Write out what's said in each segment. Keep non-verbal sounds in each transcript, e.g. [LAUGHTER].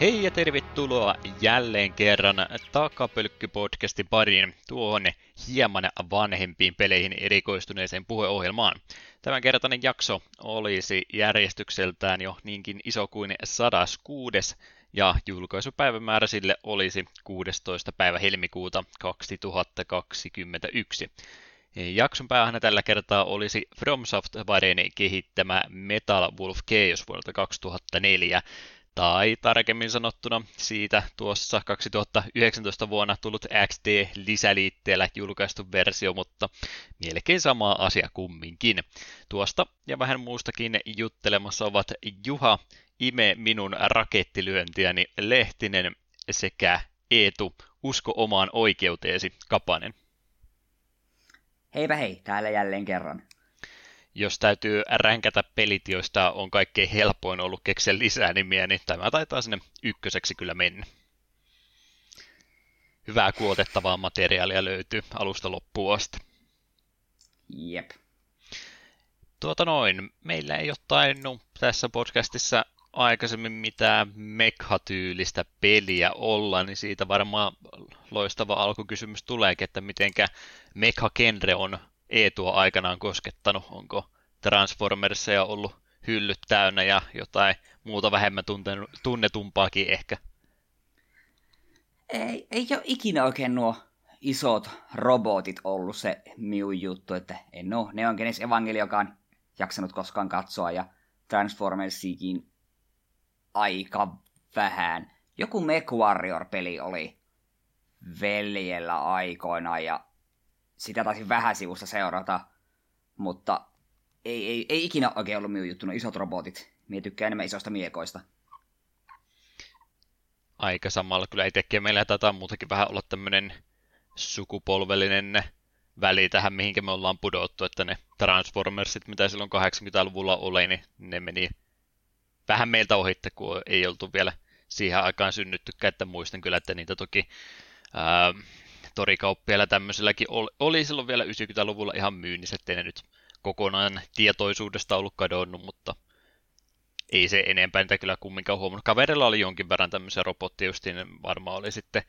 Hei ja tervetuloa jälleen kerran Takapölkky-podcastin pariin tuohon hieman vanhempiin peleihin erikoistuneeseen puheohjelmaan. Tämänkertainen jakso olisi järjestykseltään jo niinkin iso kuin 106. ja julkaisupäivämäärä sille olisi 16. päivä helmikuuta 2021. Jakson päähän tällä kertaa olisi From Softwaren kehittämä Metal Wolf Chaos vuodelta 2004, tai tarkemmin sanottuna siitä tuossa 2019 vuonna tullut XD-lisäliitteellä julkaistu versio, mutta melkein sama asia kumminkin. Tuosta ja vähän muustakin juttelemassa ovat Juha, Ime minun rakettilyöntiäni Lehtinen sekä Eetu, usko omaan oikeuteesi Kapanen. Heipä hei, täällä jälleen kerran jos täytyy ränkätä pelit, joista on kaikkein helpoin ollut keksiä lisää nimiä, niin tämä taitaa sinne ykköseksi kyllä mennä. Hyvää kuotettavaa materiaalia löytyy alusta loppuun asti. Jep. Tuota noin, meillä ei ole tainnut tässä podcastissa aikaisemmin mitään mekha-tyylistä peliä olla, niin siitä varmaan loistava alkukysymys tuleekin, että mitenkä mekha-genre on Eetua aikanaan koskettanut? Onko Transformersia ollut hyllyt täynnä ja jotain muuta vähemmän tunnetumpaakin ehkä? Ei, ei ole ikinä oikein nuo isot robotit ollut se minun juttu, että en ole Neon Genesis Evangeliokaan jaksanut koskaan katsoa ja Transformersikin aika vähän. Joku Mech Warrior-peli oli veljellä aikoina ja sitä taisin vähän sivusta seurata, mutta ei, ei, ei ikinä oikein ollut minun juttu, no isot robotit. Mie tykkään enemmän isoista miekoista. Aika samalla kyllä itsekin meillä taitaa muutakin vähän olla tämmöinen sukupolvellinen väli tähän, mihinkä me ollaan pudottu, että ne Transformersit, mitä silloin 80-luvulla oli, niin ne meni vähän meiltä ohitte, kun ei oltu vielä siihen aikaan synnyttykään, että muistan kyllä, että niitä toki ää, torikauppiailla tämmöiselläkin oli silloin vielä 90-luvulla ihan myynnissä, ettei ne nyt kokonaan tietoisuudesta ollut kadonnut, mutta ei se enempää niitä kyllä kumminkaan huomannut. Kaverilla oli jonkin verran tämmöisiä robotteja, justiin varmaan oli sitten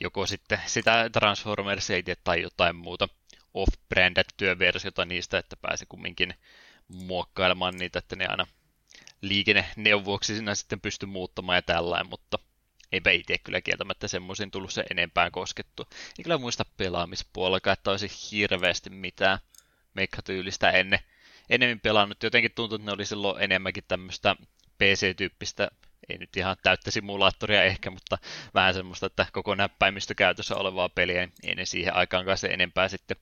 joko sitten sitä Transformersia tai jotain muuta off-brandettyä versiota niistä, että pääsi kumminkin muokkailemaan niitä, että ne aina liikenneneuvoksi sinä sitten pysty muuttamaan ja tällainen, mutta eipä itse kyllä kieltämättä semmoisiin tullut se enempään koskettu. Ei kyllä muista pelaamispuolella, että olisi hirveästi mitään meikkatyylistä ennen, enemmän pelannut. Jotenkin tuntuu, että ne oli silloin enemmänkin tämmöistä PC-tyyppistä, ei nyt ihan täyttä simulaattoria ehkä, mutta vähän semmoista, että koko näppäimistö käytössä olevaa peliä, ei ne siihen aikaan kanssa enempää sitten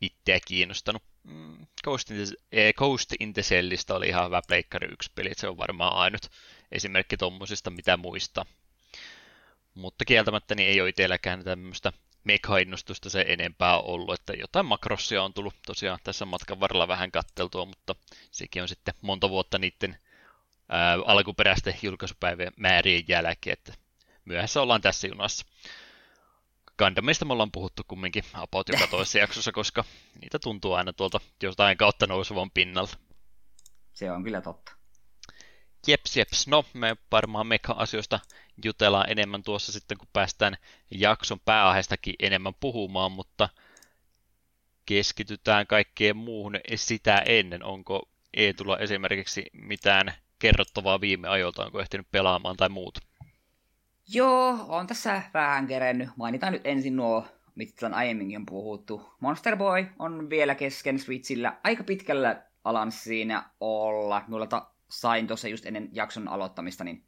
itseä kiinnostanut. Mm, Ghost in, the, eh, Ghost in the Cellista oli ihan hyvä Pleikkari 1 peli, se on varmaan ainut esimerkki tommosista, mitä muista. Mutta kieltämättä niin ei ole itselläkään tämmöistä mekainnostusta se enempää ollut, että jotain makrossia on tullut tosiaan tässä matkan varrella vähän katteltua, mutta sekin on sitten monta vuotta niiden ää, alkuperäisten julkaisupäivien määrien jälkeen, että myöhässä ollaan tässä junassa. Gundamista me ollaan puhuttu kumminkin about joka [LAUGHS] toisessa jaksossa, koska niitä tuntuu aina tuolta jostain kautta nousuvan pinnalla. Se on kyllä totta. Jeps, jeps. No, me varmaan meka-asioista jutellaan enemmän tuossa sitten, kun päästään jakson pääaiheestakin enemmän puhumaan, mutta keskitytään kaikkeen muuhun sitä ennen. Onko Eetulla esimerkiksi mitään kerrottavaa viime ajoilta, onko ehtinyt pelaamaan tai muut? Joo, on tässä vähän kerennyt. Mainitaan nyt ensin nuo, mitä on aiemminkin puhuttu. Monster Boy on vielä kesken Switchillä. Aika pitkällä alan siinä olla. Mulla ta- sain tuossa just ennen jakson aloittamista niin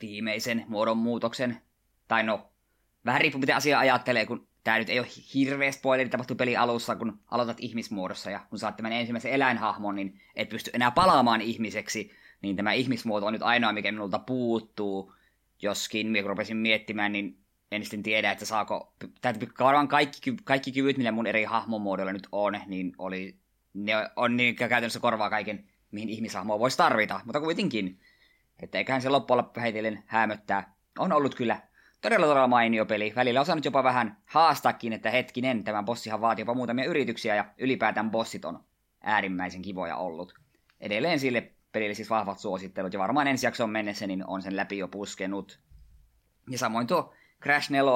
viimeisen muodon muutoksen. Tai no, vähän riippuu miten asia ajattelee, kun tämä nyt ei ole hirveä spoileri, tapahtuu peli alussa, kun aloitat ihmismuodossa ja kun saat tämän ensimmäisen eläinhahmon, niin et pysty enää palaamaan ihmiseksi, niin tämä ihmismuoto on nyt ainoa, mikä minulta puuttuu. Joskin kun rupesin miettimään, niin en sitten tiedä, että saako, täytyy varmaan kaikki, kaikki kyvyt, millä mun eri hahmomuodoilla nyt on, niin oli, ne on niin käytännössä korvaa kaiken mihin ihmishahmoa voisi tarvita, mutta kuitenkin. Että eiköhän se loppujen heitellen hämöttää. On ollut kyllä todella todella mainio peli. Välillä on saanut jopa vähän haastakin, että hetkinen, tämän bossihan vaatii jopa muutamia yrityksiä ja ylipäätään bossit on äärimmäisen kivoja ollut. Edelleen sille pelille siis vahvat suosittelut, ja varmaan ensi jakson mennessä niin on sen läpi jo puskenut. Ja samoin tuo Crash 4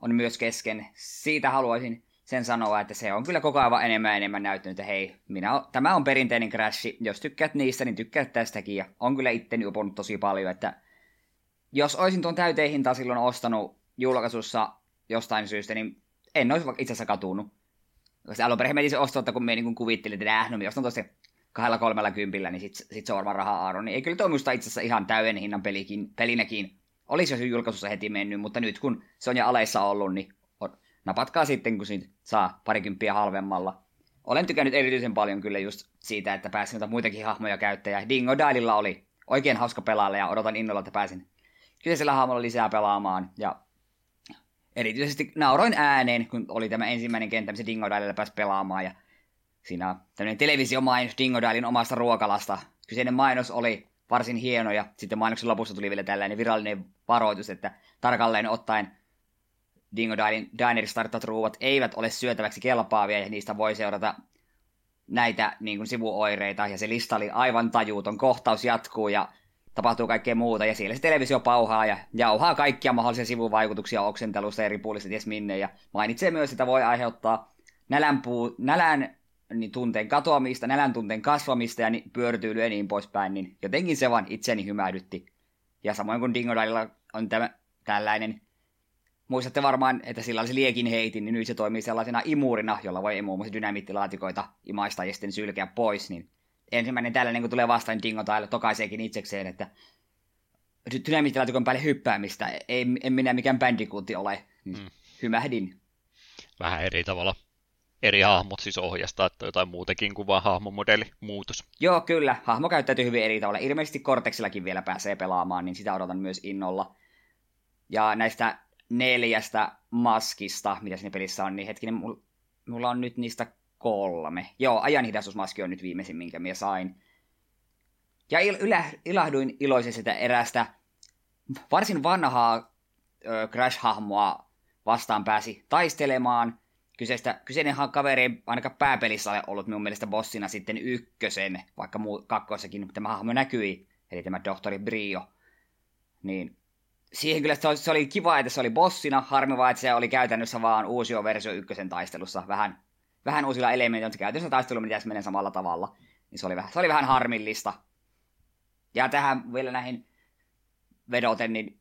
on myös kesken. Siitä haluaisin sen sanoa, että se on kyllä koko ajan enemmän ja enemmän näyttänyt, että hei, minä, tämä on perinteinen Crash, jos tykkäät niistä, niin tykkäät tästäkin, ja on kyllä itteni uponut tosi paljon, että jos olisin tuon täyteen hintaan silloin ostanut julkaisussa jostain syystä, niin en olisi itse asiassa katunut. Koska alun perin se ostotta, kun me niin kuvittelin, että äh, no minä ostan tosi kahdella kolmella kympillä, niin sit, sit se on varmaan rahaa aaron. Niin ei kyllä toimista itse asiassa ihan täyden hinnan pelikin, pelinäkin. Olisi jos julkaisussa heti mennyt, mutta nyt kun se on jo aleissa ollut, niin napatkaa sitten, kun siitä saa parikymppiä halvemmalla. Olen tykännyt erityisen paljon kyllä just siitä, että pääsin noita muitakin hahmoja käyttäjä. Dingo Dialilla oli oikein hauska pelaalle ja odotan innolla, että pääsin kyseisellä hahmolla lisää pelaamaan. Ja erityisesti nauroin ääneen, kun oli tämä ensimmäinen kenttä, missä Dingo Dialilla pääsi pelaamaan. Ja siinä on tämmöinen televisiomainos Dingo Dialin omasta ruokalasta. Kyseinen mainos oli varsin hieno ja sitten mainoksen lopussa tuli vielä tällainen virallinen varoitus, että tarkalleen ottaen Dingo Diner startat ruuat eivät ole syötäväksi kelpaavia ja niistä voi seurata näitä niin kuin sivuoireita ja se lista oli aivan tajuuton. Kohtaus jatkuu ja tapahtuu kaikkea muuta ja siellä se televisio pauhaa ja jauhaa kaikkia mahdollisia sivuvaikutuksia oksentelusta eri puolista ties minne ja mainitsee myös, että voi aiheuttaa nälän, puu, nälän niin tunteen katoamista, nälän tunteen kasvamista ja niin, pyörtyylyä ja niin poispäin, niin jotenkin se vaan itseni hymädytti. Ja samoin kuin Dingodalilla on tämä, tällainen, muistatte varmaan, että sillä olisi liekin heitin, niin nyt se toimii sellaisena imurina, jolla voi muun muassa dynamiittilaatikoita imaista ja sitten sylkeä pois, niin ensimmäinen tällainen, kun tulee vastaan, niin Dingo tokaiseekin itsekseen, että dynamiittilaatikon päälle hyppäämistä, ei, en minä mikään bändikuutti ole, niin mm. hymähdin. Vähän eri tavalla eri hahmot siis ohjastaa, että jotain muutakin kuin vaan hahmomodeli muutos. Joo, kyllä. Hahmo käyttäytyy hyvin eri tavalla. Ilmeisesti Cortexillakin vielä pääsee pelaamaan, niin sitä odotan myös innolla. Ja näistä neljästä maskista, mitä siinä pelissä on, niin hetkinen, mulla on nyt niistä kolme. Joo, ajanhidastusmaski on nyt viimeisin, minkä minä sain. Ja il- ilahduin iloisesti sitä erästä varsin vanhaa ö, Crash-hahmoa vastaan pääsi taistelemaan. Kyseistä, kyseinen kaveri ei ainakaan pääpelissä ole ollut minun mielestä bossina sitten ykkösen, vaikka muu, kakkoissakin tämä hahmo näkyi, eli tämä Tohtori Brio. Niin siihen kyllä se oli kiva, että se oli bossina, harmi vaan, että se oli käytännössä vaan uusi versio ykkösen taistelussa, vähän, vähän uusilla elementeillä, mutta käytännössä taistelu pitäisi mennä samalla tavalla. Niin se oli, vähän, se oli vähän harmillista. Ja tähän vielä näihin vedoten, niin,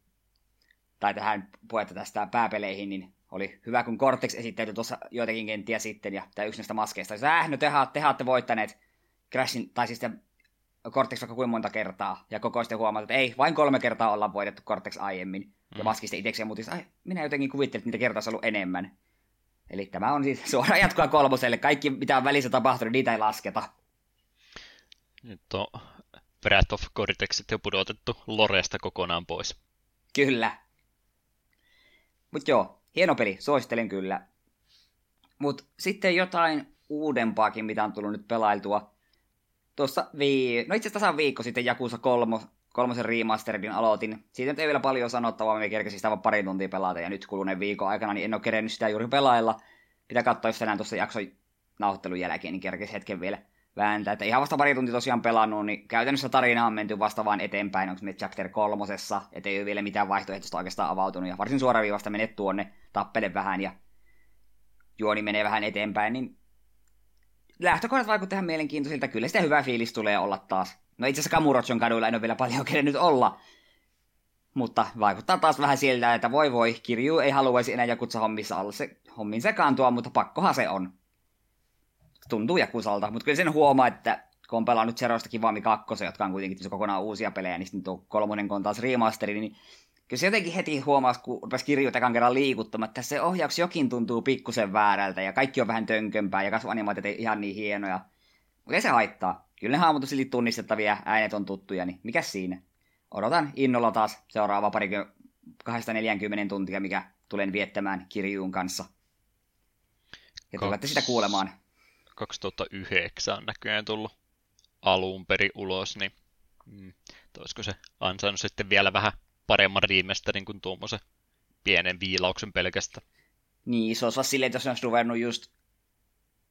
tai tähän puhetta tästä pääpeleihin, niin oli hyvä, kun Cortex esittäytyi tuossa joitakin kenttiä sitten, ja tämä yksi näistä maskeista. Äh, no te, te olette voittaneet Crashin, tai siis Cortex vaikka kuinka monta kertaa, ja koko sitten huomaat, että ei, vain kolme kertaa ollaan voitettu Cortex aiemmin. Mm. Ja maskista itsekseen, mutta ai, minä jotenkin kuvittelin, että niitä kertaa olisi ollut enemmän. Eli tämä on siis [LAUGHS] suora jatkoa kolmoselle. Kaikki, mitä on välissä tapahtunut, niitä ei lasketa. Nyt on Breath of Cortexit jo pudotettu Loresta kokonaan pois. Kyllä. Mutta joo, hieno peli, suosittelen kyllä. Mutta sitten jotain uudempaakin, mitä on tullut nyt pelailtua. Tuossa vii... no itse asiassa viikko sitten Jakusa kolmo, kolmosen remasterin aloitin. Siitä nyt ei vielä paljon sanottavaa, me kerkesin sitä vain pari tuntia pelata, ja nyt kuluneen viikon aikana niin en ole kerennyt sitä juuri pelailla. Pitää katsoa, jos tänään tuossa jakson nauhoittelun jälkeen, niin kerkesi hetken vielä vääntää. Että ihan vasta pari tuntia tosiaan pelannut, niin käytännössä tarina on menty vasta vaan eteenpäin, onko me chapter kolmosessa, ettei ole vielä mitään vaihtoehtoista oikeastaan avautunut, ja varsin suoraviivasta menet tuonne, tappele vähän, ja juoni menee vähän eteenpäin, niin lähtökohdat vaikuttavat ihan mielenkiintoisilta, kyllä sitä hyvä fiilis tulee olla taas. No itse asiassa Kamurochon kaduilla en ole vielä paljon [LAUGHS] kerennyt olla, mutta vaikuttaa taas vähän siltä, että voi voi, Kirju ei haluaisi enää Jakutsa hommissa olla se hommin sekaantua, mutta pakkohan se on. Tuntuu Jakusalta, mutta kyllä sen huomaa, että kun on pelannut Zerosta Kivami 2, jotka on kuitenkin kokonaan uusia pelejä, niin sitten tuo kolmonen kun on taas remasteri, niin kyllä se jotenkin heti huomaa, kun rupesi kirjoit ekan kerran liikuttamaan, että se ohjaus jokin tuntuu pikkusen väärältä, ja kaikki on vähän tönkömpää, ja kasvuanimaatiot ei ihan niin hienoja. Mutta ei se haittaa. Kyllä ne hahmot on tunnistettavia, äänet on tuttuja, niin mikä siinä? Odotan innolla taas seuraava pari 240 tuntia, mikä tulen viettämään kirjuun kanssa. Ja tulette sitä kuulemaan. 2009 on näköjään tullut alun perin ulos, niin mm, olisiko se ansainnut sitten vielä vähän paremman remasterin kuin tuommoisen pienen viilauksen pelkästä. Niin, se olisi silleen, että jos ne olisi ruvennut just,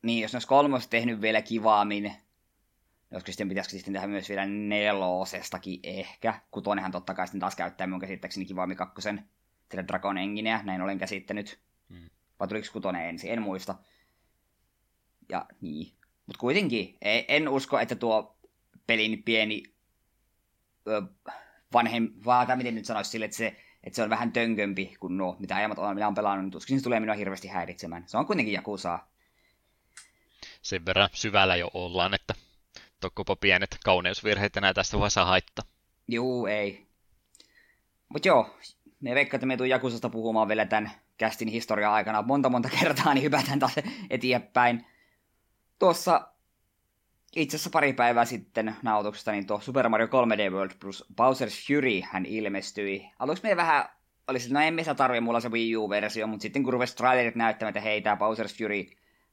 niin jos ne olisi kolmosta tehnyt vielä kivaammin, Joskus sitten pitäisikö sitten tehdä myös vielä nelosestakin ehkä. Kutonenhan totta kai sitten taas käyttää mun käsittääkseni Kivami kakkosen sillä Dragon Engineä, näin olen käsittänyt. Mm. Vai tuliko kutonen ensin, en muista. Ja niin. Mutta kuitenkin, e, en usko, että tuo pelin pieni ö, vanhem, vaan miten nyt sanoisi sille, että se, että se on vähän tönkömpi kuin nuo, mitä aiemmat on, mitä on pelannut, niin tuskin se tulee minua hirveästi häiritsemään. Se on kuitenkin Jakusaa. Sen verran syvällä jo ollaan, että tokkopa pienet kauneusvirheet enää tästä vaiheessa haittaa. Juu, ei. Mutta joo, me veikkaan, että me tuun Jakusasta puhumaan vielä tämän kästin historian aikana monta monta kertaa, niin hypätään taas [LAUGHS] eteenpäin. Tuossa itse asiassa pari päivää sitten nautuksesta, niin tuo Super Mario 3D World plus Bowser's Fury hän ilmestyi. Aluksi me vähän oli että no emme sitä tarvitse, mulla se Wii U-versio, mutta sitten kun rupesi trailerit näyttämään, että hei, tämä Bowser's Fury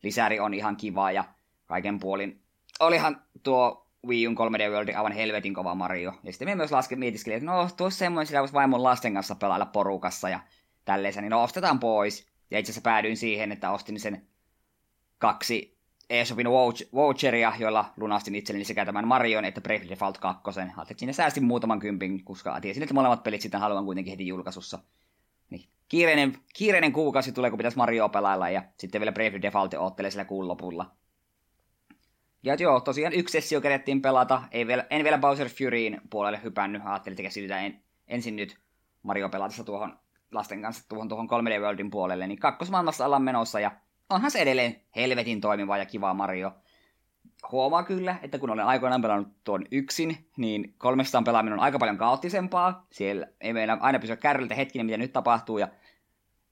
lisäri on ihan kiva ja kaiken puolin. Olihan tuo Wii U 3D World aivan helvetin kova Mario. Ja sitten me myös laske, mietiskelin, että no tuossa semmoinen, sitä voisi vaimon lasten kanssa pelailla porukassa ja tälleen, niin no ostetaan pois. Ja itse asiassa päädyin siihen, että ostin sen kaksi eShopin voucheria, joilla lunastin itselleni sekä tämän Marion että Brave Default 2. Ajattelin, että siinä säästin muutaman kympin, koska tiesin, että molemmat pelit sitten haluan kuitenkin heti julkaisussa. Niin, kiireinen, kiireinen kuukausi tulee, kun pitäisi Mario pelailla, ja sitten vielä Brave Default oottelee sillä kuun lopulla. Ja joo, tosiaan yksi sessio kerettiin pelata. Ei vielä, en vielä Bowser Furyin puolelle hypännyt. Ajattelin, että keskitytään en, ensin nyt Mario pelatessa tuohon lasten kanssa tuohon, tuohon 3D Worldin puolelle. Niin kakkosmaailmassa ollaan menossa ja onhan se edelleen helvetin toimiva ja kiva Mario. Huomaa kyllä, että kun olen aikoinaan pelannut tuon yksin, niin kolmestaan pelaaminen on aika paljon kaoottisempaa. Siellä ei meillä aina pysyä kärryltä hetkinen, mitä nyt tapahtuu, ja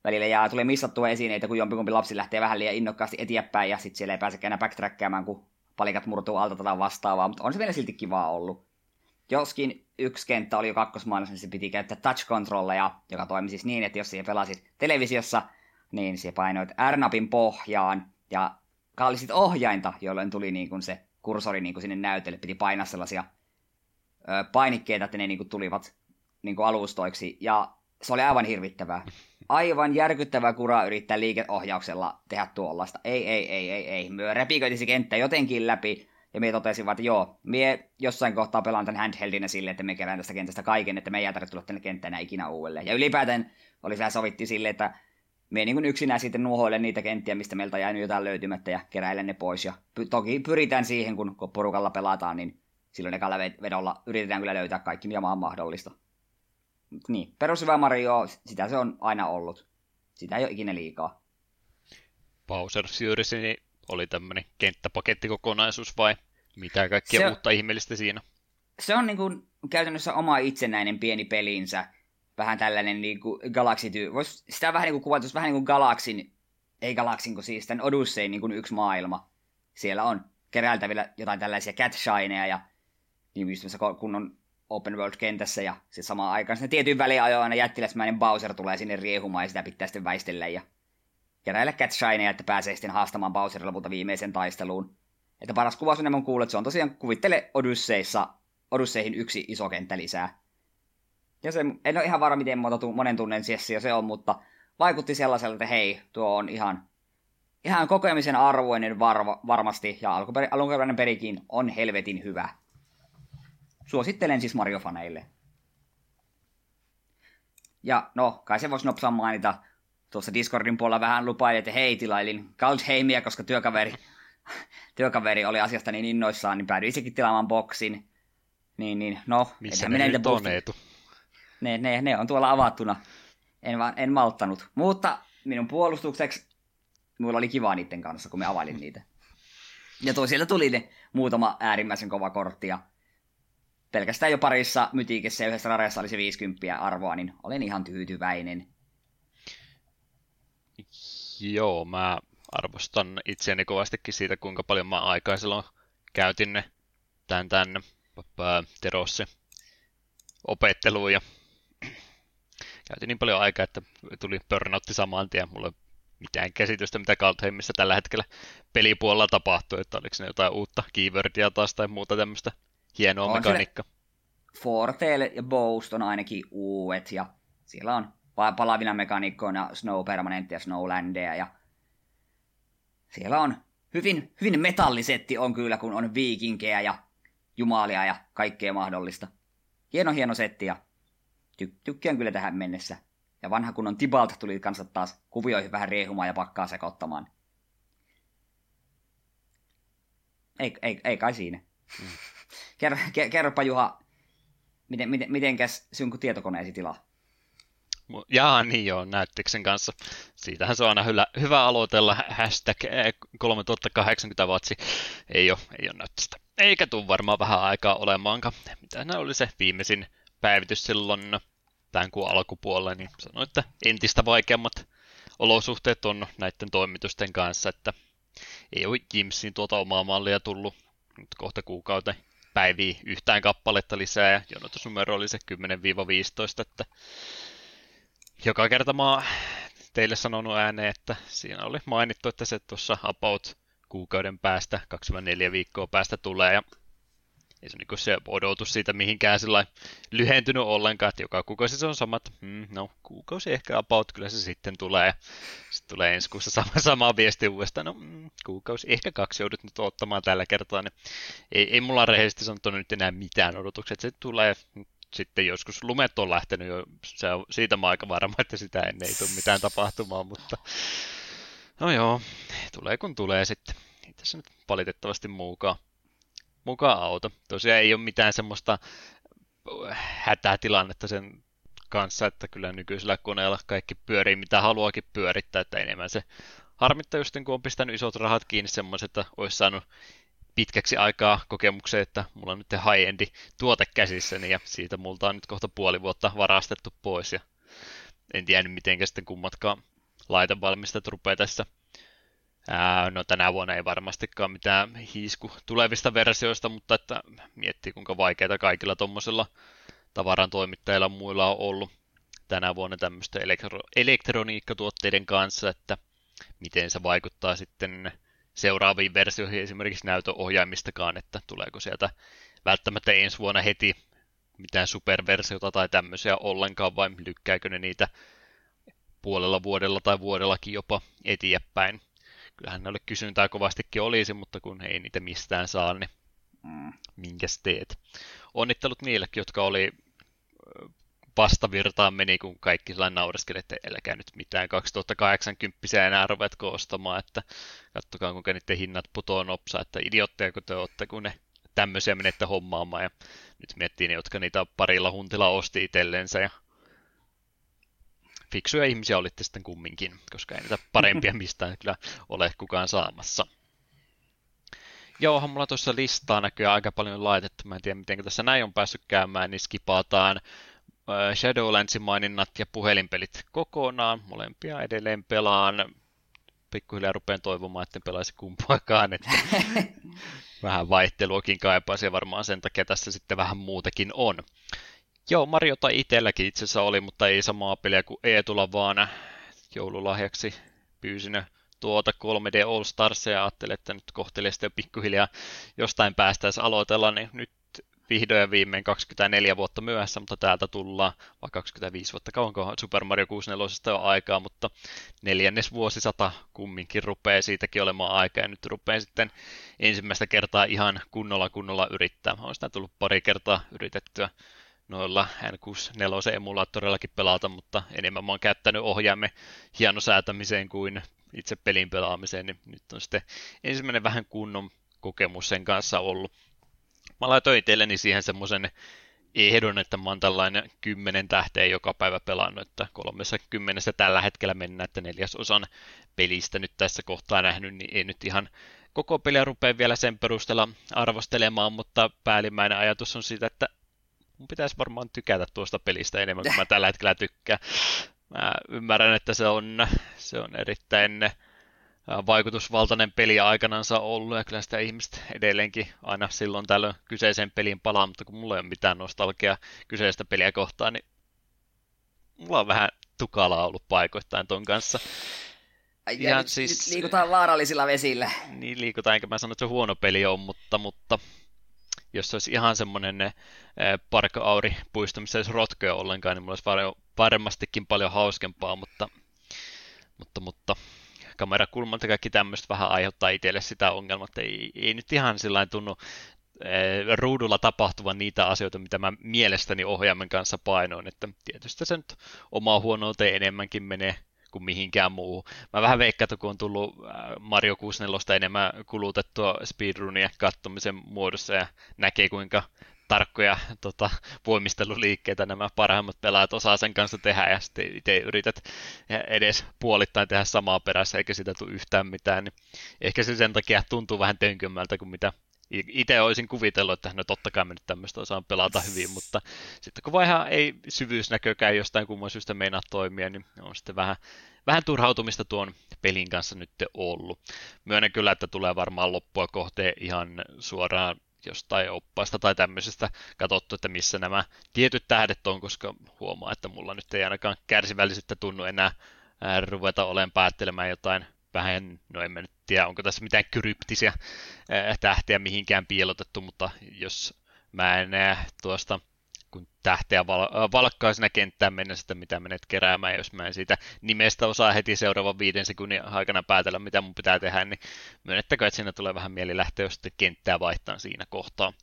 välillä jää, tulee missattua esineitä, kun jompikumpi lapsi lähtee vähän liian innokkaasti eteenpäin, ja sitten siellä ei pääsekään enää backtrackkäämään, kun palikat murtuu alta tai vastaavaa, mutta on se vielä silti kivaa ollut. Joskin yksi kenttä oli jo kakkosmaailmassa, niin se piti käyttää touch controlleja, joka toimi siis niin, että jos siihen pelasit televisiossa, niin se painoit R-napin pohjaan ja kallisit ohjainta, jolloin tuli niin kuin se kursori niin kuin sinne näytölle. Piti painaa sellaisia ö, painikkeita, että ne niin kuin tulivat niin kuin alustoiksi. Ja se oli aivan hirvittävää. Aivan järkyttävää kuraa yrittää liikeohjauksella tehdä tuollaista. Ei, ei, ei, ei, ei. Myö repiköiti se kenttä jotenkin läpi. Ja me totesin että joo, mie jossain kohtaa pelaan tämän handheldinä sille, että me kerään tästä kentästä kaiken, että me ei tarvitse tulla tänne kenttään ikinä uudelleen. Ja ylipäätään oli vähän sovittu sille, että me niin yksinään sitten nuhoille niitä kenttiä, mistä meiltä jäänyt jotain löytymättä ja keräilen ne pois. Ja py- toki pyritään siihen, kun, kun porukalla pelataan, niin silloin ekalla vedolla yritetään kyllä löytää kaikki, mikä on mahdollista. Niin, perushyvä Mario, sitä se on aina ollut. Sitä ei ole ikinä liikaa. Bowser Fury niin oli tämmöinen kenttäpakettikokonaisuus vai mitä kaikkea se, uutta ihmeellistä siinä? Se on niin kuin käytännössä oma itsenäinen pieni pelinsä vähän tällainen niin kuin Galaxy tyy. Vois sitä vähän niin kuin kuvata, vähän niin kuin Galaxin, ei Galaxin, kun siis tämän Odysseyn niin kuin yksi maailma. Siellä on keräiltävillä jotain tällaisia cat shineja ja niin just kunnon open world-kentässä ja sitten samaan aikaan sitten tietyin väliajoin aina jättiläsmäinen Bowser tulee sinne riehumaan ja sitä pitää sitten väistellä ja keräillä cat shineja, että pääsee sitten haastamaan Bowserin lopulta viimeisen taisteluun. Että paras kuvaus on kuullut, että se on tosiaan kuvittele Odysseissa, Odysseihin yksi iso kenttä lisää. Ja se, en ole ihan varma, miten monta monen tunnen sessio se on, mutta vaikutti sellaiselta, että hei, tuo on ihan, ihan kokemisen arvoinen varva, varmasti, ja alkuperäinen perikin on helvetin hyvä. Suosittelen siis Mario-faneille. Ja no, kai se voisi nopsaan mainita, tuossa Discordin puolella vähän lupaili, että hei, tilailin Galdheimia, koska työkaveri, [LAUGHS] työkaveri oli asiasta niin innoissaan, niin päädyin itsekin tilaamaan boksin. Niin, niin, no, Missä ne nyt on, Eetu? Ne, ne, ne on tuolla avattuna. En, vaan, en malttanut. Mutta minun puolustukseksi mulla oli kiva niiden kanssa, kun me availin niitä. Ja sieltä tuli ne muutama äärimmäisen kova kortti. Ja pelkästään jo parissa mytiikessä ja yhdessä rareessa oli se 50 arvoa, niin olen ihan tyytyväinen. Joo, mä arvostan itseäni kovastikin siitä, kuinka paljon mä aikaa silloin käytin ne tämän, tämän Terossi opetteluun ja käytin niin paljon aikaa, että tuli burnoutti saman tien. Mulla ei mitään käsitystä, mitä Kaltheimissa tällä hetkellä pelipuolella tapahtuu, että oliko ne jotain uutta keywordia taas tai muuta tämmöistä hienoa on mekaniikkaa. Fortail ja Boast on ainakin uudet ja siellä on palavina mekaniikkoina Snow Permanent ja Snowlandia ja siellä on hyvin, hyvin metallisetti on kyllä, kun on viikinkejä ja jumalia ja kaikkea mahdollista. Hieno hieno setti ja ty- tykkään kyllä tähän mennessä. Ja vanha kunnon Tibalt tuli kanssa taas kuvioihin vähän riehumaan ja pakkaa sekoittamaan. Ei, ei, ei kai siinä. Mm. Kerro, kerropa Juha, miten, miten, mitenkäs sinun tietokoneesi tilaa? Jaa, niin joo, näyttiksen kanssa. Siitähän se on aina hyvä, hyvä aloitella. Hashtag 3080 vatsi. Ei ole, ei ole näyttöstä. Eikä tule varmaan vähän aikaa olemaankaan. Mitä oli se viimeisin päivitys silloin tämän kuun alkupuolella, niin sanoin, että entistä vaikeammat olosuhteet on näiden toimitusten kanssa, että ei ole Jimsin tuota omaa mallia tullut nyt kohta kuukauden päiviä yhtään kappaletta lisää ja jonotusnumero oli se 10-15, että joka kerta mä oon teille sanonut ääneen, että siinä oli mainittu, että se tuossa about kuukauden päästä, 24 viikkoa päästä tulee ja ei se, niin se odotus siitä mihinkään sillä lyhentynyt ollenkaan, että joka kuukausi se on sama, että hmm, no kuukausi ehkä about, kyllä se sitten tulee. Sitten tulee ensi kuussa sama, [LAUGHS] sama viesti uudestaan, no mm, kuukausi, ehkä kaksi joudut nyt ottamaan tällä kertaa, niin ei, ei mulla rehellisesti sanottu nyt enää mitään odotuksia, että se tulee sitten joskus lumet on lähtenyt jo, se on, siitä mä aika varma, että sitä ennen ei tule mitään tapahtumaan, mutta no joo, tulee kun tulee sitten. Ei tässä nyt valitettavasti muukaan mukaan auto. Tosiaan ei ole mitään semmoista hätätilannetta sen kanssa, että kyllä nykyisellä koneella kaikki pyörii mitä haluakin pyörittää, että enemmän se harmittaa just kun on pistänyt isot rahat kiinni semmoiset, että olisi saanut pitkäksi aikaa kokemuksen, että mulla on nyt high-endi tuote käsissäni ja siitä multa on nyt kohta puoli vuotta varastettu pois ja en tiedä miten sitten kummatkaan laitevalmistajat rupeaa tässä Ää, no tänä vuonna ei varmastikaan mitään hiisku tulevista versioista, mutta että miettii kuinka vaikeita kaikilla tuommoisilla tavaran toimittajilla muilla on ollut tänä vuonna tämmöistä elektro- elektroniikkatuotteiden kanssa, että miten se vaikuttaa sitten seuraaviin versioihin esimerkiksi näytöohjaimistakaan, että tuleeko sieltä välttämättä ensi vuonna heti mitään superversiota tai tämmöisiä ollenkaan, vai lykkääkö ne niitä puolella vuodella tai vuodellakin jopa eteenpäin kyllähän ne kysyntää kovastikin olisi, mutta kun ei niitä mistään saa, niin mm. minkäs teet. Onnittelut niillekin, jotka oli vastavirtaan meni, kun kaikki sellainen naureskeli, että älkää nyt mitään 2080 enää ruvetko ostamaan, että kattokaa kuinka niiden hinnat putoo nopsaa, että idiotteja kun te olette, kun ne tämmöisiä menette hommaamaan ja nyt miettii ne, jotka niitä parilla huntilla osti itsellensä ja fiksuja ihmisiä olitte sitten kumminkin, koska ei niitä parempia [LAUGHS] mistään kyllä ole kukaan saamassa. Joo, mulla tuossa listaa näkyy aika paljon laitettu. Mä en tiedä, miten tässä näin on päässyt käymään, niin skipataan Shadowlandsin maininnat ja puhelinpelit kokonaan. Molempia edelleen pelaan. Pikkuhiljaa rupean toivomaan, että en pelaisi [LAUGHS] kumpaakaan. Että vähän vaihteluakin kaipaisin ja varmaan sen takia tässä sitten vähän muutakin on. Joo, Mariota itselläkin itse asiassa oli, mutta ei samaa peliä kuin Eetulla, vaan joululahjaksi pyysin tuota 3D All Stars ja ajattelin, että nyt kohtelee sitten pikkuhiljaa. Jostain päästäisiin aloitella, niin nyt vihdoin ja viimein 24 vuotta myöhässä, mutta täältä tullaan, vai 25 vuotta, kauanko Super Mario 64 on aikaa, mutta neljännes vuosisata kumminkin rupeaa siitäkin olemaan aikaa, ja nyt rupeaa sitten ensimmäistä kertaa ihan kunnolla kunnolla yrittää. On sitä tullut pari kertaa yritettyä noilla N64 emulaattorillakin pelata, mutta enemmän mä oon käyttänyt ohjaamme hienosäätämiseen kuin itse pelin pelaamiseen, niin nyt on sitten ensimmäinen vähän kunnon kokemus sen kanssa ollut. Mä laitoin itselleni siihen semmoisen ehdon, että mä oon tällainen kymmenen tähteä joka päivä pelannut, että kolmessa kymmenessä tällä hetkellä mennään, että neljäsosan pelistä nyt tässä kohtaa nähnyt, niin ei nyt ihan koko peliä rupea vielä sen perusteella arvostelemaan, mutta päällimmäinen ajatus on siitä, että mun pitäisi varmaan tykätä tuosta pelistä enemmän kuin mä [LAUGHS] tällä hetkellä tykkään. Mä ymmärrän, että se on, se on erittäin äh, vaikutusvaltainen peli aikanansa ollut, ja kyllä sitä ihmiset edelleenkin aina silloin tällöin kyseisen pelin palaa, mutta kun mulla ei ole mitään nostalgia kyseistä peliä kohtaan, niin mulla on vähän tukalaa ollut paikoittain ton kanssa. Ja, ja nyt, siis, nyt liikutaan vaarallisilla vesillä. Niin liikutaan, enkä mä sano, että se huono peli on, mutta, mutta jos se olisi ihan semmoinen ne eh, Park Auri puisto, missä olisi rotkoja ollenkaan, niin mulla olisi varmastikin paljon hauskempaa, mutta, mutta, mutta kamerakulmat ja kaikki tämmöistä vähän aiheuttaa itselle sitä ongelmaa, että ei, ei nyt ihan sillä tunnu ruudulla tapahtuvan niitä asioita, mitä mä mielestäni ohjaimen kanssa painoin, että tietysti se nyt omaa huonouteen enemmänkin menee kuin mihinkään muuhun. Mä vähän veikkaan, että kun on tullut Mario 64 enemmän kulutettua speedrunia kattomisen muodossa ja näkee kuinka tarkkoja tota, voimisteluliikkeitä nämä parhaimmat pelaajat osaa sen kanssa tehdä ja sitten itse yrität edes puolittain tehdä samaa perässä eikä sitä tule yhtään mitään, niin ehkä se sen takia tuntuu vähän tönkömmältä kuin mitä itse olisin kuvitellut, että no totta kai me nyt tämmöistä osaan pelata hyvin, mutta sitten kun vaihan ei syvyysnäkökään jostain kumman syystä meinaa toimia, niin on sitten vähän, vähän turhautumista tuon pelin kanssa nyt ollut. Myönnän kyllä, että tulee varmaan loppua kohteen ihan suoraan jostain oppaista tai tämmöisestä katsottu, että missä nämä tietyt tähdet on, koska huomaa, että mulla nyt ei ainakaan kärsivällisyyttä tunnu enää ruveta olen päättelemään jotain vähän, no en mä nyt tiedä, onko tässä mitään kryptisiä tähtiä mihinkään piilotettu, mutta jos mä en näe tuosta kun tähteä val- valkkaa sinä kenttään mennä sitä, mitä menet keräämään, jos mä en siitä nimestä osaa heti seuraavan viiden sekunnin aikana päätellä, mitä mun pitää tehdä, niin myönnettäkö, että siinä tulee vähän mieli lähteä sitten kenttää vaihtaa siinä kohtaa.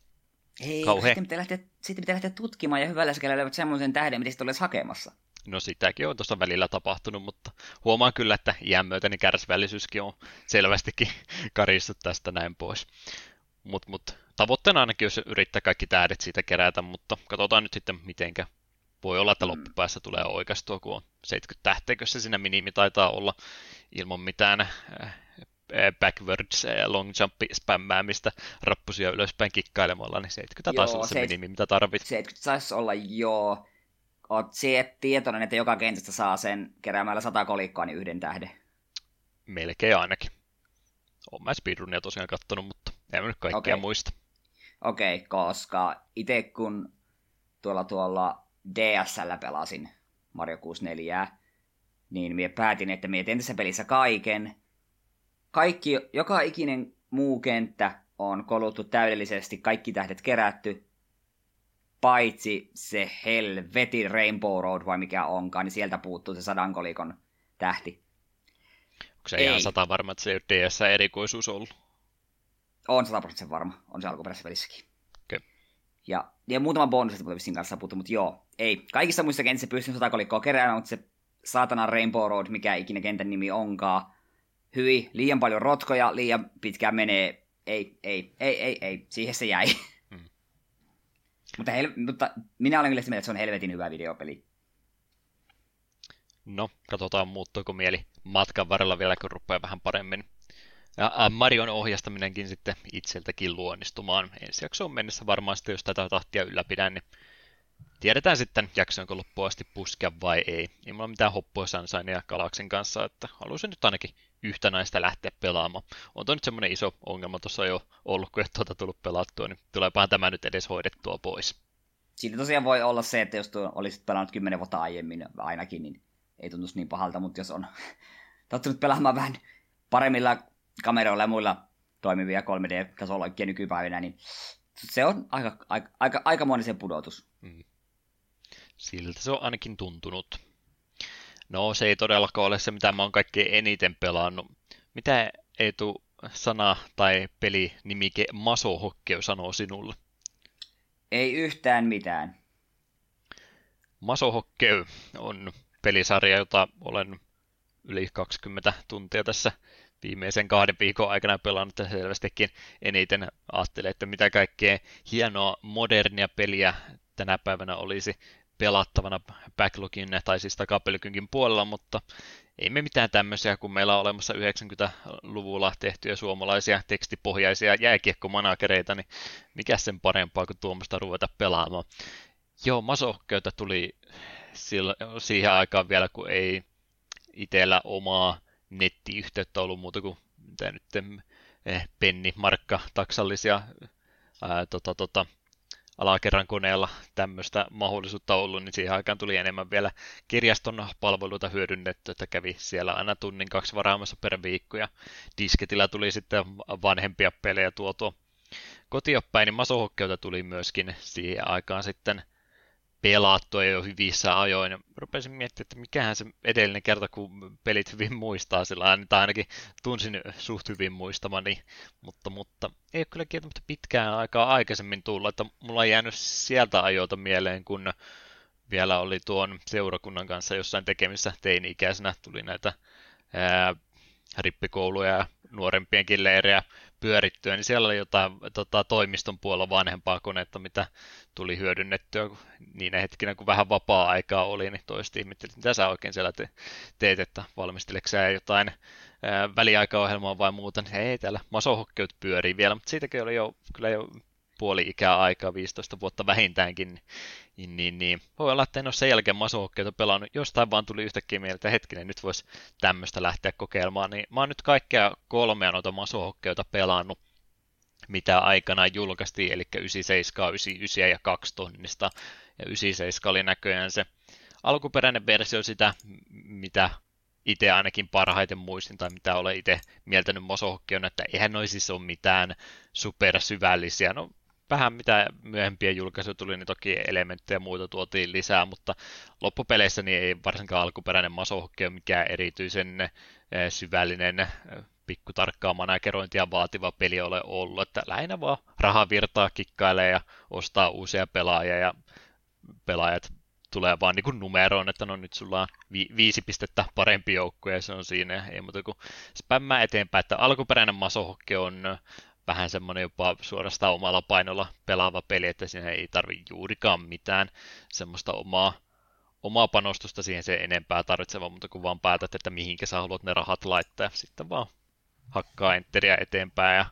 Ei, sitten pitää, lähteä, sitten pitää lähteä tutkimaan ja hyvällä sekä löytävät semmoisen tähden, mitä sitten olisi hakemassa. No sitäkin on tuossa välillä tapahtunut, mutta huomaan kyllä, että iän myötä niin kärsivällisyyskin on selvästikin [LAUGHS] karissut tästä näin pois. Mutta mut, tavoitteena ainakin jos yrittää kaikki tähdet siitä kerätä, mutta katsotaan nyt sitten mitenkä. Voi olla, että mm. loppupäässä tulee oikeastua, kun on 70 tähteä, se siinä minimi taitaa olla ilman mitään äh, äh, backwards äh, long jump spämmäämistä rappusia ylöspäin kikkailemalla, niin 70 taisi olla se minimi, mitä tarvit. 70 saisi olla, joo. Oot tietoinen, että joka kentästä saa sen keräämällä sata kolikkoa, niin yhden tähden. Melkein ainakin. Olen mä speedrunia tosiaan kattonut, mutta en nyt kaikkia okay. muista. Okei, okay, koska itse kun tuolla tuolla DSL pelasin Mario 64, niin minä päätin, että minä teen tässä pelissä kaiken. Kaikki, joka ikinen muu kenttä on koluttu täydellisesti, kaikki tähdet kerätty, paitsi se helvetin Rainbow Road vai mikä onkaan, niin sieltä puuttuu se sadan kolikon tähti. Onko se Ei. ihan sata varma, että se ei ole DS-erikoisuus ollut? On 100 varma, on se alkuperäisessä pelissäkin. Okay. Ja, ja muutama bonus, että vissiin kanssa puhuttu, mutta joo, ei. Kaikissa muissa kentissä pystyy sata kolikkoa keräämään, mutta se saatana Rainbow Road, mikä ikinä kentän nimi onkaan, hyi, liian paljon rotkoja, liian pitkään menee, ei, ei, ei, ei, ei, siihen se jäi. [LAUGHS] Mutta, hel- mutta minä olen kyllä sitä mieltä, että se on helvetin hyvä videopeli. No, katsotaan muuttuuko mieli matkan varrella vielä, kun rupeaa vähän paremmin. Ja Marion ohjastaminenkin sitten itseltäkin luonnistumaan. Ensi jaksoon mennessä varmaan sitten, jos tätä tahtia ylläpidän, niin tiedetään sitten, jaksoinko loppuun asti puskea vai ei. Ei mulla mitään hoppua Sunshine ja Galaksin kanssa, että haluaisin nyt ainakin yhtä näistä lähteä pelaamaan. On tuo nyt semmoinen iso ongelma tuossa jo ollut, kun et tuota tullut pelattua, niin tuleepahan tämä nyt edes hoidettua pois. Siinä tosiaan voi olla se, että jos tuo olisit pelannut kymmenen vuotta aiemmin ainakin, niin ei tuntuisi niin pahalta, mutta jos on [LAUGHS] tottunut pelaamaan vähän paremmilla kameroilla ja muilla toimivia 3D-tasoloikkia nykypäivänä, niin se on aika, aika, aika, aika se pudotus. Mm. Siltä se on ainakin tuntunut. No, se ei todellakaan ole se, mitä mä oon kaikkein eniten pelannut. Mitä Eetu sana tai peli nimike Masohokkeu sanoo sinulle? Ei yhtään mitään. Masohokkeu on pelisarja, jota olen yli 20 tuntia tässä viimeisen kahden viikon aikana pelannut ja selvästikin eniten ajattelin, että mitä kaikkea hienoa modernia peliä tänä päivänä olisi pelattavana backlogin tai siis takapelkynkin puolella, mutta ei me mitään tämmöisiä, kun meillä on olemassa 90-luvulla tehtyjä suomalaisia tekstipohjaisia jääkiekkomanagereita, niin mikä sen parempaa kuin tuommoista ruveta pelaamaan. Joo, masoköytä tuli sillä, siihen aikaan vielä, kun ei itsellä omaa nettiyhteyttä ollut muuta kuin mitä nyt eh, penni, markka, taksallisia ää, tota, tota, alakerran koneella tämmöistä mahdollisuutta ollut, niin siihen aikaan tuli enemmän vielä kirjaston palveluita hyödynnetty, että kävi siellä aina tunnin kaksi varaamassa per viikko, ja disketillä tuli sitten vanhempia pelejä tuotua kotioppäin, niin masohokkeuta tuli myöskin siihen aikaan sitten pelattua jo hyvissä ajoin. Rupesin miettimään, että mikähän se edellinen kerta, kun pelit hyvin muistaa sillä tai ainakin tunsin suht hyvin muistamani, mutta, mutta ei ole kyllä kieltämättä pitkään aikaa aikaisemmin tullut, että mulla on jäänyt sieltä ajoilta mieleen, kun vielä oli tuon seurakunnan kanssa jossain tekemissä teini-ikäisenä, tuli näitä ää, rippikouluja ja nuorempienkin leirejä pyörittyä, niin siellä oli jotain tota, toimiston puolella vanhempaa konetta, mitä tuli hyödynnettyä niin hetkinä, kun vähän vapaa-aikaa oli, niin toisti ihmettelin, mitä sä oikein siellä te- teet, että valmisteleksä jotain ää, väliaikaohjelmaa vai muuta, niin ei täällä masohokkeut pyörii vielä, mutta siitäkin oli jo kyllä jo puoli ikää aikaa, 15 vuotta vähintäänkin, niin, niin, niin. voi olla, että en ole sen jälkeen masohokkeita pelannut. Jostain vaan tuli yhtäkkiä mieltä, hetkinen, nyt voisi tämmöistä lähteä kokeilemaan. Niin mä oon nyt kaikkea kolmea noita masohokkeita pelannut, mitä aikanaan julkaistiin, eli 97, 99 ja 2 tonnista. Ja 97 oli näköjään se alkuperäinen versio sitä, mitä itse ainakin parhaiten muistin, tai mitä olen itse mieltänyt Mosohokki että eihän noin siis ole mitään supersyvällisiä. No vähän mitä myöhempiä julkaisuja tuli, niin toki elementtejä ja muita tuotiin lisää, mutta loppupeleissä niin ei varsinkaan alkuperäinen masohokki ole mikään erityisen eh, syvällinen eh, pikkutarkkaa managerointia vaativa peli ole ollut, että lähinnä vaan rahavirtaa kikkailee ja ostaa uusia pelaajia ja pelaajat tulee vaan niin numeroon, että no nyt sulla on vi- viisi pistettä parempi joukkue ja se on siinä. Ei muuta kuin spämmää eteenpäin, että alkuperäinen masohokki on vähän semmoinen jopa suorastaan omalla painolla pelaava peli, että siinä ei tarvi juurikaan mitään semmoista omaa, omaa panostusta siihen se enempää tarvitseva, mutta kun vaan päätät, että mihinkä sä haluat ne rahat laittaa, ja sitten vaan hakkaa enteriä eteenpäin ja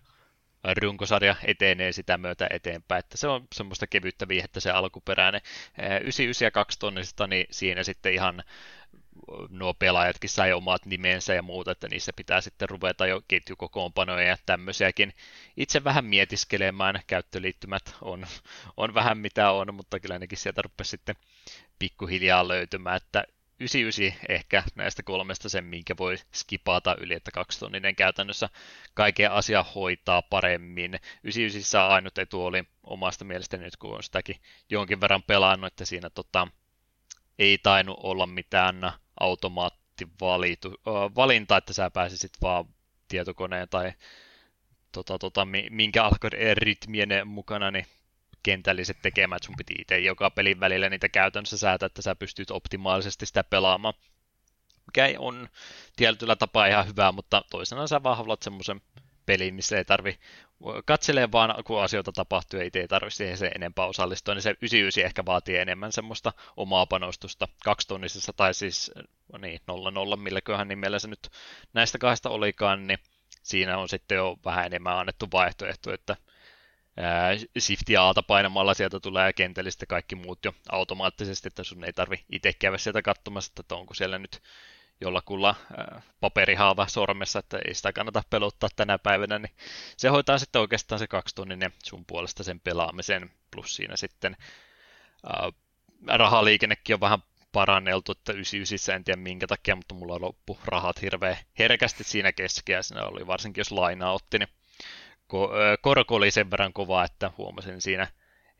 runkosarja etenee sitä myötä eteenpäin, että se on semmoista kevyttä viihettä se alkuperäinen. 99 ja 2 tonnista, niin siinä sitten ihan nuo pelaajatkin sai omat nimensä ja muuta, että niissä pitää sitten ruveta jo ketjukokoonpanoja ja tämmöisiäkin itse vähän mietiskelemään. Käyttöliittymät on, on vähän mitä on, mutta kyllä nekin sieltä rupesi sitten pikkuhiljaa löytymään, että 99 ehkä näistä kolmesta sen, minkä voi skipata yli, että kaksitonninen käytännössä kaiken asia hoitaa paremmin. 99 ainut etu oli omasta mielestäni nyt, kun on sitäkin jonkin verran pelannut, että siinä tota, ei tainnut olla mitään automaattivalinta, että sä pääsisit vaan tietokoneen tai tota, tota, minkä rytmien mukana niin kentälliset tekemään, sun piti itse joka pelin välillä niitä käytännössä säätää, että sä pystyt optimaalisesti sitä pelaamaan. Mikä on tietyllä tapaa ihan hyvä, mutta toisena sä vaan haluat semmoisen pelin, missä ei tarvi katselee vaan, kun asioita tapahtuu ja itse ei tarvitse siihen se enempää osallistua, niin se 99 ehkä vaatii enemmän semmoista omaa panostusta. Kaksitonnisessa tai siis niin, 0-0, milläköhän nimellä se nyt näistä kahdesta olikaan, niin siinä on sitten jo vähän enemmän annettu vaihtoehto, että Shift ja Ata painamalla sieltä tulee kentällisesti kaikki muut jo automaattisesti, että sun ei tarvi itse käydä sieltä katsomassa, että onko siellä nyt jollakulla paperihaava sormessa, että ei sitä kannata peluttaa tänä päivänä, niin se hoitaa sitten oikeastaan se kaksitunninen sun puolesta sen pelaamisen, plus siinä sitten ää, rahaliikennekin on vähän paranneltu, että 99 en tiedä minkä takia, mutta mulla loppu rahat hirveän herkästi siinä keskeä, siinä oli varsinkin jos lainaa otti, niin korko oli sen verran kova, että huomasin siinä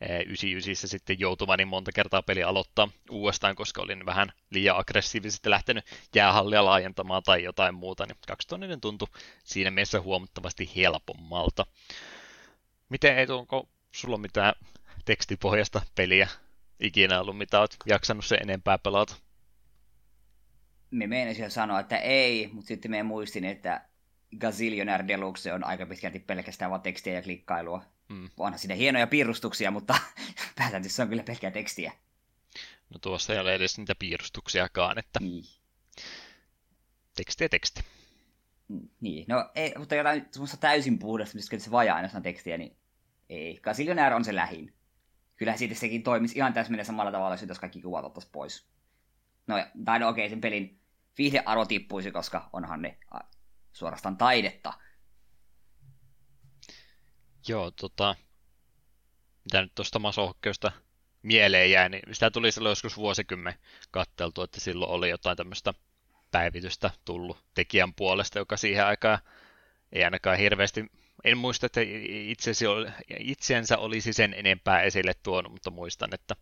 99 sitten joutuvani monta kertaa peli aloittaa uudestaan, koska olin vähän liian aggressiivisesti lähtenyt jäähallia laajentamaan tai jotain muuta, niin kaksitonninen tuntui siinä mielessä huomattavasti helpommalta. Miten ei onko sulla mitään tekstipohjasta peliä ikinä ollut, mitä olet jaksanut sen enempää pelata? Me meinasin sanoa, että ei, mutta sitten me muistin, että Gazillionaire Deluxe on aika pitkälti pelkästään vain tekstiä ja klikkailua. Mm. Onhan siinä hienoja piirustuksia, mutta [LAUGHS] päätäntö se on kyllä pelkkää tekstiä. No tuossa ei ole edes niitä piirustuksiakaan, että niin. teksti ja teksti. Mm, niin, no ei, mutta jotain semmoista täysin puhdasta, mistä se vajaa ainoastaan tekstiä, niin ei. Gazillionaire on se lähin. Kyllä siitä sekin toimisi ihan täsmälleen samalla tavalla, jos kaikki kuvat ottaisiin pois. No, tai no okei, okay, sen pelin viihdearvo tippuisi, koska onhan ne suorastaan taidetta. Joo, tota, mitä nyt tuosta masohkeosta mieleen jää, niin sitä tuli silloin joskus vuosikymmen katteltu, että silloin oli jotain tämmöistä päivitystä tullut tekijän puolesta, joka siihen aikaan ei ainakaan hirveästi, en muista, että itsesi, itseensä olisi sen enempää esille tuonut, mutta muistan, että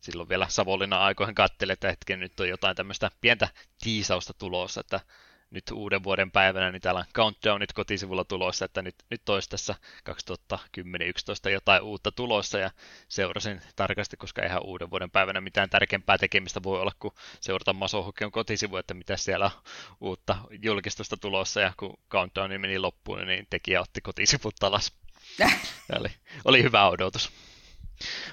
silloin vielä Savonlinnan aikoihin katselin, että hetken nyt on jotain tämmöistä pientä tiisausta tulossa, että nyt uuden vuoden päivänä, niin täällä on countdownit kotisivulla tulossa, että nyt, nyt olisi tässä 2010-2011 jotain uutta tulossa, ja seurasin tarkasti, koska eihän uuden vuoden päivänä mitään tärkeämpää tekemistä voi olla, kuin seurata Masohokion kotisivu, että mitä siellä on uutta julkistusta tulossa, ja kun countdown meni loppuun, niin tekijä otti kotisivut alas. [LAUGHS] oli, oli hyvä odotus.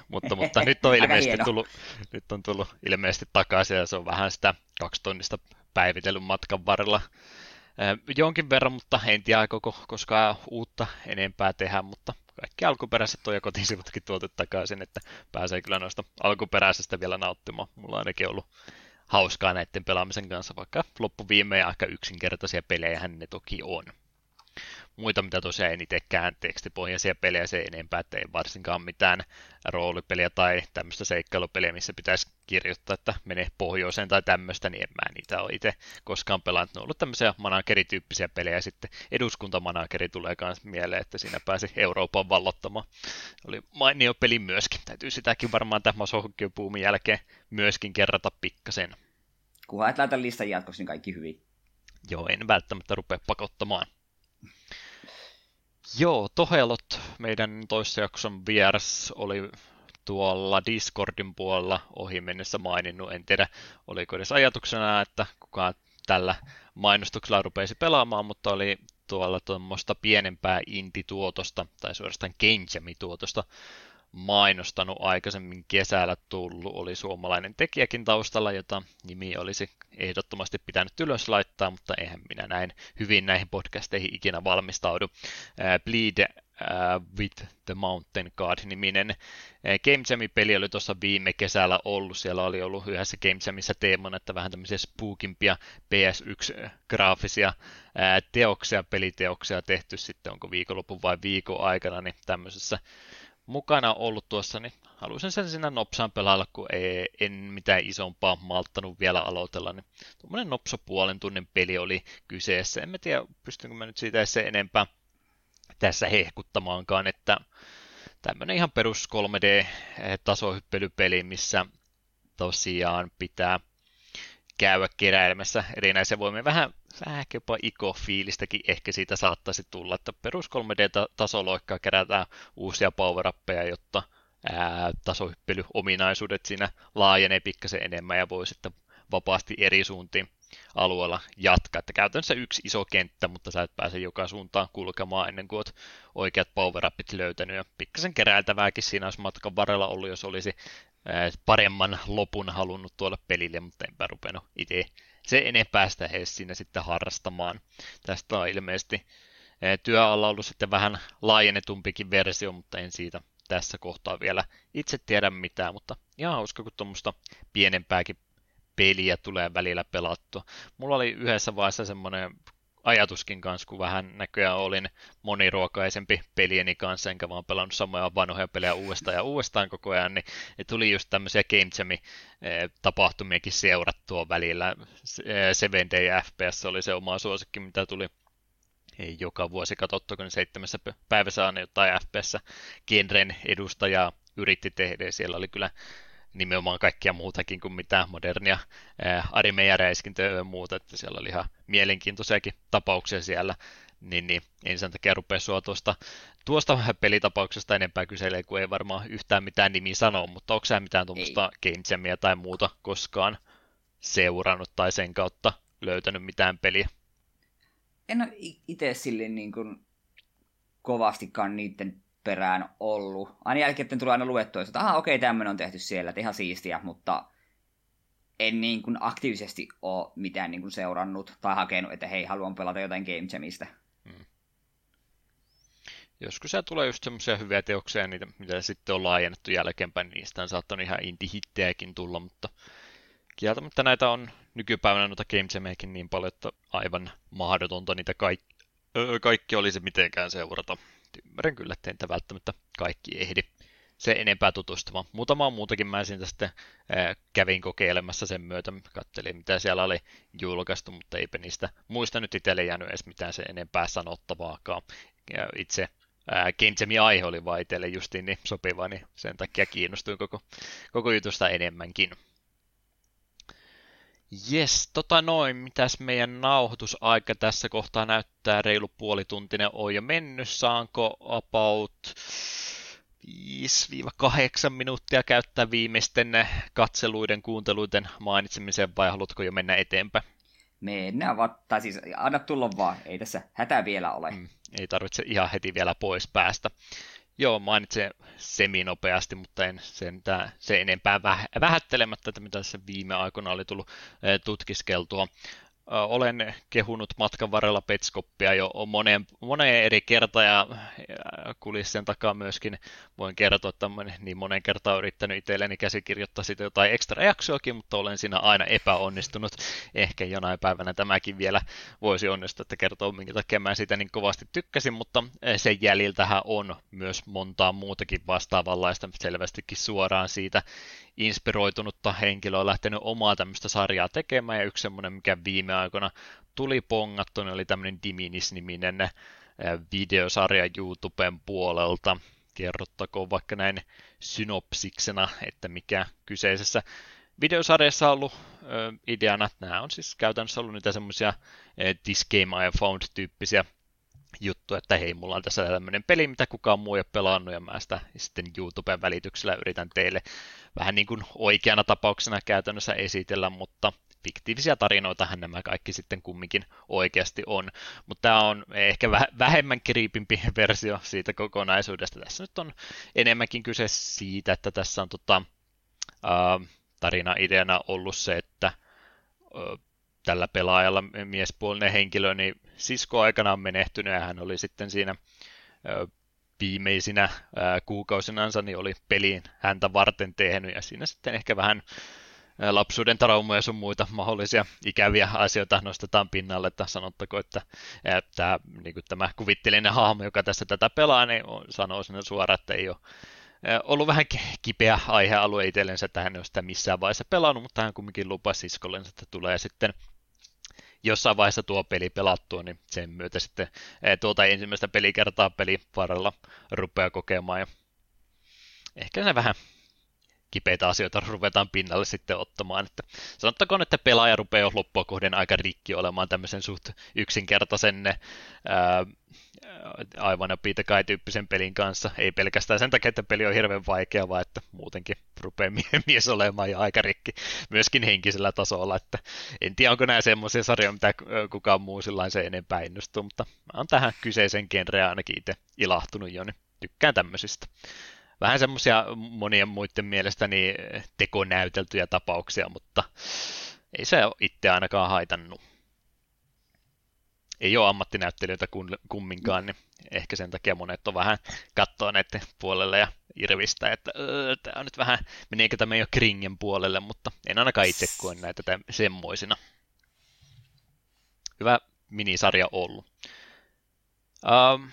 mutta, mutta nyt on ilmeisesti tullut, nyt on tullut ilmeisesti takaisin ja se on vähän sitä kaksitonnista päivitellyn matkan varrella jonkin verran, mutta en tiedä koko koskaan uutta enempää tehdä, mutta kaikki alkuperäiset on ja kotisivutkin tuotu takaisin, että pääsee kyllä noista alkuperäisestä vielä nauttimaan. Mulla on ainakin ollut hauskaa näiden pelaamisen kanssa, vaikka loppuviimeen aika yksinkertaisia pelejä ne toki on muita, mitä tosiaan en itsekään tekstipohjaisia pelejä se enempää, että ei varsinkaan mitään roolipeliä tai tämmöistä seikkailupeliä, missä pitäisi kirjoittaa, että menee pohjoiseen tai tämmöistä, niin en mä niitä ole itse koskaan pelannut. Ne on ollut tämmöisiä managerityyppisiä pelejä, sitten eduskuntamanageri tulee myös mieleen, että siinä pääsi Euroopan vallottamaan. Oli mainio peli myöskin, täytyy sitäkin varmaan tämän masohokkipuumin jälkeen myöskin kerrata pikkasen. Kunhan et laita listan jatkossa, niin kaikki hyvin. Joo, en välttämättä rupea pakottamaan. Joo, Tohelot, meidän toissajakson vieras, oli tuolla Discordin puolella ohi mennessä maininnut. En tiedä, oliko edes ajatuksena, että kukaan tällä mainostuksella rupeisi pelaamaan, mutta oli tuolla tuommoista pienempää indie-tuotosta, tai suorastaan Game tuotosta mainostanut aikaisemmin kesällä tullut, oli suomalainen tekijäkin taustalla, jota nimi olisi ehdottomasti pitänyt ylös laittaa, mutta eihän minä näin hyvin näihin podcasteihin ikinä valmistaudu. Bleed with the Mountain God-niminen Game Jam-peli oli tuossa viime kesällä ollut. Siellä oli ollut yhdessä Game Jamissa teemana, että vähän tämmöisiä spookimpia PS1-graafisia uh, teoksia, peliteoksia tehty sitten, onko viikonlopun vai viikon aikana, niin tämmöisessä mukana ollut tuossa, niin haluaisin sen sinä nopsaan pelailla, kun ei, en mitään isompaa malttanut vielä aloitella. Niin tuommoinen nopsa puolen tunnin peli oli kyseessä. En mä tiedä, pystynkö mä nyt siitä se enempää tässä hehkuttamaankaan, että tämmöinen ihan perus 3D-tasohyppelypeli, missä tosiaan pitää käydä keräilemässä erinäisiä voimia. Vähän, vähän jopa Iko-fiilistäkin ehkä siitä saattaisi tulla, että perus 3D-tasoloikkaa kerätään uusia power jotta ää, tasohyppelyominaisuudet siinä laajenee pikkasen enemmän ja voi sitten vapaasti eri suuntiin alueella jatkaa. Että käytännössä yksi iso kenttä, mutta sä et pääse joka suuntaan kulkemaan ennen kuin oot oikeat power löytänyt. Ja pikkasen keräiltävääkin siinä olisi matkan varrella ollut, jos olisi paremman lopun halunnut tuolla pelille, mutta enpä rupenut itse se enempää sitä edes siinä sitten harrastamaan. Tästä on ilmeisesti työalla ollut sitten vähän laajennetumpikin versio, mutta en siitä tässä kohtaa vielä itse tiedä mitään, mutta ihan hauska, kun tuommoista pienempääkin peliä tulee välillä pelattua. Mulla oli yhdessä vaiheessa semmoinen ajatuskin kanssa, kun vähän näköjään olin moniruokaisempi pelieni kanssa, enkä vaan pelannut samoja vanhoja pelejä uudestaan ja uudestaan koko ajan, niin tuli just tämmöisiä Game Jam-tapahtumiakin seurattua välillä. Seven Day FPS oli se oma suosikki, mitä tuli ei joka vuosi katsottu, kun seitsemässä päivässä aina jotain FPS-genren edustajaa yritti tehdä. Siellä oli kyllä nimenomaan kaikkia muutakin kuin mitä modernia arimeijaräiskintöä ja muuta, että siellä oli ihan mielenkiintoisiakin tapauksia siellä, niin, niin en sen takia rupea sua tuosta, tuosta pelitapauksesta enempää kyselee, kun ei varmaan yhtään mitään nimi sanoa, mutta onko sä mitään tuommoista Game Jamia tai muuta koskaan seurannut tai sen kautta löytänyt mitään peliä? En ole itse silleen niin kuin kovastikaan niiden perään ollut. Aina jälkeen tulee aina luettua, että aha, okei, tämmöinen on tehty siellä, että ihan siistiä, mutta en niin kuin aktiivisesti ole mitään niin kuin seurannut tai hakenut, että hei, haluan pelata jotain Game Jamista. Hmm. Joskus se tulee just semmoisia hyviä teoksia, niitä, mitä sitten on laajennettu jälkeenpäin, niin niistä on saattanut ihan indie-hittejäkin tulla, mutta kieltämättä näitä on nykypäivänä noita Game Jamiakin niin paljon, että aivan mahdotonta niitä kaikki, öö, kaikki olisi mitenkään seurata ymmärrän kyllä, että entä välttämättä kaikki ehdi se enempää tutustumaan. Muutama muutakin mä siinä sitten kävin kokeilemassa sen myötä, katselin mitä siellä oli julkaistu, mutta eipä niistä muista nyt itselle jäänyt edes mitään se enempää sanottavaakaan. Ja itse Kentsemi aihe oli vaan itselle justiin niin sopiva, niin sen takia kiinnostuin koko, koko jutusta enemmänkin. Jes, tota noin, mitäs meidän nauhoitusaika tässä kohtaa näyttää, reilu puolituntinen on jo mennyt, saanko about 5-8 minuuttia käyttää viimeisten katseluiden, kuunteluiden mainitsemiseen vai haluatko jo mennä eteenpäin? Mennään vaan, tai siis anna tulla vaan, ei tässä hätä vielä ole. Mm, ei tarvitse ihan heti vielä pois päästä. Joo, mainitsen semi nopeasti, mutta en sen, tää, se enempää vähättelemättä, että mitä tässä viime aikoina oli tullut eh, tutkiskeltua olen kehunut matkan varrella Petskoppia jo moneen, moneen eri kertaan ja kulissien takaa myöskin voin kertoa, että niin monen kertaan yrittänyt itselleni käsikirjoittaa sitä jotain ekstra jaksoakin, mutta olen siinä aina epäonnistunut. Ehkä jonain päivänä tämäkin vielä voisi onnistua, että kertoo minkä takia mä sitä niin kovasti tykkäsin, mutta sen jäljiltähän on myös montaa muutakin vastaavanlaista selvästikin suoraan siitä inspiroitunutta henkilöä lähtenyt omaa tämmöistä sarjaa tekemään, ja yksi semmoinen, mikä viime aikoina tuli pongattu, niin oli tämmöinen Diminis-niminen äh, videosarja YouTuben puolelta. Kerrottakoon vaikka näin synopsiksena, että mikä kyseisessä videosarjassa on ollut äh, ideana. Nämä on siis käytännössä ollut niitä semmoisia äh, This Game I Found-tyyppisiä juttu, että hei, mulla on tässä tämmöinen peli, mitä kukaan muu ei ole pelannut, ja mä sitä sitten YouTuben välityksellä yritän teille vähän niin kuin oikeana tapauksena käytännössä esitellä, mutta fiktiivisiä tarinoitahan nämä kaikki sitten kumminkin oikeasti on. Mutta tämä on ehkä vähemmän kriipimpi [LAUGHS] versio siitä kokonaisuudesta. Tässä nyt on enemmänkin kyse siitä, että tässä on tota, uh, tarina-ideana ollut se, että uh, tällä pelaajalla miespuolinen henkilö, niin sisko aikanaan menehtynyt ja hän oli sitten siinä viimeisinä kuukausinansa niin oli peliin häntä varten tehnyt ja siinä sitten ehkä vähän lapsuuden traumoja sun muita mahdollisia ikäviä asioita nostetaan pinnalle, että sanottako, että, että niin kuin tämä kuvitteellinen hahmo, joka tässä tätä pelaa, niin sanoo sinne suoraan, että ei ole ollut vähän kipeä aihealue itsellensä, että hän ei ole sitä missään vaiheessa pelannut, mutta hän kumminkin lupasi siskollensa, että tulee sitten jossain vaiheessa tuo peli pelattua, niin sen myötä sitten tuota ensimmäistä pelikertaa pelin varrella rupeaa kokemaan ja ehkä se vähän kipeitä asioita ruvetaan pinnalle sitten ottamaan. Että sanottakoon, että pelaaja rupeaa loppua kohden aika rikki olemaan tämmöisen suht yksinkertaisen ää, aivan ja Peter tyyppisen pelin kanssa. Ei pelkästään sen takia, että peli on hirveän vaikea, vaan että muutenkin rupeaa [LAUGHS] mies olemaan jo aika rikki myöskin henkisellä tasolla. Että en tiedä, onko nämä semmoisia sarjoja, mitä kukaan muu sillä se enempää innostuu, mutta mä oon tähän kyseisen genreä ainakin itse ilahtunut jo, niin tykkään tämmöisistä vähän semmoisia monien muiden mielestäni tekonäyteltyjä tapauksia, mutta ei se ole itse ainakaan haitannut. Ei ole ammattinäyttelijöitä kumminkaan, niin ehkä sen takia monet on vähän katsoa näiden puolelle ja irvistä, että öö, tämä on nyt vähän, meneekö tämä jo kringen puolelle, mutta en ainakaan itse koe näitä semmoisina. Hyvä minisarja ollut. Um,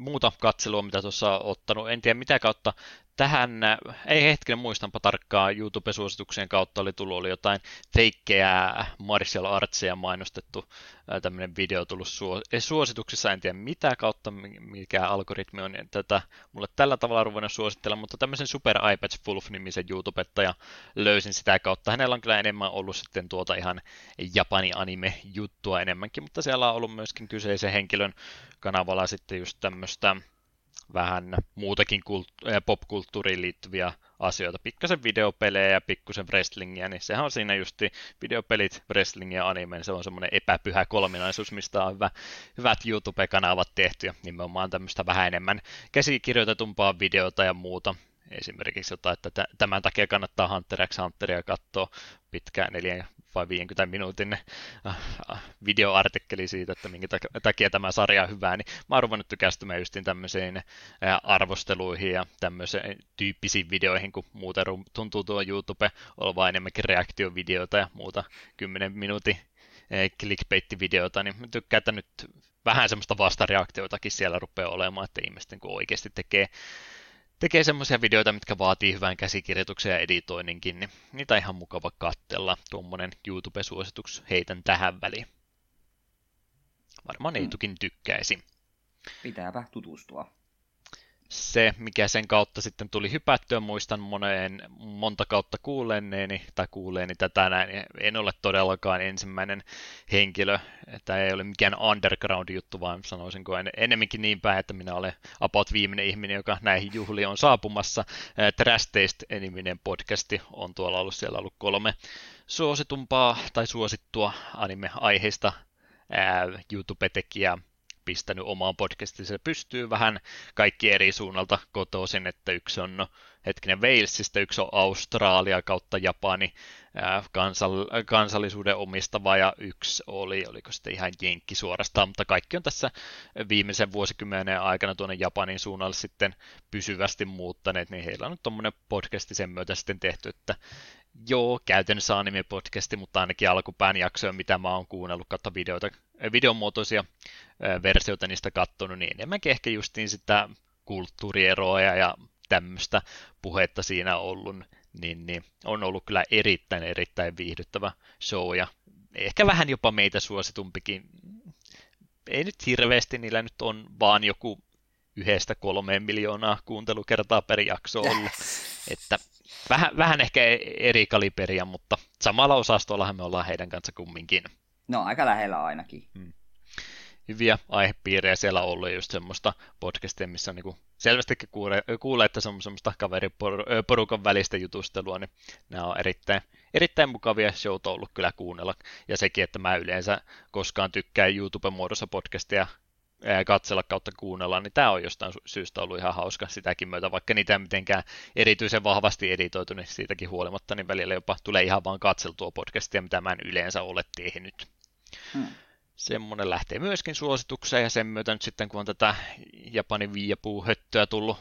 muuta katselua, mitä tuossa on ottanut. En tiedä mitä kautta tähän, ei hetken muistanpa tarkkaan, YouTube-suosituksien kautta oli tullut oli jotain feikkejä martial artsia mainostettu tämmöinen video tullut suosituksissa, en tiedä mitä kautta, mikä algoritmi on tätä mulle tällä tavalla ruvennut suosittella, mutta tämmöisen Super iPads Wolf-nimisen YouTubettaja löysin sitä kautta. Hänellä on kyllä enemmän ollut sitten tuota ihan Japani anime-juttua enemmänkin, mutta siellä on ollut myöskin kyseisen henkilön kanavalla sitten just tämmöistä vähän muutakin kult- popkulttuuriin liittyviä asioita, pikkasen videopelejä ja pikkusen wrestlingiä, niin sehän on siinä justi videopelit, wrestling ja anime, niin se on semmoinen epäpyhä kolminaisuus, mistä on hyvä, hyvät YouTube-kanavat tehty ja nimenomaan tämmöistä vähän enemmän käsikirjoitetumpaa videota ja muuta, esimerkiksi jotain, että tämän takia kannattaa Hunter x Hunteria katsoa pitkään 4 vai 50 minuutin äh, äh, videoartikkeli siitä, että minkä takia tämä sarja on hyvä, niin mä oon ruvennut tykästymään justiin tämmöisiin äh, arvosteluihin ja tämmöisiin tyyppisiin videoihin, kun muuten tuntuu tuo YouTube olevan enemmänkin reaktiovideoita ja muuta 10 minuutin clickbait-videota, niin mä tykkään, että nyt vähän semmoista vastareaktioitakin siellä rupeaa olemaan, että ihmiset oikeasti tekee tekee semmoisia videoita, mitkä vaatii hyvän käsikirjoituksen ja editoinninkin, niin niitä on ihan mukava katsella. Tuommoinen YouTube-suositus heitän tähän väliin. Varmaan Eitukin tykkäisi. Pitääpä tutustua. Se, mikä sen kautta sitten tuli hypättyä, muistan moneen, monta kautta kuulenneeni tai kuuleeni tätä näin, en ole todellakaan ensimmäinen henkilö, että ei ole mikään underground-juttu, vaan sanoisinko en, enemmänkin niin päin, että minä olen about viimeinen ihminen, joka näihin juhliin on saapumassa. Trash Taste-niminen podcasti on tuolla ollut, siellä ollut kolme suositumpaa tai suosittua anime-aiheista YouTube-tekijää pistänyt omaan podcastinsa pystyy vähän kaikki eri suunnalta kotoisin, että yksi on no, hetkinen Walesista, yksi on Australia kautta Japani kansal, kansallisuuden omistava ja yksi oli, oliko sitten ihan jenkki suorastaan, mutta kaikki on tässä viimeisen vuosikymmenen aikana tuonne Japanin suunnalle sitten pysyvästi muuttaneet, niin heillä on nyt tuommoinen podcasti sen myötä sitten tehty, että joo, käytännössä anime-podcasti, mutta ainakin alkupään jaksoja, mitä mä oon kuunnellut, kautta videoita, videomuotoisia versioita niistä kattonut, niin enemmänkin ehkä justiin sitä kulttuurieroa ja tämmöistä puhetta siinä ollut, niin, niin on ollut kyllä erittäin, erittäin viihdyttävä show ja ehkä vähän jopa meitä suositumpikin. Ei nyt hirveästi, niillä nyt on vaan joku yhdestä kolmeen miljoonaa kuuntelukertaa per jakso ollut. Että vähän, vähän ehkä eri kaliberia, mutta samalla osastollahan me ollaan heidän kanssa kumminkin. No aika lähellä ainakin. Hmm hyviä aihepiirejä siellä ollut, ja just semmoista podcastia, missä niinku selvästikin kuulee, kuulee, että se on semmoista kaveriporukan välistä jutustelua, niin nämä on erittäin, erittäin mukavia showta ollut kyllä kuunnella, ja sekin, että mä yleensä koskaan tykkään YouTube-muodossa podcastia katsella kautta kuunnella, niin tämä on jostain syystä ollut ihan hauska sitäkin myötä, vaikka niitä ei mitenkään erityisen vahvasti editoitu, niin siitäkin huolimatta, niin välillä jopa tulee ihan vaan katseltua podcastia, mitä mä en yleensä ole tehnyt. Hmm. Semmoinen lähtee myöskin suositukseen, ja sen myötä nyt sitten, kun on tätä Japanin viiapuuhöttöä tullut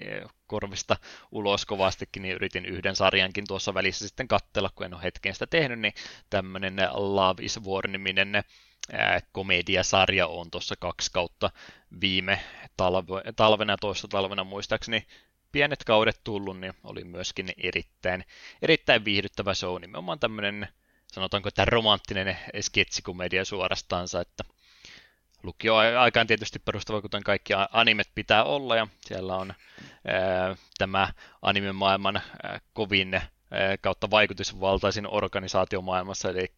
e, korvista ulos kovastikin, niin yritin yhden sarjankin tuossa välissä sitten katsella, kun en ole hetken sitä tehnyt, niin tämmöinen Love is War-niminen e, komediasarja on tuossa kaksi kautta viime talve, talvena toista talvena muistaakseni pienet kaudet tullut, niin oli myöskin erittäin, erittäin viihdyttävä show, nimenomaan tämmöinen sanotaanko, että romanttinen sketsikomedia suorastaansa, että lukio aikaan tietysti perustava, kuten kaikki animet pitää olla, ja siellä on ää, tämä animemaailman ää, kovin ää, kautta vaikutusvaltaisin organisaatio maailmassa, eli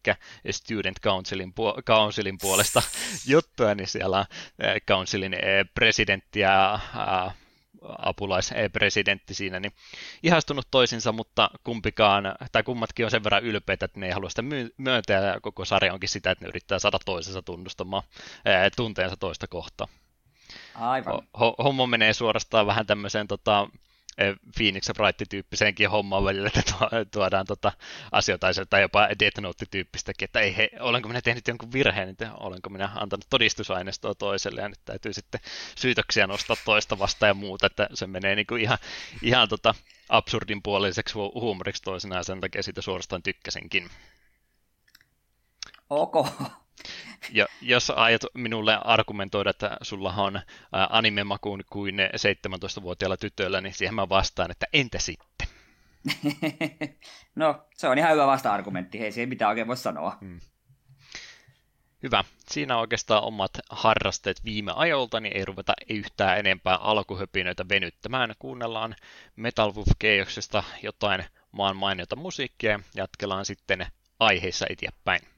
Student Councilin, pu- Councilin puolesta [LAUGHS] juttuja, niin siellä on Councilin presidentti ja apulaispresidentti siinä, niin ihastunut toisinsa, mutta kumpikaan, tai kummatkin on sen verran ylpeitä, että ne ei halua sitä myöntää, ja koko sarja onkin sitä, että ne yrittää saada toisensa tunnustamaan ää, tunteensa toista kohtaa. Aivan. Homma menee suorastaan vähän tämmöiseen tota, Phoenix Wright-tyyppiseenkin hommaan välillä, että tuodaan tota asioita tai jopa Death Note-tyyppistäkin, että ei he, olenko minä tehnyt jonkun virheen, että olenko minä antanut todistusaineistoa toiselle ja nyt täytyy sitten syytöksiä nostaa toista vastaan ja muuta, että se menee niin kuin ihan, ihan tota absurdin puoliseksi huumoriksi toisena ja sen takia siitä suorastaan tykkäsinkin. Ok. [LAUGHS] Ja jos aiot minulle argumentoida, että sulla on anime-makuun kuin 17-vuotiailla tytöillä, niin siihen mä vastaan, että entä sitten? [LAUGHS] no, se on ihan hyvä vasta-argumentti. Hei, siihen mitä oikein voi sanoa. Hmm. Hyvä. Siinä oikeastaan omat harrasteet viime ajolta, niin ei ruveta yhtään enempää alkuhöpinöitä venyttämään. Kuunnellaan Metal Wolf jotain maan mainiota musiikkia ja jatkellaan sitten aiheissa eteenpäin.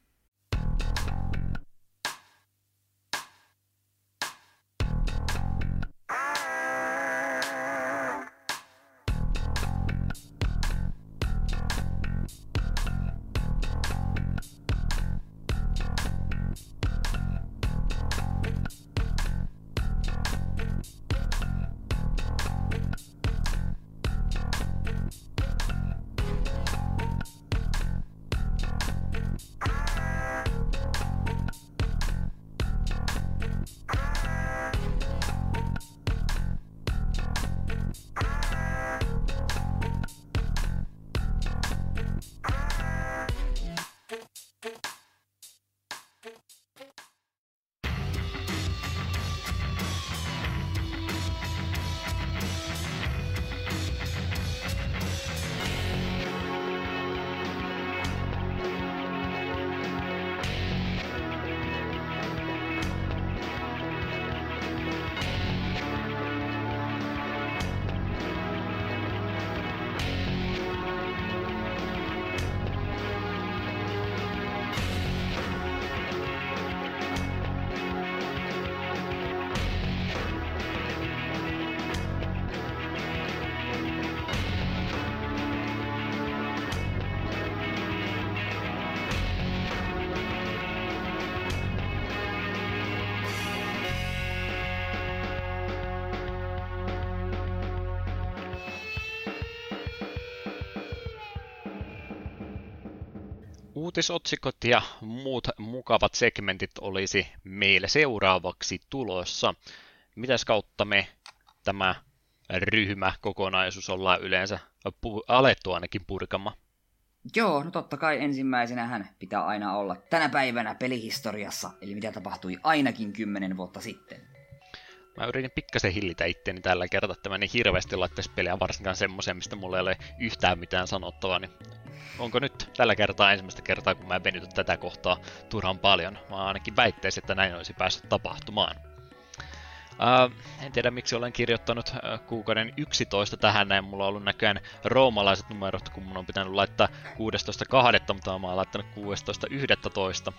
Uutisotsikot ja muut mukavat segmentit olisi meille seuraavaksi tulossa. Mitäs kautta me tämä ryhmä, kokonaisuus ollaan yleensä pu- alettu ainakin purkamaan? Joo, no totta kai ensimmäisenä hän pitää aina olla tänä päivänä pelihistoriassa, eli mitä tapahtui ainakin kymmenen vuotta sitten. Mä yritin pikkasen hillitä itteeni tällä kertaa, että mä niin hirveästi laittaisi peliä varsinkaan semmoiseen, mistä mulla ei ole yhtään mitään sanottavaa, niin onko nyt tällä kertaa ensimmäistä kertaa, kun mä venytän tätä kohtaa turhan paljon? Mä ainakin väittäisin, että näin olisi päässyt tapahtumaan. Uh, en tiedä miksi olen kirjoittanut uh, kuukauden 11 tähän näin. Mulla on ollut näköjään roomalaiset numerot, kun mun on pitänyt laittaa 16.2, mutta mä oon laittanut 16.11.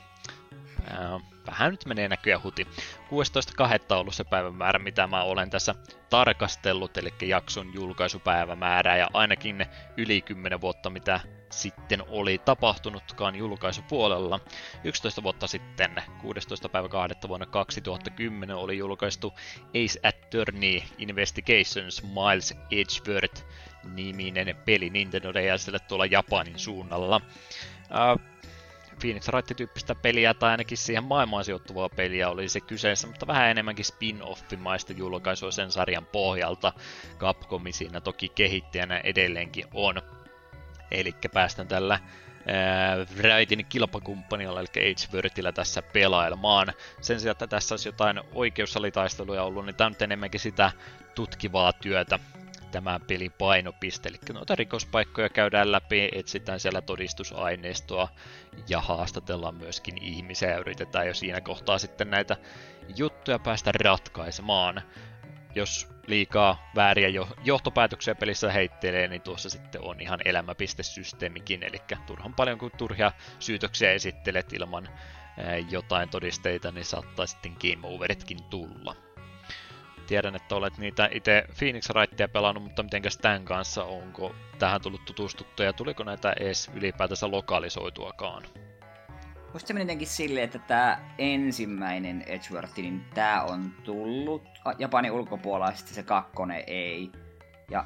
Uh, vähän nyt menee näköjään huti. 16.2. on ollut se päivämäärä, mitä mä olen tässä tarkastellut, eli jakson julkaisupäivämäärää, ja ainakin yli 10 vuotta, mitä sitten oli tapahtunutkaan julkaisupuolella. 11 vuotta sitten, 16. päivä 2. vuonna 2010, oli julkaistu Ace Attorney Investigations Miles Edgeworth niminen peli Nintendo DSlle tuolla Japanin suunnalla. Uh, Phoenix Wright-tyyppistä peliä tai ainakin siihen maailmaan sijoittuvaa peliä oli se kyseessä, mutta vähän enemmänkin spin-offimaista julkaisua sen sarjan pohjalta. Capcom siinä toki kehittäjänä edelleenkin on. Eli päästään tällä Wrightin kilpakumppanilla, eli H-Wordillä tässä pelailemaan. Sen sijaan, että tässä olisi jotain oikeusalitaisteluja ollut, niin tämä on enemmänkin sitä tutkivaa työtä, tämä pelin painopiste. Eli noita rikospaikkoja käydään läpi, etsitään siellä todistusaineistoa ja haastatellaan myöskin ihmisiä ja yritetään jo siinä kohtaa sitten näitä juttuja päästä ratkaisemaan. Jos liikaa vääriä johtopäätöksiä pelissä heittelee, niin tuossa sitten on ihan elämäpistesysteemikin, eli turhan paljon kuin turhia syytöksiä esittelet ilman jotain todisteita, niin saattaa sitten game overitkin tulla. Tiedän, että olet niitä itse Phoenix Wrightia pelannut, mutta mitenkäs tämän kanssa onko tähän tullut tutustuttu ja tuliko näitä edes ylipäätänsä lokalisoituakaan? Musta se menikin silleen, että tämä ensimmäinen Edgeworth, niin tämä on tullut Japanin ulkopuolella, ja se kakkonen ei. Ja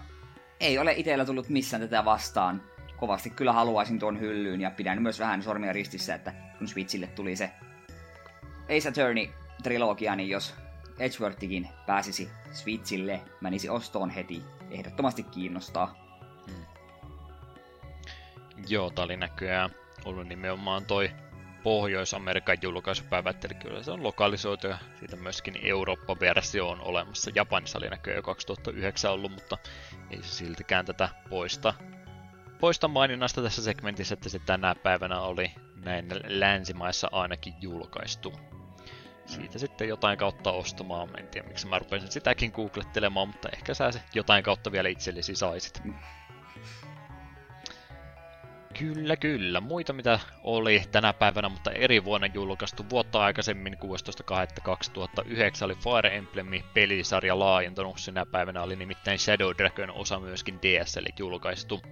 ei ole itsellä tullut missään tätä vastaan. Kovasti kyllä haluaisin tuon hyllyyn, ja pidän myös vähän sormia ristissä, että kun Switchille tuli se Ace Attorney-trilogia, niin jos Edgeworthikin pääsisi Switchille, menisi ostoon heti. Ehdottomasti kiinnostaa. Hmm. Joo, tää oli näköjään ollut nimenomaan toi Pohjois-Amerikan julkaisupäivät, eli kyllä se on lokalisoitu ja siitä myöskin Eurooppa-versio on olemassa. Japanissa oli näköjään jo 2009 ollut, mutta ei se siltikään tätä poista. Poista maininnasta tässä segmentissä, että se tänä päivänä oli näin länsimaissa ainakin julkaistu. Siitä sitten jotain kautta ostamaan, en tiedä miksi mä rupesin sitäkin googlettelemaan, mutta ehkä sä se jotain kautta vielä itsellesi saisit. Kyllä, kyllä. Muita mitä oli tänä päivänä, mutta eri vuonna julkaistu. Vuotta aikaisemmin 16.2.2009 oli Fire Emblem pelisarja laajentunut. Sinä päivänä oli nimittäin Shadow Dragon osa myöskin DSL julkaistu.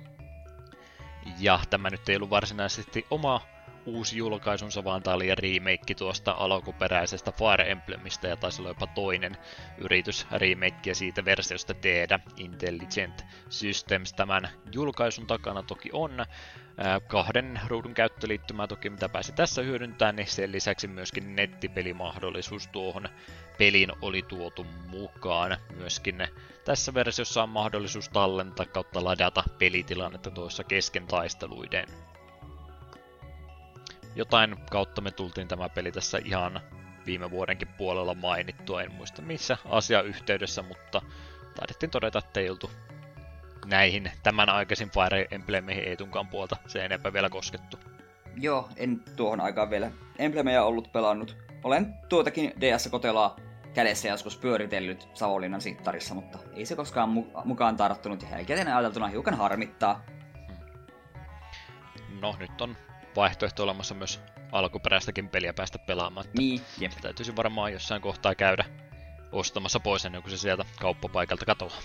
Ja tämä nyt ei ollut varsinaisesti oma uusi julkaisunsa, vaan tämä oli remake tuosta alkuperäisestä Fire Emblemistä ja taisi olla jopa toinen yritys remakea siitä versiosta tehdä. Intelligent Systems tämän julkaisun takana toki on. Kahden ruudun käyttöliittymää toki, mitä pääsi tässä hyödyntämään, niin sen lisäksi myöskin nettipelimahdollisuus tuohon peliin oli tuotu mukaan. Myöskin tässä versiossa on mahdollisuus tallentaa kautta ladata pelitilannetta tuossa kesken taisteluiden jotain kautta me tultiin tämä peli tässä ihan viime vuodenkin puolella mainittua. En muista missä asiayhteydessä, mutta taidettiin todeta, että ei oltu näihin tämän aikaisin Fire Emblemeihin ei tunkaan puolta se enempää vielä koskettu. Joo, en tuohon aikaan vielä Emblemejä ollut pelannut. Olen tuotakin DS kotelaa kädessä joskus pyöritellyt Savonlinnan sittarissa, mutta ei se koskaan mu- mukaan tarttunut ja jälkeen ajateltuna hiukan harmittaa. No, nyt on vaihtoehto olemassa myös alkuperäistäkin peliä päästä pelaamaan. Niin, jep. Se täytyisi varmaan jossain kohtaa käydä ostamassa pois ennen kuin se sieltä kauppapaikalta katoaa.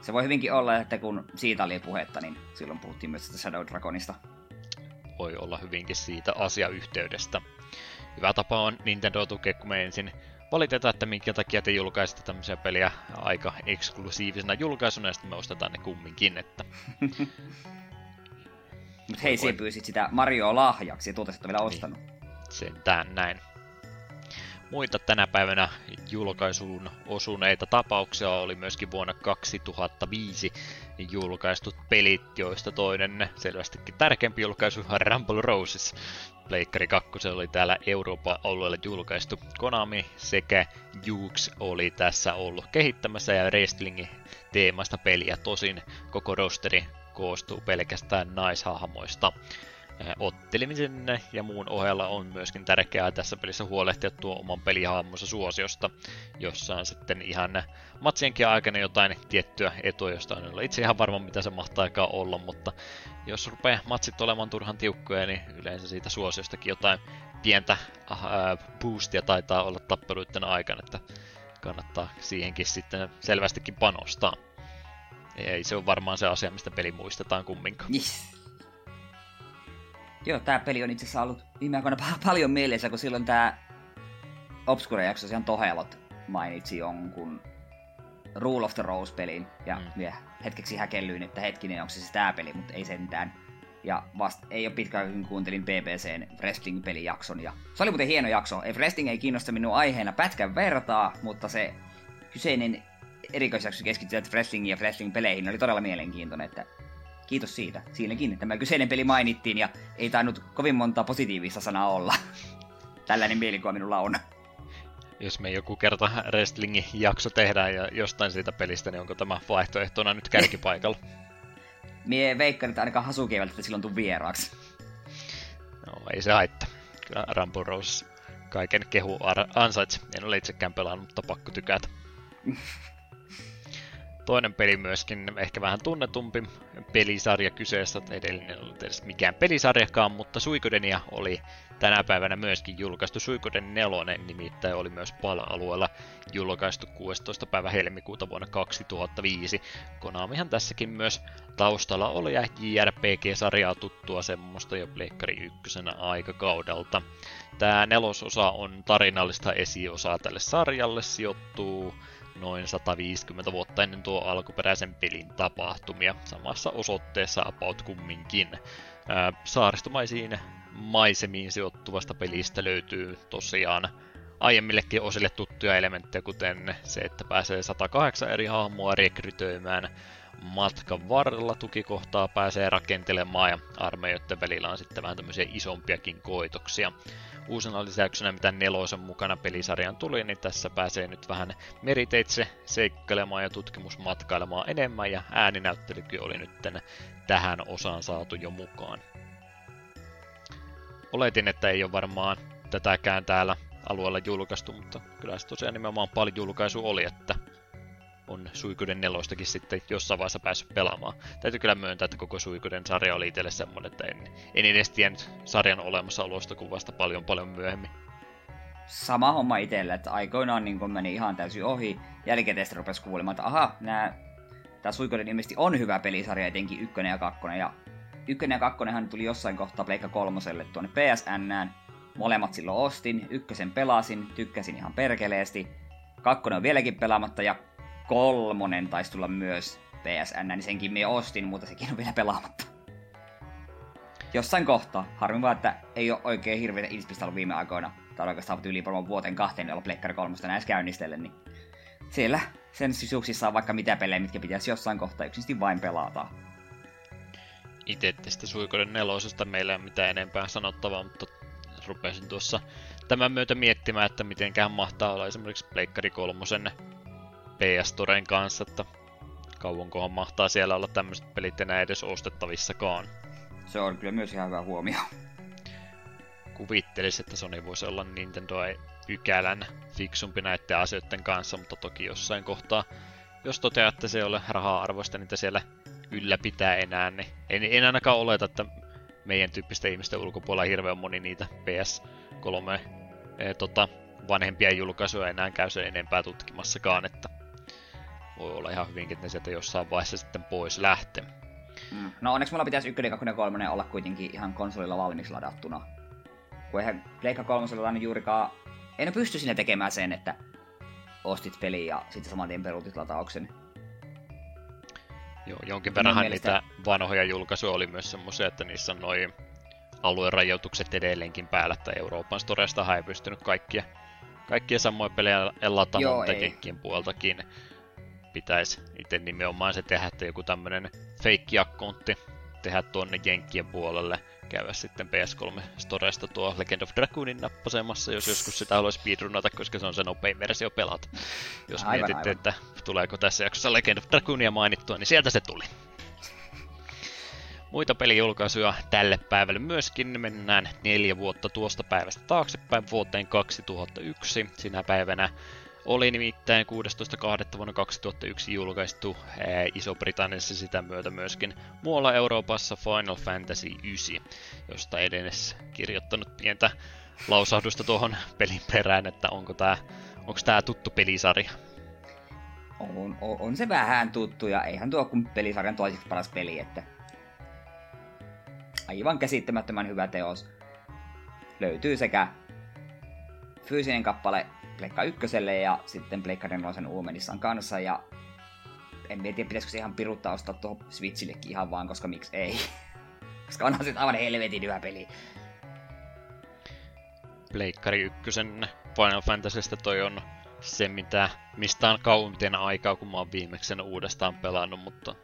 Se voi hyvinkin olla, että kun siitä oli puhetta, niin silloin puhuttiin myös Shadow Dragonista. Voi olla hyvinkin siitä asiayhteydestä. Hyvä tapa on Nintendo tukea, kun me ensin valitetaan, että minkä takia te julkaisitte tämmöisiä peliä aika eksklusiivisena julkaisuna, ja sitten me ostetaan ne kumminkin, että [LAUGHS] Mutta hei, sinä pyysit sitä Mario lahjaksi ja tuota vielä niin. ostanut. Sentään näin. Muita tänä päivänä julkaisuun osuneita tapauksia oli myöskin vuonna 2005 julkaistut pelit, joista toinen selvästikin tärkeämpi julkaisu [LAUGHS] Rumble Roses. Pleikkari 2 oli täällä Euroopan alueella julkaistu. Konami sekä Jukes oli tässä ollut kehittämässä ja wrestlingin teemasta peliä. Tosin koko rosteri koostuu pelkästään naishahmoista. Ottelemisen ja muun ohella on myöskin tärkeää tässä pelissä huolehtia tuo oman pelihahmonsa suosiosta, jossa on sitten ihan matsienkin aikana jotain tiettyä etua, josta on olla itse ihan varma mitä se mahtaakaan olla, mutta jos rupeaa matsit olemaan turhan tiukkoja, niin yleensä siitä suosiostakin jotain pientä äh, boostia taitaa olla tappeluiden aikana, että kannattaa siihenkin sitten selvästikin panostaa. Ei se on varmaan se asia, mistä peli muistetaan kumminkaan. Yes. Joo, tää peli on itse asiassa ollut viime aikoina paljon mielessä, kun silloin tää Obscure-jakso ihan Tohelot mainitsi jonkun Rule of the Rose-pelin, ja mm. hetkeksi häkellyin, että hetkinen, onko se se tää peli, mutta ei sentään. Ja vasta ei ole pitkään, kun kuuntelin BBCn wrestling-pelijakson, ja se oli muuten hieno jakso. Ei wrestling ei kiinnosta minun aiheena pätkän vertaa, mutta se kyseinen erikoisjakso keskittyvät wrestlingiin ja wrestling-peleihin oli todella mielenkiintoinen, että kiitos siitä. Siinäkin tämä kyseinen peli mainittiin ja ei tainnut kovin monta positiivista sanaa olla. [LAUGHS] Tällainen mielikuva minulla on. Jos me joku kerta wrestlingin jakso tehdään ja jostain siitä pelistä, niin onko tämä vaihtoehtona nyt kärkipaikalla? [LAUGHS] [LAUGHS] Mie veikkaan, että ainakaan Hasuki ei silloin tuu vieraaksi. No, ei se haittaa. Kyllä Rambo Rose kaiken kehu ansaitsi. En ole itsekään pelannut, mutta pakko tykätä. Toinen peli myöskin, ehkä vähän tunnetumpi pelisarja kyseessä, edellinen ei ollut edes mikään pelisarjakaan, mutta Suikodenia oli tänä päivänä myöskin julkaistu. Suikoden nelonen nimittäin oli myös PAL-alueella julkaistu 16. päivä helmikuuta vuonna 2005. Konamihan tässäkin myös taustalla oli ja JRPG-sarjaa tuttua semmoista jo Pleikkari ykkösenä aikakaudelta. Tämä nelososa on tarinallista esiosaa tälle sarjalle, sijoittuu noin 150 vuotta ennen tuo alkuperäisen pelin tapahtumia, samassa osoitteessa about kumminkin. saaristomaisiin maisemiin sijoittuvasta pelistä löytyy tosiaan aiemmillekin osille tuttuja elementtejä, kuten se, että pääsee 108 eri hahmoa rekrytoimään matkan varrella tukikohtaa pääsee rakentelemaan ja armeijoiden välillä on sitten vähän tämmöisiä isompiakin koitoksia uusena lisäyksenä, mitä nelosen mukana pelisarjan tuli, niin tässä pääsee nyt vähän meriteitse seikkailemaan ja tutkimusmatkailemaan enemmän, ja ääninäyttelykin oli nyt tähän osaan saatu jo mukaan. Oletin, että ei ole varmaan tätäkään täällä alueella julkaistu, mutta kyllä se tosiaan nimenomaan paljon julkaisu oli, että on Suikuden nelostakin sitten jossain vaiheessa päässyt pelaamaan. Täytyy kyllä myöntää, että koko Suikuden sarja oli itselle semmoinen, että en, en edes tiennyt sarjan olemassaolosta kuin vasta paljon paljon myöhemmin. Sama homma itselle, että aikoinaan niin meni ihan täysin ohi. Jälkikäteen rupesi kuulemaan, että aha, nää, tämä Suikoden ilmeisesti on hyvä pelisarja, etenkin ykkönen ja kakkonen. Ja ykkönen ja kakkonenhan tuli jossain kohtaa Pleikka kolmoselle tuonne PSNään. Molemmat silloin ostin, ykkösen pelasin, tykkäsin ihan perkeleesti. Kakkonen on vieläkin pelaamatta ja kolmonen taisi tulla myös PSN, niin senkin me ostin, mutta sekin on vielä pelaamatta. Jossain kohtaa. Harmi vaan, että ei ole oikein hirveitä inspistä ollut viime aikoina. Tai oikeastaan yli varmaan vuoteen kahteen olla Pleikkari kolmosta näissä käynnistelle, niin siellä sen sisuksissa on vaikka mitä pelejä, mitkä pitäisi jossain kohtaa yksinkertaisesti vain pelata. Itse tästä Suikoden nelosesta meillä ei ole mitään enempää sanottavaa, mutta rupesin tuossa tämän myötä miettimään, että mitenkään mahtaa olla esimerkiksi Pleikkari kolmosen PS Storen kanssa, että kauankohan mahtaa siellä olla tämmöiset pelit enää edes ostettavissakaan. Se on kyllä myös ihan hyvä huomio. Kuvittelis, että Sony voisi olla Nintendoa ykälän fiksumpi näiden asioiden kanssa, mutta toki jossain kohtaa, jos toteaa, että se ei ole rahaa-arvoista niitä siellä ylläpitää enää, niin en, en ainakaan oleta, että meidän tyyppisten ihmisten ulkopuolella hirveän moni niitä PS3 e, eh, tota, vanhempia julkaisuja enää käy se enempää tutkimassakaan, että voi olla ihan hyvinkin, että ne sieltä jossain vaiheessa sitten pois lähtee. Mm. No onneksi mulla pitäisi 1, 2, 3 olla kuitenkin ihan konsolilla valmiiksi ladattuna. Kun eihän Pleikka 3 niin juurikaan... Ei ne pysty sinne tekemään sen, että ostit peli ja sitten saman tien peruutit latauksen. Joo, jonkin verran mielestä... niitä vanhoja julkaisuja oli myös semmoisia, että niissä on noin aluerajoitukset edelleenkin päällä, että Euroopan Storesta ei pystynyt kaikkia, kaikkia samoja pelejä mutta Jenkkien puoltakin pitäisi itse nimenomaan se tehdä, että joku tämmöinen feikki-akkontti tehdä tuonne Jenkkien puolelle, käydä sitten PS3 Storesta tuo Legend of Dragoonin nappasemassa, jos joskus sitä haluaisi speedrunata, koska se on se nopein versio pelata. Jos aivan, mietitte, aivan. että tuleeko tässä jaksossa Legend of Dragoonia mainittua, niin sieltä se tuli. Muita pelijulkaisuja tälle päivälle myöskin. Mennään neljä vuotta tuosta päivästä taaksepäin vuoteen 2001. Sinä päivänä oli nimittäin 16.2. vuonna 2001 julkaistu Iso-Britanniassa sitä myötä myöskin muualla Euroopassa Final Fantasy 9, josta edes kirjoittanut pientä lausahdusta tuohon pelin perään, että onko tämä onko tää tuttu pelisarja. On, on, on, se vähän tuttu ja eihän tuo kun pelisarjan toiseksi paras peli, että aivan käsittämättömän hyvä teos. Löytyy sekä fyysinen kappale Pleikka ykköselle ja sitten Pleikka nelosen Uumenissaan kanssa. Ja en tiedä, pitäisikö se ihan piruttaa ostaa tuohon Switchillekin ihan vaan, koska miksi ei. [LAUGHS] koska onhan se aivan helvetin hyvä peli. Pleikkari ykkösen Final Fantasystä toi on se, mitä, mistä on kauempien aikaa, kun mä oon viimeksi uudestaan pelannut, mutta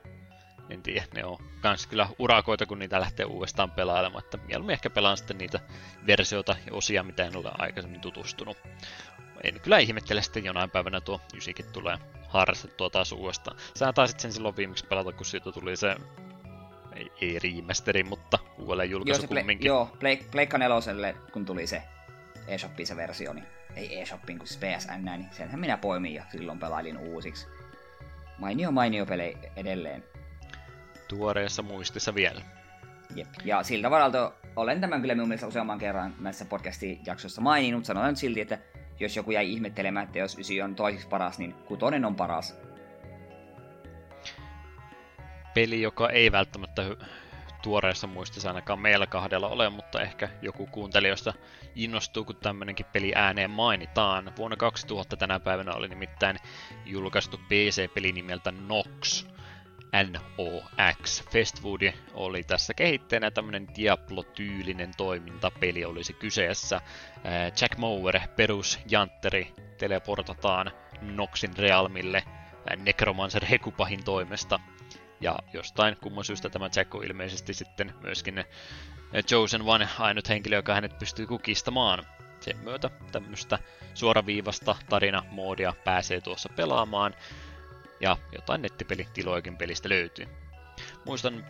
en tiedä, ne on kans kyllä urakoita, kun niitä lähtee uudestaan pelailemaan, että mieluummin ehkä pelaan sitten niitä versioita ja osia, mitä en ole aikaisemmin tutustunut. En kyllä ihmettele sitten jonain päivänä tuo ysikin tulee harrastettua taas uudestaan. Sä taisit sen silloin viimeksi pelata, kun siitä tuli se ei, ei remasteri, mutta uudelleen julkaisu joo, kumminkin. joo, Pleikka neloselle, kun tuli se eShopin se versio, niin ei eShopin, kun siis PSN, niin senhän minä poimin ja silloin pelailin uusiksi. Mainio mainio peli edelleen tuoreessa muistissa vielä. Jep. Ja siltä varalta olen tämän kyllä minun mielestä useamman kerran näissä podcastin jaksoissa maininnut. Nyt silti, että jos joku jäi ihmettelemään, että jos ysi on toiseksi paras, niin kutonen on paras. Peli, joka ei välttämättä tuoreessa muistissa ainakaan meillä kahdella ole, mutta ehkä joku kuuntelijoista innostuu, kun tämmönenkin peli ääneen mainitaan. Vuonna 2000 tänä päivänä oli nimittäin julkaistu PC-peli nimeltä Nox, NOX. Festwood oli tässä kehittäjänä tämmönen Diablo-tyylinen toimintapeli olisi kyseessä. Jack Mower, perus Jantteri, teleportataan Noxin realmille Necromancer Hekupahin toimesta. Ja jostain kumman syystä tämä Jack on ilmeisesti sitten myöskin Chosen One ainut henkilö, joka hänet pystyy kukistamaan. Sen myötä tämmöistä suoraviivasta tarinamoodia pääsee tuossa pelaamaan ja jotain nettipelitiloikin pelistä löytyy. Muistan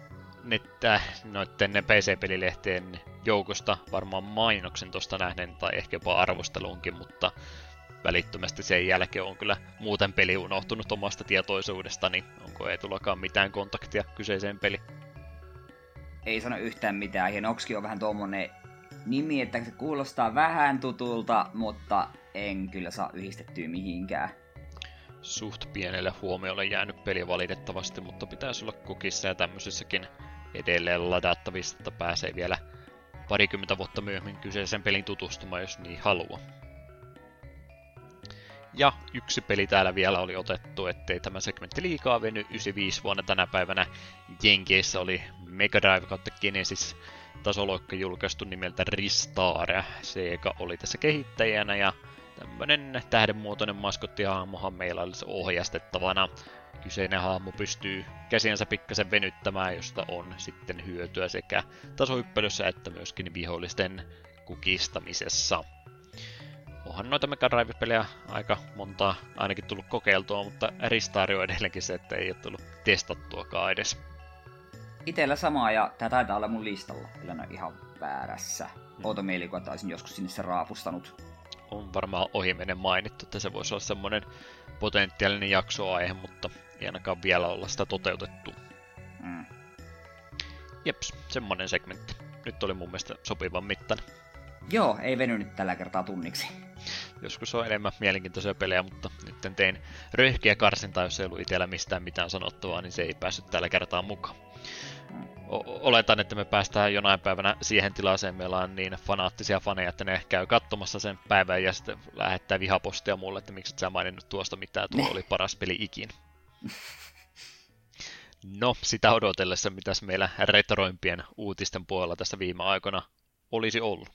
että noiden PC-pelilehteen joukosta varmaan mainoksen tuosta nähden tai ehkä jopa arvostelunkin, mutta välittömästi sen jälkeen on kyllä muuten peli unohtunut omasta tietoisuudesta, niin onko ei tullakaan mitään kontaktia kyseiseen peli? Ei sano yhtään mitään, Noxki on vähän tuommoinen nimi, että se kuulostaa vähän tutulta, mutta en kyllä saa yhdistettyä mihinkään suht pienelle huomiolle jäänyt peli valitettavasti, mutta pitäisi olla kukissa ja tämmöisissäkin edelleen ladattavissa, että pääsee vielä parikymmentä vuotta myöhemmin kyseisen pelin tutustumaan, jos niin haluaa. Ja yksi peli täällä vielä oli otettu, ettei tämä segmentti liikaa veny 95 vuonna tänä päivänä. Jenkeissä oli Mega Drive kautta Genesis tasoloikka julkaistu nimeltä Ristar. Sega oli tässä kehittäjänä ja tämmönen tähdenmuotoinen maskottihahmohan meillä olisi ohjastettavana. Kyseinen hahmo pystyy käsiensä pikkasen venyttämään, josta on sitten hyötyä sekä tasohyppelyssä että myöskin vihollisten kukistamisessa. Onhan noita Mega Drive-pelejä aika montaa ainakin tullut kokeiltua, mutta Ristar on edelleenkin se, että ei ole tullut testattuakaan edes. Itellä samaa ja tämä taitaa olla mun listalla, ellei ihan väärässä. Hmm. Outo mielikuva, että olisin joskus sinne se raapustanut on varmaan ohimenen mainittu, että se voisi olla semmoinen potentiaalinen jaksoaihe, mutta ei ainakaan vielä olla sitä toteutettu. Mm. Jeps, semmonen segmentti. Nyt oli mun mielestä sopivan mittan. Joo, ei venynyt tällä kertaa tunniksi. Joskus on enemmän mielenkiintoisia pelejä, mutta nyt tein röyhkiä karsintaa, jos ei ollut itsellä mistään mitään sanottavaa, niin se ei päässyt tällä kertaa mukaan oletan, että me päästään jonain päivänä siihen tilaseen, meillä on niin fanaattisia faneja, että ne käy katsomassa sen päivän ja sitten lähettää vihapostia mulle, että miksi et sä maininnut tuosta mitään, tuo oli paras peli ikin. No, sitä odotellessa, mitäs meillä retroimpien uutisten puolella tässä viime aikoina olisi ollut.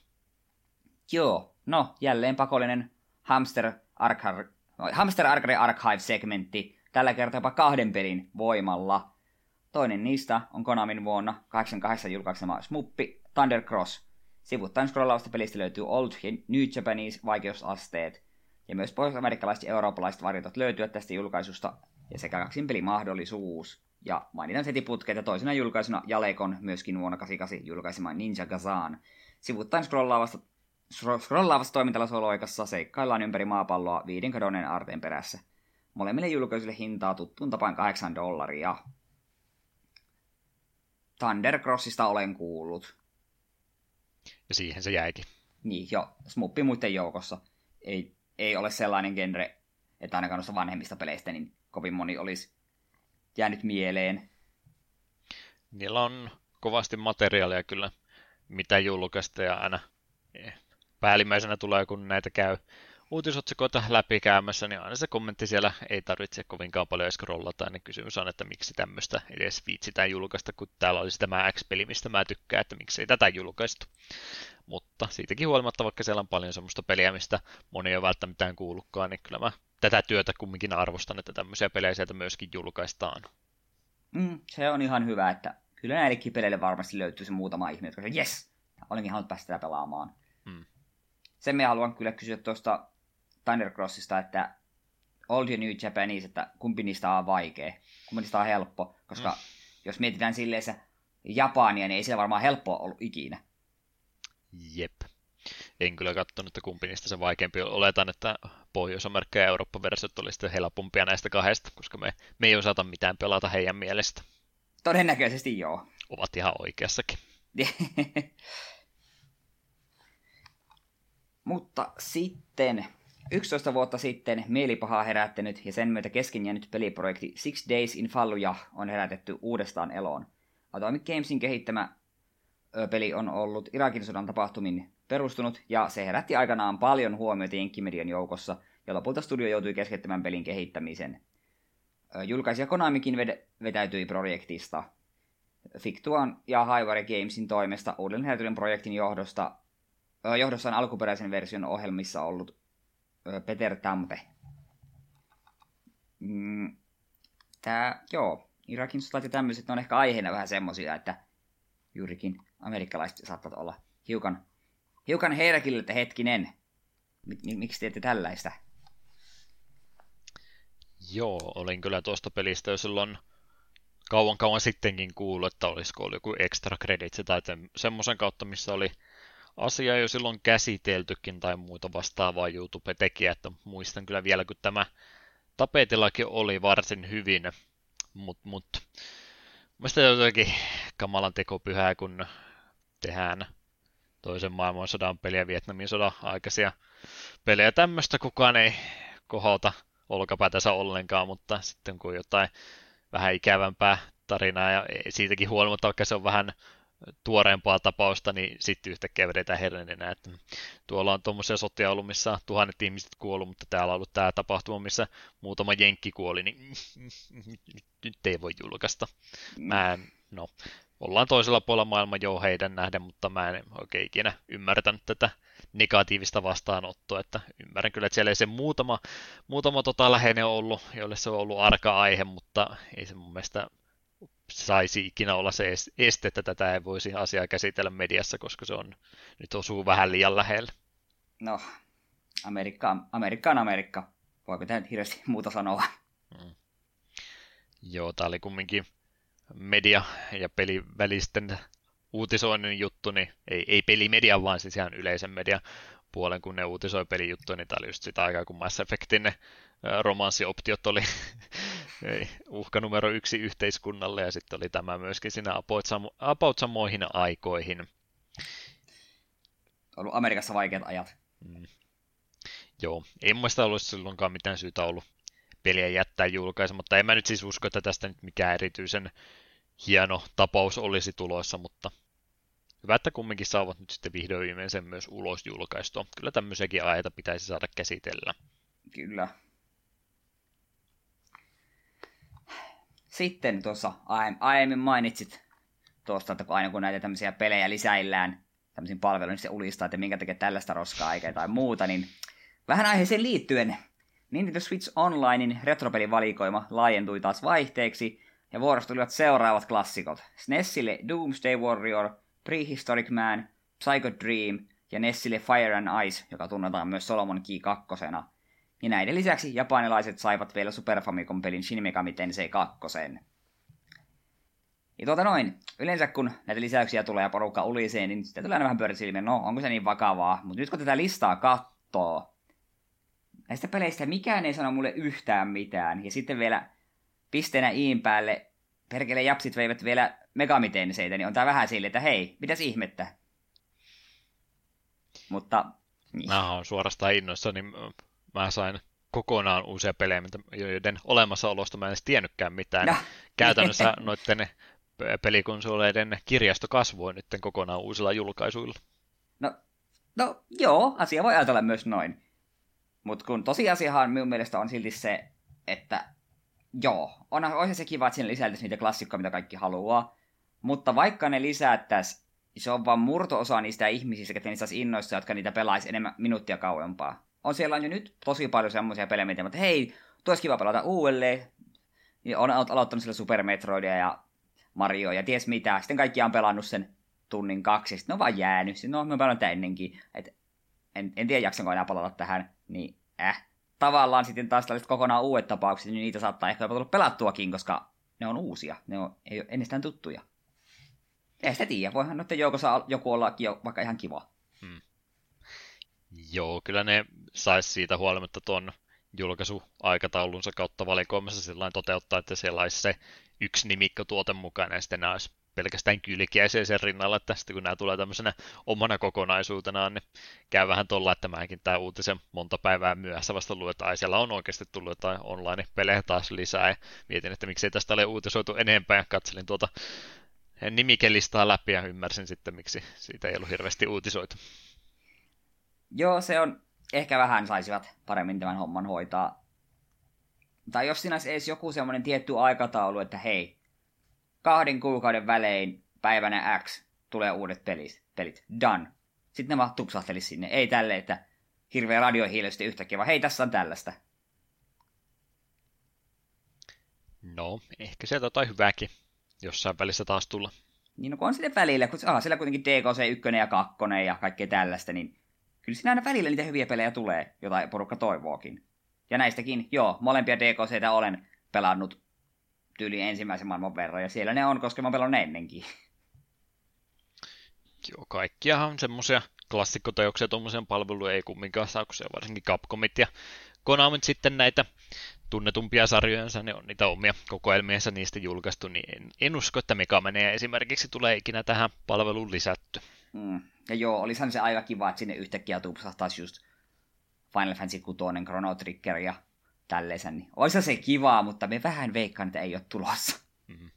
Joo, no jälleen pakollinen Hamster, Archive, Hamster Archive-segmentti, tällä kertaa jopa kahden pelin voimalla. Toinen niistä on Konamin vuonna 88 julkaisema Smuppi Thunder Cross. Sivuttain scrollaavasta pelistä löytyy Old ja New Japanese vaikeusasteet, ja myös pohjois-amerikkalaiset ja eurooppalaiset varjotot löytyvät tästä julkaisusta, ja sekä kaksin pelimahdollisuus. Ja mainitan heti putkeet ja toisena julkaisuna Jalekon myöskin vuonna 88 julkaisema Ninja Gazan. Sivuttain scrollaavasta, scrollaavassa toimintalasoloikassa seikkaillaan ympäri maapalloa viiden kadonneen aarteen perässä. Molemmille julkaisuille hintaa tuttuun tapaan 8 dollaria. Thundercrossista olen kuullut. Ja siihen se jäikin. Niin, jo. Smuppi muiden joukossa. Ei, ei ole sellainen genre, että ainakaan noista vanhemmista peleistä niin kovin moni olisi jäänyt mieleen. Niillä on kovasti materiaalia kyllä, mitä julkaista ja aina eh, päällimmäisenä tulee, kun näitä käy uutisotsikoita läpikäymässä, niin aina se kommentti siellä ei tarvitse kovinkaan paljon scrollata, niin kysymys on, että miksi tämmöistä edes viitsitään julkaista, kun täällä olisi tämä X-peli, mistä mä tykkään, että miksi ei tätä julkaistu. Mutta siitäkin huolimatta, vaikka siellä on paljon semmoista peliä, mistä moni ei ole välttämättä kuullutkaan, niin kyllä mä tätä työtä kumminkin arvostan, että tämmöisiä pelejä sieltä myöskin julkaistaan. Mm, se on ihan hyvä, että kyllä näillekin peleille varmasti löytyy se muutama ihminen, jotka yes, olenkin halunnut päästä pelaamaan. Mm. Sen me haluan kyllä kysyä tuosta Thundercrossista, että Old ja New Japanese, että kumpi niistä on vaikea, kumpi niistä on helppo, koska mm. jos mietitään silleen se Japania, niin ei siellä varmaan helppoa ollut ikinä. Jep. En kyllä katsonut, että kumpi niistä se vaikeampi on. Oletan, että Pohjois-Amerikka ja Eurooppa-versiot oli sitten helpompia näistä kahdesta, koska me, me ei osata mitään pelata heidän mielestä. Todennäköisesti joo. Ovat ihan oikeassakin. [LAUGHS] Mutta sitten 11 vuotta sitten mielipahaa herättänyt ja sen myötä kesken jäänyt peliprojekti Six Days in Fallujah on herätetty uudestaan eloon. Atomic Gamesin kehittämä peli on ollut Irakin sodan tapahtumin perustunut, ja se herätti aikanaan paljon huomiota Jenkkimedian joukossa, ja lopulta studio joutui keskeyttämään pelin kehittämisen. Julkaisija Konamikin vetäytyi projektista. Fictuan ja Highwire Gamesin toimesta herätyneen projektin johdosta, johdossa on alkuperäisen version ohjelmissa ollut Peter Tampe. Mm, tää, joo, Irakin sotat ja tämmöiset on ehkä aiheena vähän semmosia, että juurikin amerikkalaiset saattavat olla hiukan, hiukan herkille, että hetkinen, miksi teette tällaista? Joo, olin kyllä tuosta pelistä jo silloin kauan kauan sittenkin kuullut, että olisiko ollut joku extra credits tai semmoisen kautta, missä oli asia jo silloin käsiteltykin tai muuta vastaavaa YouTube-tekijää, että muistan kyllä vielä, kun tämä tapetillakin oli varsin hyvin, mutta mut, Mielestäni jotenkin kamalan tekopyhää, kun tehdään toisen maailmansodan peliä, Vietnamin sodan aikaisia pelejä. Tämmöistä kukaan ei kohota olkapäätänsä ollenkaan, mutta sitten kun jotain vähän ikävämpää tarinaa ja siitäkin huolimatta, vaikka se on vähän tuoreempaa tapausta, niin sitten yhtäkkiä vedetään hernenä, että tuolla on tuommoisia sotia ollut, missä tuhannet ihmiset kuollut, mutta täällä on ollut tämä tapahtuma, missä muutama jenkki kuoli, niin [LAUGHS] nyt ei voi julkaista. Mä en, no, ollaan toisella puolella maailman jo heidän nähden, mutta mä en oikein ikinä ymmärtänyt tätä negatiivista vastaanottoa, että ymmärrän kyllä, että siellä ei se muutama, muutama tota läheinen ollut, jolle se on ollut arka aihe, mutta ei se mun mielestä saisi ikinä olla se este, että tätä ei voisi asiaa käsitellä mediassa, koska se on nyt osuu vähän liian lähellä. No, Amerikka, Amerikka on Amerikka. Voiko tämä hirveästi muuta sanoa? Mm. Joo, tämä oli kumminkin media- ja pelivälisten uutisoinnin juttu, niin ei, ei pelimedia, vaan siis ihan yleisen media puolen, kun ne uutisoi pelijuttuja, niin tämä oli just sitä aikaa, kun Mass Effectin ne romanssioptiot oli [LAUGHS] uhka numero yksi yhteiskunnalle, ja sitten oli tämä myöskin siinä about samoihin aikoihin. Ollut Amerikassa vaikeat ajat. Mm. Joo, ei mun ollut silloinkaan mitään syytä ollut peliä jättää julkaisematta. En mä nyt siis usko, että tästä nyt mikään erityisen hieno tapaus olisi tulossa, mutta hyvä, että kumminkin saavat nyt sitten vihdoin viimein sen myös ulos julkaistua. Kyllä tämmöisiäkin aiheita pitäisi saada käsitellä. Kyllä. Sitten tuossa aiemmin mainitsit tuosta, että aina kun näitä tämmöisiä pelejä lisäillään tämmöisiin palveluihin, niin se ulistaa, että minkä tekee tällaista roskaa eikä tai muuta, niin vähän aiheeseen liittyen Nintendo Switch Onlinein retropelivalikoima laajentui taas vaihteeksi, ja vuorosta tulivat seuraavat klassikot. SNESille Doomsday Warrior, Prehistoric Man, Psycho Dream ja Nessille Fire and Ice, joka tunnetaan myös Solomon Key 2. Ja näiden lisäksi japanilaiset saivat vielä Super Famicom-pelin Shin Megami Tensei 2. Ja tuota noin, yleensä kun näitä lisäyksiä tulee ja porukka ulisee, niin sitten tulee aina vähän pyörisilmiä, no onko se niin vakavaa. Mutta nyt kun tätä listaa katsoo, näistä peleistä mikään ei sano mulle yhtään mitään. Ja sitten vielä pisteenä iin päälle, perkele japsit veivät vielä megamitenseitä, niin on tää vähän sille, että hei, mitäs ihmettä. Mutta... Niin. Mä oon suorastaan innoissa, niin mä sain kokonaan uusia pelejä, joiden olemassaolosta mä en edes tiennytkään mitään. No. [LAUGHS] Käytännössä noiden pelikonsoleiden kirjasto kasvoi nyt kokonaan uusilla julkaisuilla. No, no joo, asia voi ajatella myös noin. Mutta kun tosiasiahan minun mielestä on silti se, että joo, on, olisi se kiva, että sinne lisäiltäisiin niitä klassikkoja, mitä kaikki haluaa. Mutta vaikka ne lisättäisiin, se on vain murto-osa niistä ihmisistä, ketkä niistä innoissa, jotka niitä pelaisi enemmän minuuttia kauempaa. On siellä on jo nyt tosi paljon semmoisia pelejä, mitä, että hei, tuossa kiva pelata uudelleen. Ja on aloittanut sillä Super Metroidia ja Mario ja ties mitä. Sitten kaikki on pelannut sen tunnin kaksi, sitten ne on vaan jäänyt. Sitten no, oon pelannut ennenkin. Et en, en tiedä, jaksanko enää palata tähän. Niin, äh. Tavallaan sitten taas tällaiset kokonaan uudet tapaukset, niin niitä saattaa ehkä jopa tulla pelattuakin, koska ne on uusia. Ne on, ei ole ennestään tuttuja. Ei sitä tiedä. Voihan noiden joukossa joku ollakin jo vaikka ihan kiva. Hmm. Joo, kyllä ne sais siitä huolimatta ton julkaisuaikataulunsa kautta valikoimassa sillä toteuttaa, että siellä olisi se yksi nimikkotuote mukana, ja sitten nämä olisi pelkästään kylkiäisiä sen rinnalla, että sitten kun nämä tulee tämmöisenä omana kokonaisuutenaan, niin käy vähän tuolla, että mäkin tämä uutisen monta päivää myöhässä vasta luetaan, ja siellä on oikeasti tullut jotain online-pelejä taas lisää, ja mietin, että miksei tästä ole uutisoitu enempää, ja katselin tuota nimikelistaa läpi, ja ymmärsin sitten, miksi siitä ei ollut hirveästi uutisoitu. Joo, se on, ehkä vähän saisivat paremmin tämän homman hoitaa. Tai jos siinä olisi edes joku semmoinen tietty aikataulu, että hei, kahden kuukauden välein päivänä X tulee uudet pelit, pelit. done. Sitten ne vaan tupsahtelisi sinne. Ei tälle, että hirveä radiohiilösti yhtäkkiä, vaan hei, tässä on tällaista. No, ehkä sieltä jotain hyvääkin jossain välissä taas tulla. Niin, no kun on sitten välillä, kun ah, siellä kuitenkin DKC 1 ja 2 ja kaikkea tällaista, niin kyllä siinä aina välillä niitä hyviä pelejä tulee, jota porukka toivookin. Ja näistäkin, joo, molempia DKCtä olen pelannut tyyli ensimmäisen maailman verran, ja siellä ne on, koska mä pelannut ennenkin. [LAUGHS] Joo, kaikkiahan semmoisia klassikkoteoksia tuommoisen palveluja ei kumminkaan saa, kun se on varsinkin Capcomit ja Konamit sitten näitä tunnetumpia sarjojensa, ne on niitä omia kokoelmiensa niistä julkaistu, niin en, en usko, että Megamania esimerkiksi tulee ikinä tähän palveluun lisätty. Mm. Ja joo, olisihan se aika kiva, että sinne yhtäkkiä tupsahtaisi just Final Fantasy 6, Chrono Trigger ja tälleensä, niin se kivaa, mutta me vähän veikkaan, että ei ole tulossa. Mm-hmm.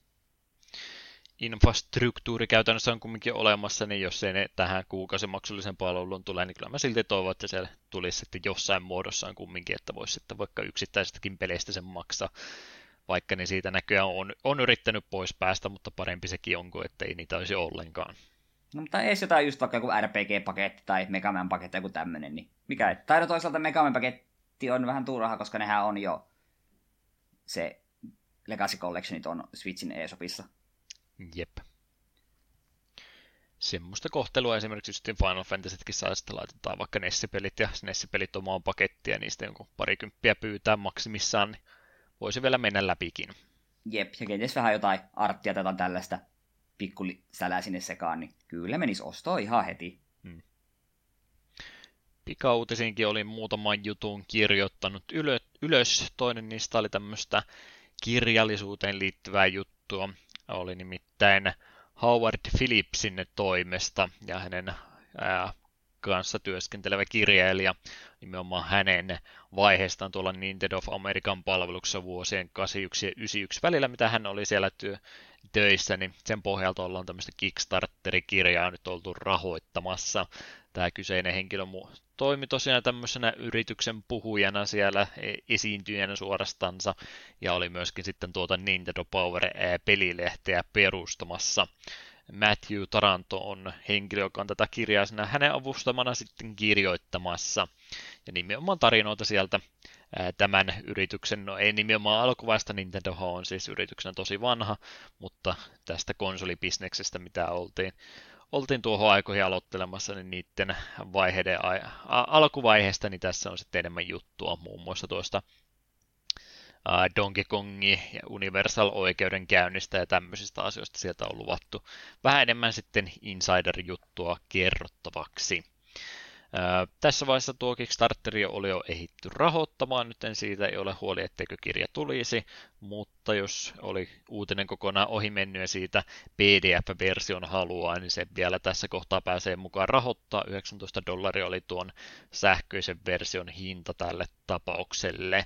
Infrastruktuuri käytännössä on kumminkin olemassa, niin jos ei ne tähän kuukausimaksullisen palveluun tule, niin kyllä mä silti toivon, että se tulisi sitten jossain muodossaan kumminkin, että voisi sitten vaikka yksittäisestäkin peleistä sen maksaa. Vaikka niin siitä näköjään on, on yrittänyt pois päästä, mutta parempi sekin onko, että ei niitä olisi ollenkaan. No, mutta ei jotain just vaikka joku RPG-paketti tai Megaman paketti joku tämmönen, niin mikä et. Tai no toisaalta Megaman paketti on vähän turhaa, koska nehän on jo se Legacy Collectionit on Switchin eShopissa. Jep. Semmoista kohtelua esimerkiksi just Final Fantasytkin saa, että laitetaan vaikka Nessi-pelit ja Nessi-pelit omaan pakettiin ja niistä jonkun parikymppiä pyytää maksimissaan, niin voisi vielä mennä läpikin. Jep, ja kenties vähän jotain arttia tai tällaista pikkusälää sinne sekaan, niin kyllä menisi ostoa ihan heti. Hmm. Pikauutisinkin olin muutaman jutun kirjoittanut ylös. Toinen niistä oli tämmöistä kirjallisuuteen liittyvää juttua. Oli nimittäin Howard Phillipsin toimesta ja hänen ää, kanssa työskentelevä kirjailija nimenomaan hänen vaiheestaan tuolla Nintendo of American palveluksessa vuosien 81 ja 91 välillä, mitä hän oli siellä työ, töissä, niin sen pohjalta ollaan tämmöistä Kickstarter-kirjaa nyt oltu rahoittamassa. Tämä kyseinen henkilö toimi tosiaan tämmöisenä yrityksen puhujana siellä e, esiintyjänä suorastansa ja oli myöskin sitten tuota Nintendo Power-pelilehteä perustamassa. Matthew Taranto on henkilö, joka on tätä kirjaa hänen avustamana sitten kirjoittamassa. Ja nimenomaan tarinoita sieltä tämän yrityksen, no ei nimenomaan alkuvaista Nintendo on siis yrityksenä tosi vanha, mutta tästä konsolibisneksestä, mitä oltiin, oltiin tuohon aikoihin aloittelemassa, niin niiden vaiheiden alkuvaiheesta, niin tässä on sitten enemmän juttua muun muassa tuosta Donkey Kongi ja Universal oikeudenkäynnistä ja tämmöisistä asioista sieltä on luvattu vähän enemmän sitten insider-juttua kerrottavaksi. Tässä vaiheessa tuo Kickstarteri oli jo ehitty rahoittamaan, nyt en siitä ei ole huoli, etteikö kirja tulisi, mutta jos oli uutinen kokonaan ohi mennyt ja siitä PDF-version haluaa, niin se vielä tässä kohtaa pääsee mukaan rahoittaa. 19 dollaria oli tuon sähköisen version hinta tälle tapaukselle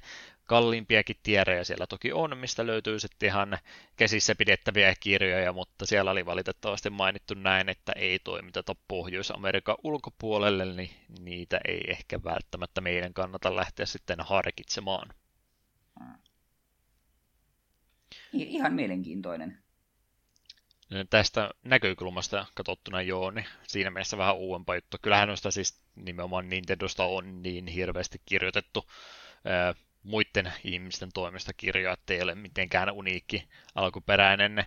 kalliimpiakin tierejä siellä toki on, mistä löytyy sitten ihan käsissä pidettäviä kirjoja, mutta siellä oli valitettavasti mainittu näin, että ei toimiteta Pohjois-Amerikan ulkopuolelle, niin niitä ei ehkä välttämättä meidän kannata lähteä sitten harkitsemaan. Ihan mielenkiintoinen. Tästä näkökulmasta katsottuna joo, niin siinä mielessä vähän uudempaa juttu. Kyllähän noista siis nimenomaan Nintendosta on niin hirveästi kirjoitettu muiden ihmisten toimesta kirjoa, ei ole mitenkään uniikki alkuperäinen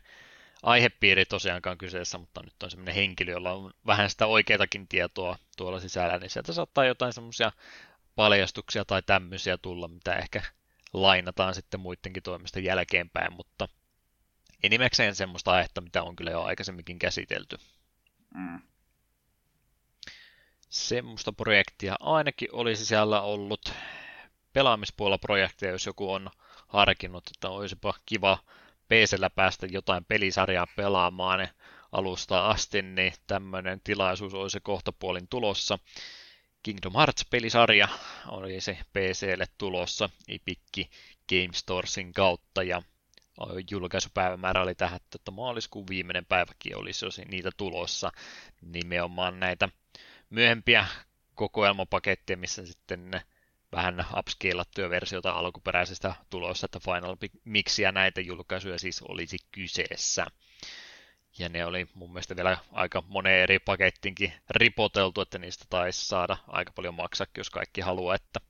aihepiiri tosiaankaan kyseessä, mutta nyt on semmoinen henkilö, jolla on vähän sitä oikeatakin tietoa tuolla sisällä, niin sieltä saattaa jotain semmoisia paljastuksia tai tämmöisiä tulla, mitä ehkä lainataan sitten muidenkin toimesta jälkeenpäin, mutta enimmäkseen semmoista aihetta, mitä on kyllä jo aikaisemminkin käsitelty. Mm. Semmoista projektia ainakin olisi siellä ollut pelaamispuolella projekteja, jos joku on harkinnut, että olisipa kiva PCllä päästä jotain pelisarjaa pelaamaan alusta asti, niin tämmöinen tilaisuus olisi kohtapuolin tulossa. Kingdom Hearts-pelisarja oli se PClle tulossa Epic Game Storesin kautta ja julkaisupäivämäärä oli tähän, että maaliskuun viimeinen päiväkin olisi jos niitä tulossa nimenomaan näitä myöhempiä kokoelmapaketteja, missä sitten ne vähän upscalattuja versioita alkuperäisestä tulossa, että Final Mixia näitä julkaisuja siis olisi kyseessä. Ja ne oli mun mielestä vielä aika moneen eri pakettinkin ripoteltu, että niistä taisi saada aika paljon maksaa, jos kaikki haluaa, että...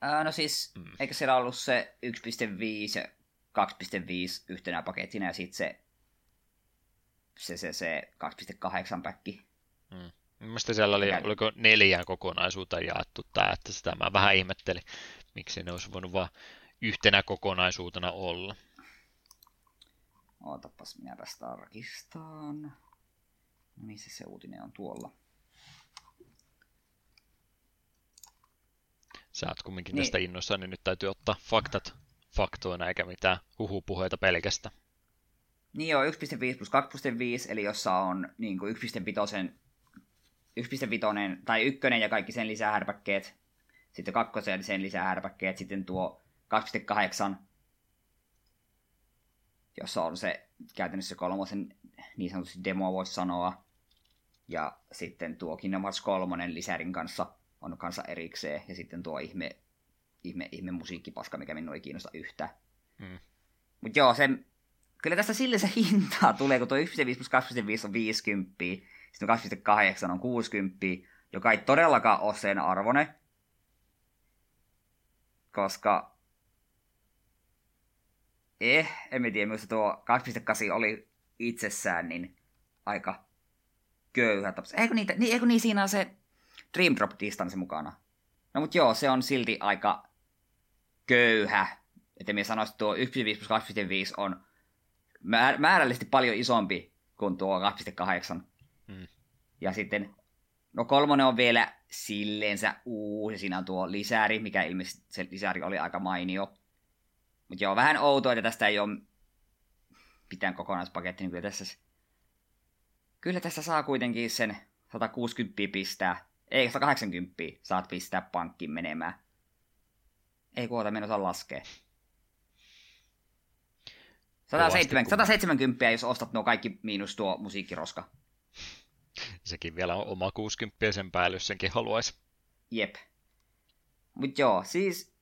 Ää, no siis, mm. eikö siellä ollut se 1.5 ja 2.5 yhtenä pakettina ja sitten se, se, se, se 2.8 päkki? Mm. Mielestäni siellä oli, Mikä... oliko neljään kokonaisuutta jaettu tämä, että sitä mä vähän ihmettelin, miksi ne olisi voinut vain yhtenä kokonaisuutena olla. Ootapas, minäpäs tarkistan. No missä se uutinen on tuolla? Sä oot kumminkin niin. tästä innoissaan, niin nyt täytyy ottaa faktat faktoina eikä mitään huhupuheita pelkästä. Niin joo, 1.5 plus 2.5, eli jossa on niin kuin 1.5 1.5 tai ykkönen ja kaikki sen lisää härpäkkeet. Sitten kakkosen sen lisää härpäkkeet. Sitten tuo 2.8, jossa on se käytännössä kolmosen niin sanotusti demo voisi sanoa. Ja sitten tuo Kingdom Hearts 3 lisärin kanssa on kanssa erikseen. Ja sitten tuo ihme, ihme, ihme musiikkipaska, mikä minua ei kiinnosta yhtä. Mm. Mutta joo, se, kyllä tästä sille se hintaa [LAUGHS] tulee, kun tuo 1.5 plus 2.5 on 50 sitten 2.8 on 60, joka ei todellakaan ole sen arvone, koska eh, en tiedä, minusta tuo 2.8 oli itsessään niin aika köyhä tapaus. Eikö, niitä, niin, eikö niin siinä on se Dream Drop Distance mukana? No mut joo, se on silti aika köyhä. Että minä sanoisin, että tuo 1.5 plus 2.5 on määrällisesti paljon isompi kuin tuo 2.8. Mm. Ja sitten, no kolmonen on vielä silleensä uusi, siinä on tuo lisäri, mikä ilmeisesti se lisäri oli aika mainio. Mutta joo, vähän outoa, että tästä ei ole mitään kokonaispaketti, niin kyllä tässä, kyllä tässä saa kuitenkin sen 160 pistää Ei, 180 saat pistää pankkiin menemään. Ei kuota, minä osaa laskea. 170, 170, jos ostat nuo kaikki miinus tuo musiikkiroska. Sekin vielä on oma 60 sen päälle, jos senkin haluaisi. Jep. Mut joo, siis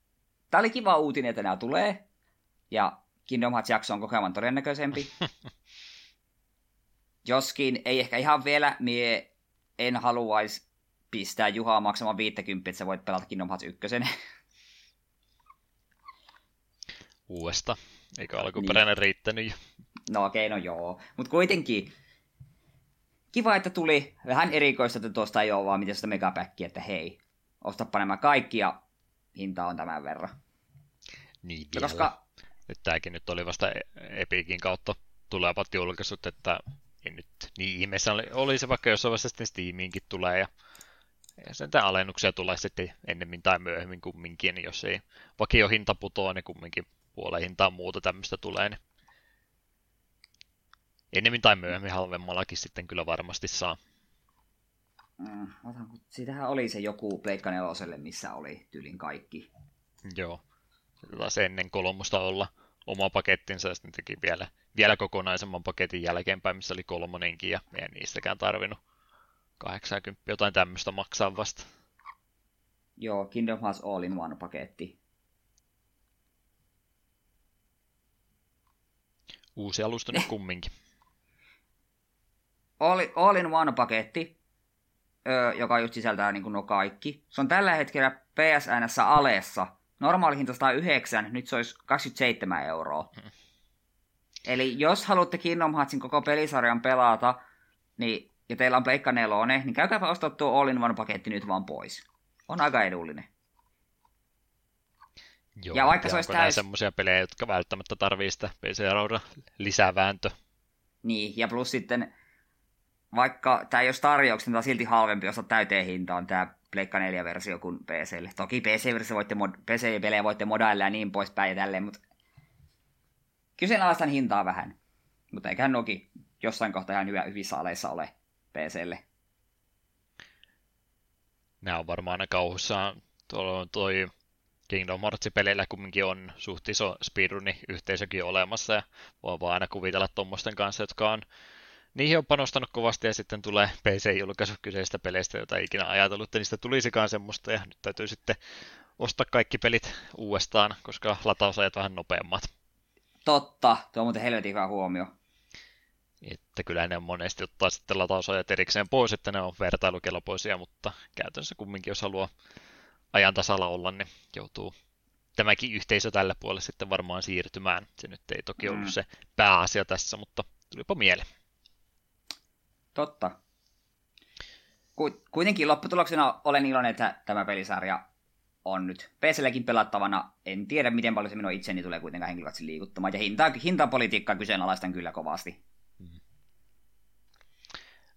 tää oli kiva uutinen, että nämä tulee. Ja Kingdom Hearts-jakso on kokemaan todennäköisempi. [LAUGHS] Joskin ei ehkä ihan vielä, mie en haluaisi pistää Juhaa maksamaan 50, että sä voit pelata Kingdom Hearts 1. Uudesta. Eikö alkuperäinen niin. riittänyt? No okei, okay, no joo. Mutta kuitenkin, kiva, että tuli vähän erikoista, että tuosta ei ole vaan mitään sitä megapäkkiä, että hei, ostapa nämä kaikki ja hinta on tämän verran. Niin vielä. Koska... Nyt tämäkin nyt oli vasta Epikin kautta tulevat julkaisut, että ei nyt niin ihmeessä oli, oli se vaikka jossain vaiheessa sitten Steamiinkin tulee ja, ja sen alennuksia tulee sitten ennemmin tai myöhemmin kumminkin, niin jos ei vakio hinta putoa, niin kumminkin puoleen hintaan muuta tämmöistä tulee, niin ennemmin tai myöhemmin halvemmallakin sitten kyllä varmasti saa. Mm, otan, siitähän oli se joku Pleikka neloselle, missä oli tyylin kaikki. Joo. Se taisi ennen kolmosta olla oma pakettinsa ja sitten teki vielä, vielä kokonaisemman paketin jälkeenpäin, missä oli kolmonenkin ja ei niistäkään tarvinnut 80 jotain tämmöistä maksaa vasta. Joo, Kingdom Hearts All in One paketti. Uusi alusta nyt kumminkin. [LAUGHS] All, all in One paketti, joka just sisältää niin kuin nuo kaikki. Se on tällä hetkellä PSNssä alessa. Normaali hinta 109, nyt se olisi 27 euroa. Hmm. Eli jos haluatte Kingdom Heartsin koko pelisarjan pelata, niin, ja teillä on Peikka Nelone, niin käykääpä ostaa tuo All in One paketti nyt vaan pois. On aika edullinen. Joo, ja vaikka se olisi täys... semmoisia pelejä, jotka välttämättä tarvii sitä pc lisävääntö. Niin, ja plus sitten, vaikka tämä ei ole tarjouksia, niin tämä on silti halvempi ostaa täyteen hintaan tämä Pleikka 4-versio kuin PClle. Toki PC-versio voitte mod- PC-pelejä voitte modailla ja niin poispäin ja tälleen, mutta kyseenalaistan hintaa vähän. Mutta eiköhän noki jossain kohtaa ihan hyvä, hyvissä aleissa ole PClle. Nämä on varmaan ne kauhussaan. Tuolla on toi Kingdom Hearts-peleillä kumminkin on suht iso speedruni yhteisökin olemassa ja voi vaan aina kuvitella tuommoisten kanssa, jotka on niihin on panostanut kovasti ja sitten tulee PC-julkaisu kyseistä peleistä, jota ei ikinä ajatellut, että niistä tulisikaan semmoista ja nyt täytyy sitten ostaa kaikki pelit uudestaan, koska latausajat vähän nopeammat. Totta, tuo on muuten helvetin hyvä huomio. Että kyllä ne monesti ottaa sitten latausajat erikseen pois, että ne on vertailukelpoisia, mutta käytännössä kumminkin jos haluaa ajan tasalla olla, niin joutuu tämäkin yhteisö tällä puolella sitten varmaan siirtymään. Se nyt ei toki ollut mm. se pääasia tässä, mutta tulipa mieleen. Totta. Kuitenkin lopputuloksena olen iloinen, että tämä pelisarja on nyt PClläkin pelattavana. En tiedä, miten paljon se minun itseni tulee kuitenkaan henkilökohtaisesti liikuttamaan. Ja hinta, hintapolitiikkaa kyseenalaistan kyllä kovasti.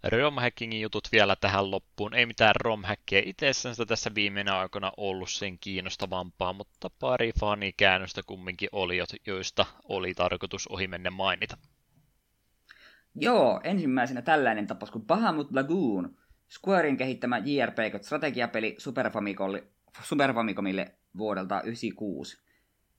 romhackingin jutut vielä tähän loppuun. Ei mitään romhackia itsessään tässä viimeinen aikoina ollut sen kiinnostavampaa, mutta pari fanikäännöstä kumminkin oli, joista oli tarkoitus ohi mennä mainita. Joo, ensimmäisenä tällainen tapaus kuin Bahamut Lagoon, Squarein kehittämä JRPG-strategiapeli Super, Super Famicomille vuodelta 1996.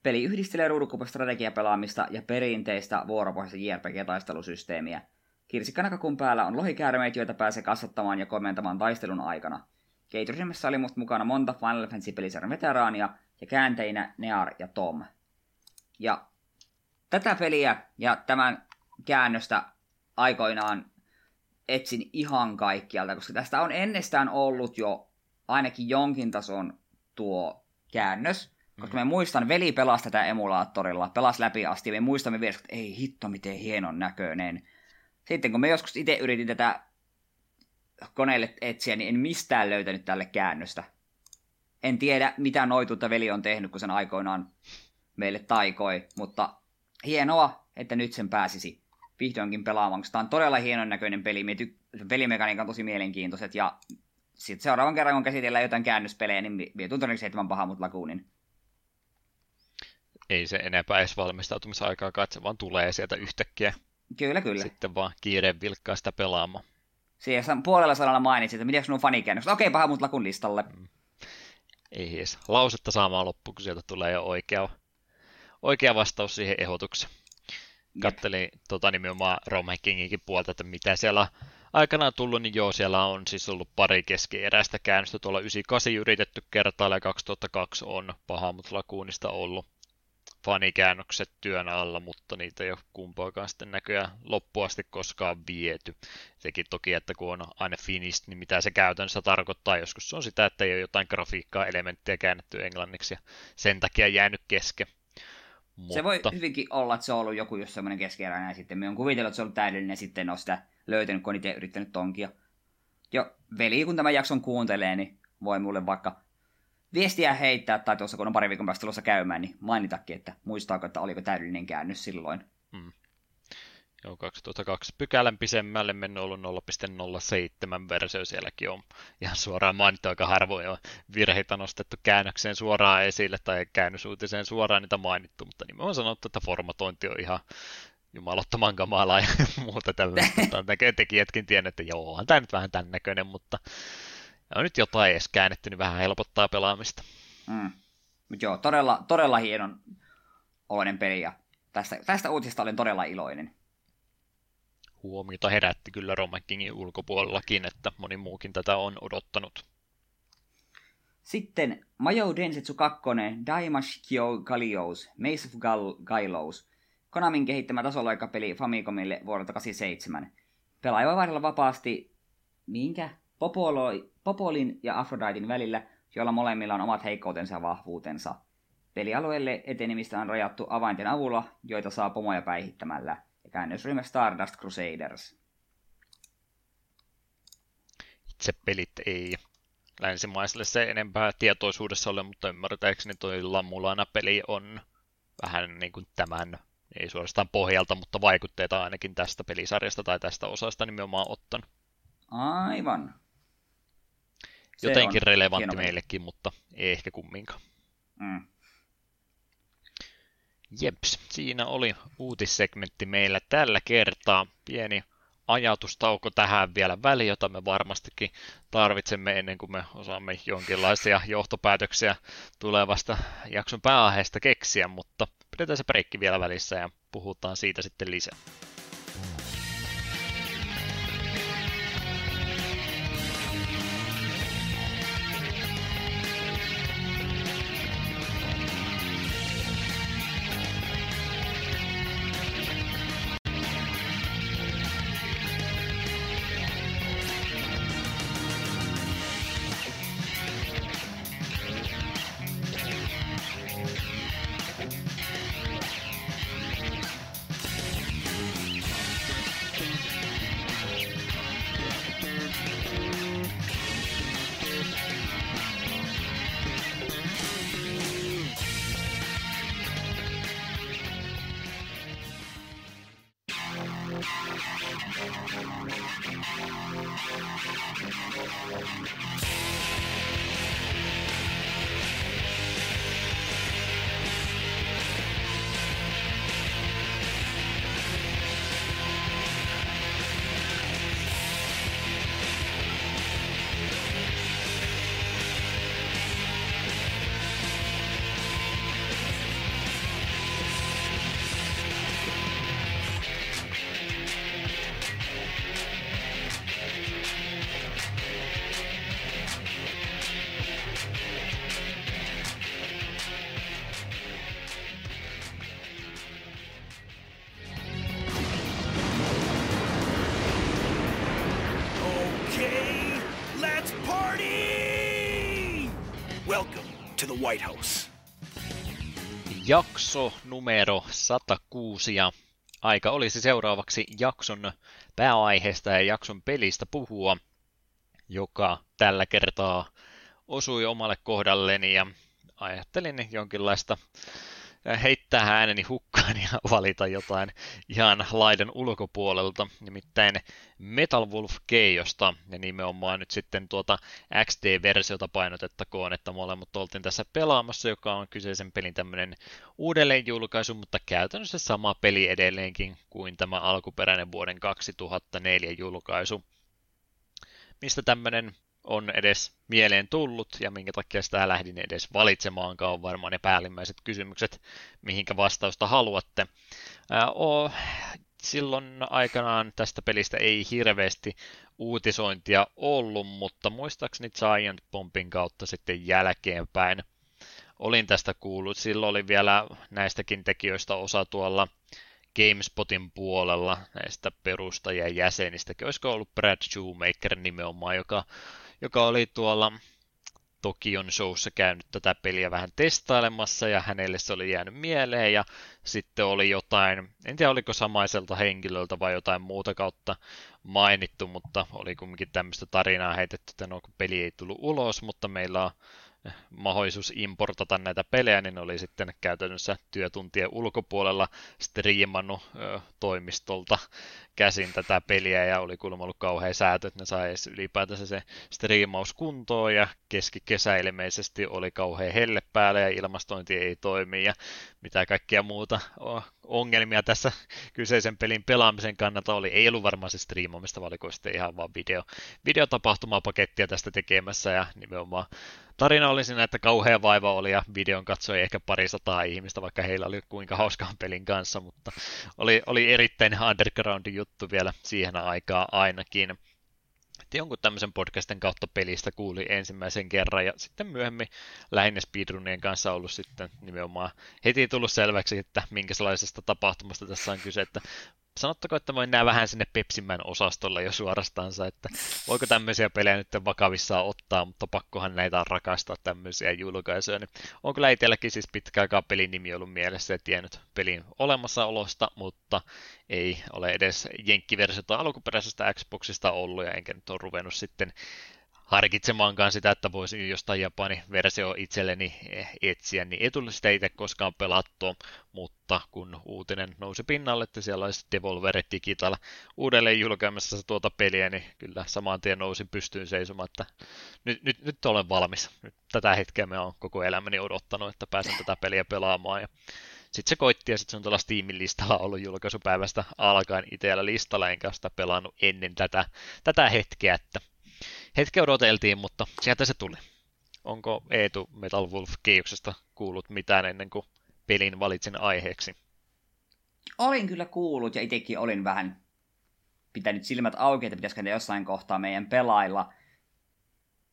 Peli yhdistelee ruudukupa-strategiapelaamista ja perinteistä vuoropohjaista JRPG-taistelusysteemiä – Kirsikkanakakun päällä on lohikäärmeitä, joita pääsee kasvattamaan ja komentamaan taistelun aikana. Keitryhmässä oli musta mukana monta Final Fantasy-pelisarjan veteraania ja käänteinä Near ja Tom. Ja tätä peliä ja tämän käännöstä aikoinaan etsin ihan kaikkialta, koska tästä on ennestään ollut jo ainakin jonkin tason tuo käännös, koska me muistan, veli pelasi tätä emulaattorilla, pelasi läpi asti, ja me muistamme vielä, että ei hitto, miten hienon näköinen. Sitten kun me joskus itse yritin tätä koneelle etsiä, niin en mistään löytänyt tälle käännöstä. En tiedä, mitä noituutta veli on tehnyt, kun sen aikoinaan meille taikoi, mutta hienoa, että nyt sen pääsisi vihdoinkin pelaamaan, koska tämä on todella hienon näköinen peli. Ty- pelimekaniikka on tosi mielenkiintoiset, ja sitten seuraavan kerran, kun käsitellään jotain käännöspelejä, niin vie tuntuu seitsemän paha, mutta lakuunin. Ei se enempää edes valmistautumisaikaa katse, vaan tulee sieltä yhtäkkiä. Kyllä, kyllä. Sitten vaan kiireen vilkkaa sitä pelaamaan. Siellä puolella sanalla mainitsit, että miten nuo fanikäännökset. Okei, paha mut lakun listalle. Mm. Ei edes lausetta saamaan loppu, kun sieltä tulee jo oikea, oikea vastaus siihen ehdotukseen. Kattelin tota nimenomaan Rom Hackinginkin puolta, että mitä siellä aikanaan tullut, niin joo, siellä on siis ollut pari keskeeräistä käännöstä. Tuolla 98 yritetty kertailla ja 2002 on Pahamut-lakuunista ollut fanikäännökset työn alla, mutta niitä ei ole kumpaakaan sitten näköjään loppuasti koskaan viety. Sekin toki, että kun on aina finished, niin mitä se käytännössä tarkoittaa. Joskus se on sitä, että ei ole jotain grafiikkaa, elementtiä käännetty englanniksi ja sen takia jäänyt kesken. Mutta... Se voi hyvinkin olla, että se on ollut joku just semmoinen keskeeräinen ja sitten me on kuvitellut, että se on ollut täydellinen ja sitten on sitä löytänyt, kun on itse yrittänyt tonkia. Jo veli, kun tämän jakson kuuntelee, niin voi mulle vaikka viestiä heittää, tai tuossa kun on pari viikon päästä tulossa käymään, niin mainitakin, että muistaako, että oliko täydellinen käännös silloin. Hmm. Joo, 2002 pykälän pisemmälle mennyt ollut 0.07 versio sielläkin on ihan suoraan mainittu aika harvoin on virheitä nostettu käännökseen suoraan esille tai käännösuutiseen suoraan niitä mainittu, mutta niin on sanottu, että formatointi on ihan jumalottoman kamalaa ja [LAUGHS] muuta tällaista. [LAUGHS] Tekijätkin tiedät, että joo, on tämä nyt vähän tämän näköinen, mutta on nyt jotain edes käännetty, niin vähän helpottaa pelaamista. Mm. Mutta joo, todella, todella hienon oloinen peli ja tästä, tästä uutisesta olen todella iloinen. Huomiota herätti kyllä Romakingin ulkopuolellakin, että moni muukin tätä on odottanut. Sitten Majo Densetsu 2, Daimash Kyo Galios, Maze of Gal- Gailos, Konamin kehittämä tasoloikapeli Famicomille vuodelta 87. Pelaaja voi vaihdella vapaasti minkä? Popolo, Popolin ja Aphroditein välillä, joilla molemmilla on omat heikkoutensa ja vahvuutensa. Pelialueelle etenemistä on rajattu avainten avulla, joita saa pomoja päihittämällä, käännösryhmä Stardust Crusaders. Itse pelit ei länsimaiselle se enempää tietoisuudessa ole, mutta ymmärtääkseni toi Lamulana-peli on vähän niin kuin tämän, ei suorastaan pohjalta, mutta vaikutteita ainakin tästä pelisarjasta tai tästä osasta nimenomaan ottanut. Aivan. Se Jotenkin relevantti meillekin, mutta ei ehkä kumminkaan. Mm. Jeps, siinä oli uutissegmentti meillä tällä kertaa. Pieni ajatustauko tähän vielä väliin, jota me varmastikin tarvitsemme ennen kuin me osaamme jonkinlaisia johtopäätöksiä tulevasta jakson pääaiheesta keksiä, mutta pidetään se breikki vielä välissä ja puhutaan siitä sitten lisää. 106 ja aika olisi seuraavaksi jakson pääaiheesta ja jakson pelistä puhua, joka tällä kertaa osui omalle kohdalleni ja ajattelin jonkinlaista heittää ääneni hukkaan ja [LAUGHS] valita jotain ihan laidan ulkopuolelta, nimittäin Metal Wolf Keiosta, ja nimenomaan nyt sitten tuota XD-versiota painotettakoon, että molemmat oltiin tässä pelaamassa, joka on kyseisen pelin tämmöinen uudelleenjulkaisu, mutta käytännössä sama peli edelleenkin kuin tämä alkuperäinen vuoden 2004 julkaisu. mistä tämmöinen on edes mieleen tullut ja minkä takia sitä lähdin edes valitsemaankaan on varmaan ne päällimmäiset kysymykset, mihinkä vastausta haluatte. O, silloin aikanaan tästä pelistä ei hirveästi uutisointia ollut, mutta muistaakseni Giant Bombin kautta sitten jälkeenpäin olin tästä kuullut. Silloin oli vielä näistäkin tekijöistä osa tuolla GameSpotin puolella näistä perustajien jäsenistäkin. Olisiko ollut Brad Shoemaker nimenomaan, joka, joka oli tuolla Tokion showssa käynyt tätä peliä vähän testailemassa ja hänelle se oli jäänyt mieleen ja sitten oli jotain, en tiedä oliko samaiselta henkilöltä vai jotain muuta kautta mainittu, mutta oli kumminkin tämmöistä tarinaa heitetty, että no kun peli ei tullut ulos, mutta meillä on mahdollisuus importata näitä pelejä, niin oli sitten käytännössä työtuntien ulkopuolella striimannut ö, toimistolta käsin tätä peliä ja oli kuulemma ollut kauhean säätö, että ne sai edes ylipäätänsä se striimaus kuntoon ja keskikesä ilmeisesti oli kauhean helle päällä ja ilmastointi ei toimi ja mitä kaikkia muuta ongelmia tässä kyseisen pelin pelaamisen kannalta oli. Ei ollut varmaan se striimaamista, vaan oliko sitten ihan vaan video, videotapahtumapakettia tästä tekemässä ja nimenomaan tarina oli siinä, että kauhea vaiva oli ja videon katsoi ehkä parisataa ihmistä, vaikka heillä oli kuinka hauskaan pelin kanssa, mutta oli, oli erittäin underground juttu vielä siihen aikaan ainakin jonkun tämmöisen podcasten kautta pelistä kuuli ensimmäisen kerran ja sitten myöhemmin lähinnä speedrunien kanssa ollut sitten nimenomaan heti tullut selväksi, että minkälaisesta tapahtumasta tässä on kyse, että sanottako, että näe vähän sinne Pepsimän osastolla jo suorastaansa, että voiko tämmöisiä pelejä nyt vakavissaan ottaa, mutta pakkohan näitä rakastaa tämmöisiä julkaisuja. Niin on kyllä itselläkin siis pitkä aikaa pelin nimi ollut mielessä ja tiennyt pelin olemassaolosta, mutta ei ole edes jenkkiversiota alkuperäisestä Xboxista ollut ja enkä nyt ole ruvennut sitten harkitsemaankaan sitä, että voisin jostain Japanin versio itselleni etsiä, niin ei tullut sitä itse koskaan pelattua, mutta kun uutinen nousi pinnalle, että siellä olisi Devolver Digital uudelleen julkaimassa tuota peliä, niin kyllä saman tien nousin pystyyn seisomaan, että nyt, nyt, nyt olen valmis. Nyt tätä hetkeä me on koko elämäni odottanut, että pääsen tätä peliä pelaamaan ja sitten se koitti ja sitten se on tuolla Steamin listalla ollut julkaisupäivästä alkaen itsellä listalla, enkä sitä pelannut ennen tätä, tätä hetkeä, että hetki odoteltiin, mutta sieltä se tuli. Onko Eetu Metal Wolf Keiuksesta kuullut mitään ennen kuin pelin valitsin aiheeksi? Olin kyllä kuullut ja itsekin olin vähän pitänyt silmät auki, että pitäisikö ne jossain kohtaa meidän pelailla.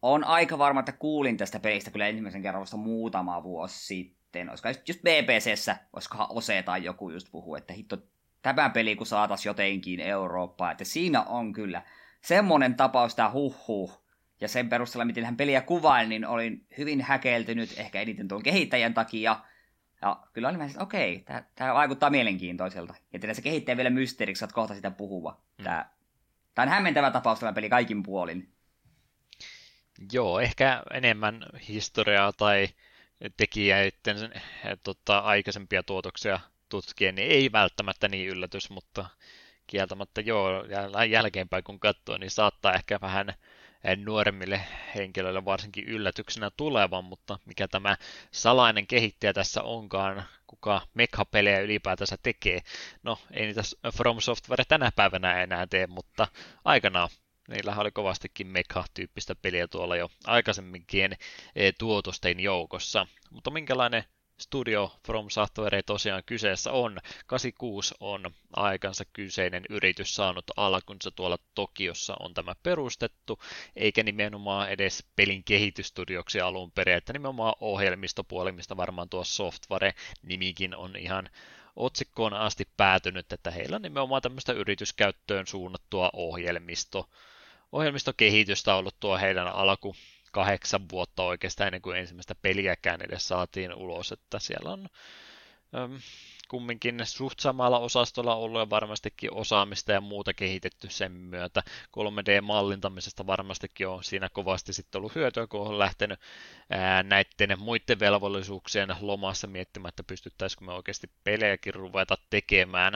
On aika varma, että kuulin tästä pelistä kyllä ensimmäisen kerran vasta muutama vuosi sitten. Olisiko just BBCssä, olisikohan Ose tai joku just puhuu, että hitto, tämä peli kun saatas jotenkin Eurooppaan, että siinä on kyllä semmoinen tapaus tämä huhhuh. Ja sen perusteella, miten hän peliä kuvaili, niin olin hyvin häkeltynyt, ehkä eniten tuon kehittäjän takia. Ja kyllä olin vähän, että okei, tämä vaikuttaa mielenkiintoiselta. Ja tehdään se kehittäjä vielä mysteeriksi, että kohta sitä puhuva. Hmm. Tämä, tämä on hämmentävä tapaus tämä peli kaikin puolin. Joo, ehkä enemmän historiaa tai tekijäiden tota, aikaisempia tuotoksia tutkien, niin ei välttämättä niin yllätys, mutta kieltämättä joo, jälkeenpäin kun katsoo, niin saattaa ehkä vähän nuoremmille henkilöille varsinkin yllätyksenä tulevan, mutta mikä tämä salainen kehittäjä tässä onkaan, kuka mekha-pelejä ylipäätänsä tekee. No, ei niitä From Software tänä päivänä enää tee, mutta aikanaan niillä oli kovastikin mekha-tyyppistä peliä tuolla jo aikaisemminkin eh, tuotosten joukossa. Mutta minkälainen Studio From Software tosiaan kyseessä on. 86 on aikansa kyseinen yritys saanut alkunsa tuolla Tokiossa on tämä perustettu, eikä nimenomaan edes pelin kehitystudioksi alun perin, että nimenomaan ohjelmistopuoli, mistä varmaan tuo Software-nimikin on ihan otsikkoon asti päätynyt, että heillä on nimenomaan tämmöistä yrityskäyttöön suunnattua ohjelmisto, ohjelmistokehitystä ollut tuo heidän alku, kahdeksan vuotta oikeastaan ennen kuin ensimmäistä peliäkään edes saatiin ulos, että siellä on äm, kumminkin suht samalla osastolla ollut ja varmastikin osaamista ja muuta kehitetty sen myötä. 3D-mallintamisesta varmastikin on siinä kovasti sitten ollut hyötyä, kun on lähtenyt ää, näiden muiden velvollisuuksien lomassa miettimään, että pystyttäisikö me oikeasti pelejäkin ruveta tekemään.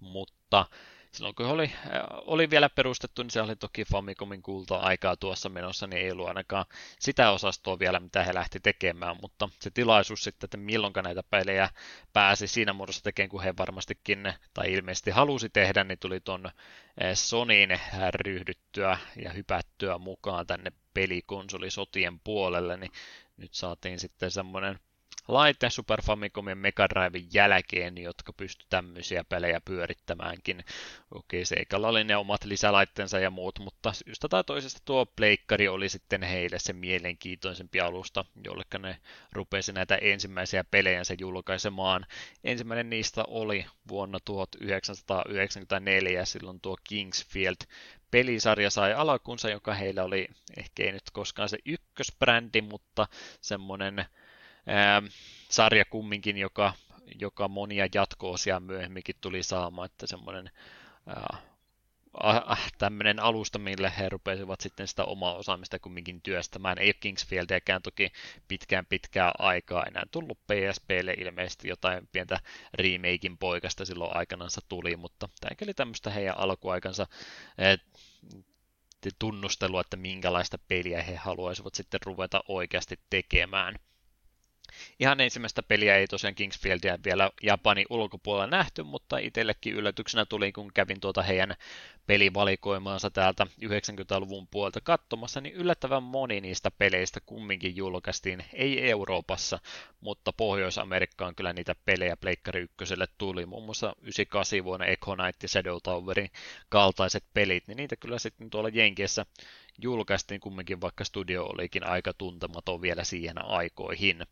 Mutta silloin kun oli, oli vielä perustettu, niin se oli toki Famicomin kulta-aikaa tuossa menossa, niin ei ollut ainakaan sitä osastoa vielä, mitä he lähti tekemään, mutta se tilaisuus sitten, että milloin näitä pelejä pääsi siinä muodossa tekemään, kun he varmastikin, tai ilmeisesti halusi tehdä, niin tuli ton Sonyin ryhdyttyä ja hypättyä mukaan tänne pelikonsolisotien puolelle, niin nyt saatiin sitten semmoinen laite Super Famicomin Mega Driven jälkeen, jotka pysty tämmöisiä pelejä pyörittämäänkin. Okei, Seikalla oli ne omat lisälaitteensa ja muut, mutta syystä tai toisesta tuo pleikkari oli sitten heille se mielenkiintoisempi alusta, jolle ne rupesi näitä ensimmäisiä pelejänsä julkaisemaan. Ensimmäinen niistä oli vuonna 1994, silloin tuo Kingsfield pelisarja sai alkunsa, joka heillä oli ehkä ei nyt koskaan se ykkösbrändi, mutta semmoinen ää, sarja kumminkin, joka, joka monia jatko-osia myöhemminkin tuli saamaan, että semmoinen tämmöinen alusta, millä he rupesivat sitten sitä omaa osaamista kumminkin työstämään. Ei ole Kingsfieldiäkään toki pitkään pitkään aikaa enää tullut PSPlle ilmeisesti jotain pientä remakein poikasta silloin aikanansa tuli, mutta tämä oli tämmöistä heidän alkuaikansa tunnustelua, että minkälaista peliä he haluaisivat sitten ruveta oikeasti tekemään. Ihan ensimmäistä peliä ei tosiaan Kingsfieldia vielä Japanin ulkopuolella nähty, mutta itsellekin yllätyksenä tuli, kun kävin tuota heidän pelivalikoimaansa täältä 90-luvun puolta katsomassa, niin yllättävän moni niistä peleistä kumminkin julkaistiin, ei Euroopassa, mutta Pohjois-Amerikkaan kyllä niitä pelejä Pleikkari 1 tuli, muun muassa 98 vuonna Echo Knight ja Shadow Towerin kaltaiset pelit, niin niitä kyllä sitten tuolla Jenkeissä julkaistiin kumminkin, vaikka studio olikin aika tuntematon vielä siihen aikoihin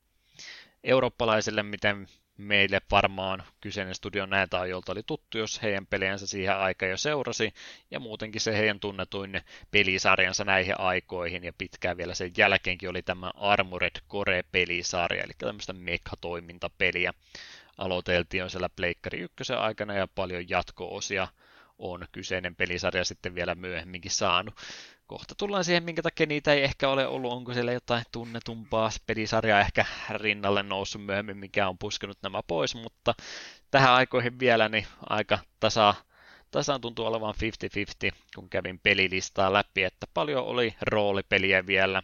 eurooppalaisille, miten meille varmaan kyseinen studio näiltä ajoilta oli tuttu, jos heidän peliänsä siihen aikaan jo seurasi, ja muutenkin se heidän tunnetuin pelisarjansa näihin aikoihin, ja pitkään vielä sen jälkeenkin oli tämä Armored Core-pelisarja, eli tämmöistä mekha-toimintapeliä. Aloiteltiin jo siellä Pleikkari 1 aikana, ja paljon jatko-osia on kyseinen pelisarja sitten vielä myöhemminkin saanut kohta tullaan siihen, minkä takia niitä ei ehkä ole ollut. Onko siellä jotain tunnetumpaa pelisarjaa ehkä rinnalle noussut myöhemmin, mikä on puskenut nämä pois, mutta tähän aikoihin vielä niin aika tasa, tasaan tuntuu olevan 50-50, kun kävin pelilistaa läpi, että paljon oli roolipeliä vielä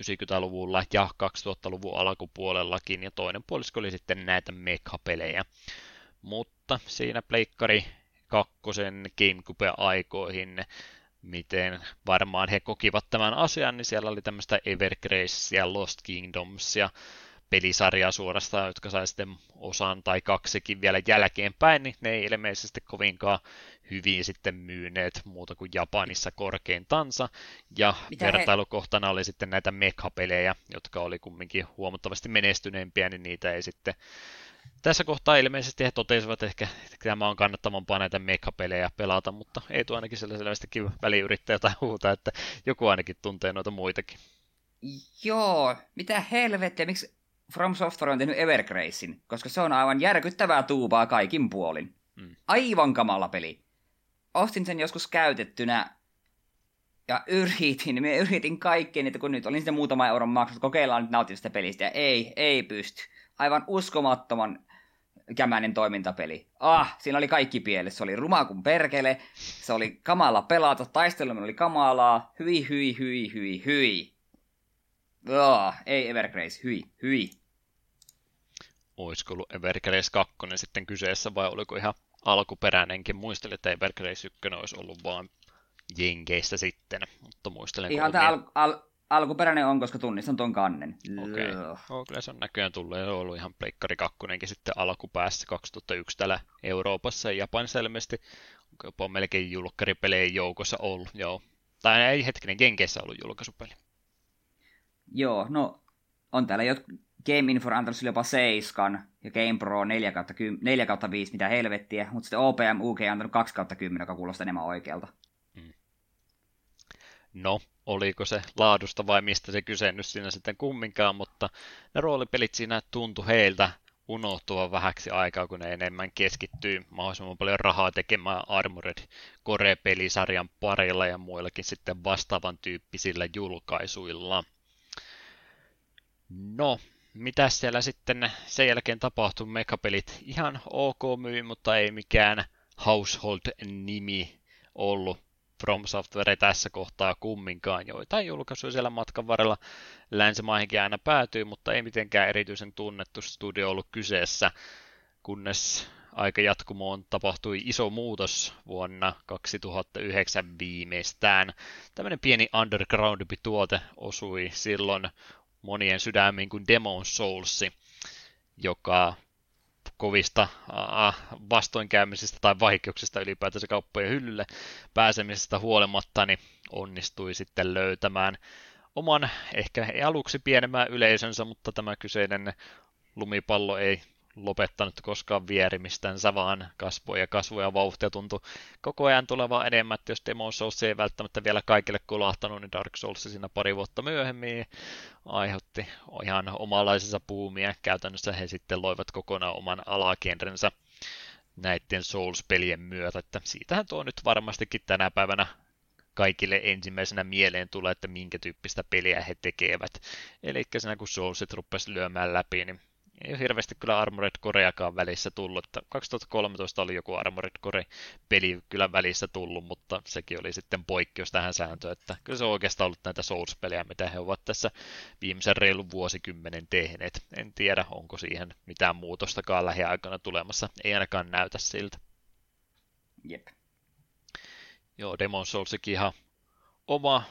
90-luvulla ja 2000-luvun alkupuolellakin, ja toinen puolisko oli sitten näitä mekapelejä. Mutta siinä pleikkari kakkosen GameCube-aikoihin miten varmaan he kokivat tämän asian, niin siellä oli tämmöistä Evergrace ja Lost Kingdoms ja pelisarjaa suorastaan, jotka sai sitten osan tai kaksikin vielä jälkeenpäin, niin ne ei ilmeisesti kovinkaan hyvin sitten myyneet muuta kuin Japanissa korkeintansa. Ja Mitä vertailukohtana he... oli sitten näitä mekapelejä, jotka oli kumminkin huomattavasti menestyneempiä, niin niitä ei sitten tässä kohtaa ilmeisesti he totesivat ehkä, että tämä on kannattavampaa näitä mekapelejä pelata, mutta ei tuo ainakin sillä selvästikin väliyrittäjä tai huuta, että joku ainakin tuntee noita muitakin. Joo, mitä helvettiä, miksi From Software on tehnyt Evergracein, koska se on aivan järkyttävää tuubaa kaikin puolin. Mm. Aivan kamala peli. Ostin sen joskus käytettynä ja [LAUGHS] yritin, me yritin kaikkeen, että kun nyt olin sitten muutama euron maksut, kokeillaan nyt nauttia sitä pelistä, ja ei, ei pysty. Aivan uskomattoman kämäinen toimintapeli. Ah, siinä oli kaikki pielessä. Se oli ruma kuin perkele, se oli kamala pelata, taisteluminen oli kamalaa, hyi, hyi, hyi, hyi, hyi. Oh, ei Evergrace, hyi, hyi. Olisiko ollut Evergrace 2 sitten kyseessä vai oliko ihan alkuperäinenkin? Muistelin, että Evergrace 1 olisi ollut vaan Jenkeissä sitten, mutta muistelen... Ihan tämä al- al- alkuperäinen on, koska tunnistan tuon kannen. Okei. Okay. Oh, kyllä se on näköjään tullut ja ollut ihan Pleikkari 2 sitten alkupäässä 2001 täällä Euroopassa ja Japanissa ilmeisesti. Onko jopa melkein julkkaripelejä joukossa ollut, joo. Tai ei hetkinen, Jenkeissä ollut julkaisupeli. Joo, no on täällä jo Game Info antanut jopa 7 ja Game Pro 4 10, 4 5, mitä helvettiä, mutta sitten OPM UK on antanut 2 10, joka kuulostaa enemmän oikealta. Mm. No, oliko se laadusta vai mistä se kyse nyt siinä sitten kumminkaan, mutta ne roolipelit siinä tuntui heiltä unohtua vähäksi aikaa, kun ne enemmän keskittyy mahdollisimman paljon rahaa tekemään Armored Core-pelisarjan parilla ja muillakin sitten vastaavan tyyppisillä julkaisuilla. No, mitä siellä sitten sen jälkeen tapahtui? Mekapelit ihan ok myy, mutta ei mikään household-nimi ollut From Software tässä kohtaa kumminkaan. Joitain julkaisuja siellä matkan varrella länsimaihinkin aina päätyy, mutta ei mitenkään erityisen tunnettu studio ollut kyseessä, kunnes aika jatkumoon tapahtui iso muutos vuonna 2009 viimeistään. Tämmöinen pieni undergroundimpi tuote osui silloin monien sydämiin kuin Demon Souls, joka kovista vastoinkäymisistä tai vaikeuksista ylipäätänsä kauppojen hyllylle pääsemisestä huolimatta, niin onnistui sitten löytämään oman, ehkä ei aluksi pienemmän yleisönsä, mutta tämä kyseinen lumipallo ei lopettanut koskaan vierimistänsä, vaan kasvoi ja kasvoi ja vauhtia tuntui koko ajan tulevaa enemmän, että jos Demon Souls ei välttämättä vielä kaikille kulahtanut, niin Dark Souls siinä pari vuotta myöhemmin aiheutti ihan omanlaisensa puumia. Käytännössä he sitten loivat kokonaan oman alakenrensä näiden Souls-pelien myötä, että siitähän tuo nyt varmastikin tänä päivänä kaikille ensimmäisenä mieleen tulee, että minkä tyyppistä peliä he tekevät. Eli siinä kun Soulsit rupesi lyömään läpi, niin ei ole hirveästi kyllä Armored Coreakaan välissä tullut. Että 2013 oli joku Armored Core-peli kyllä välissä tullut, mutta sekin oli sitten poikkeus tähän sääntöön, että kyllä se on oikeastaan ollut näitä Souls-pelejä, mitä he ovat tässä viimeisen reilun vuosikymmenen tehneet. En tiedä, onko siihen mitään muutostakaan lähiaikana tulemassa. Ei ainakaan näytä siltä. Jep. Joo, Demon Soulsikin ihan oma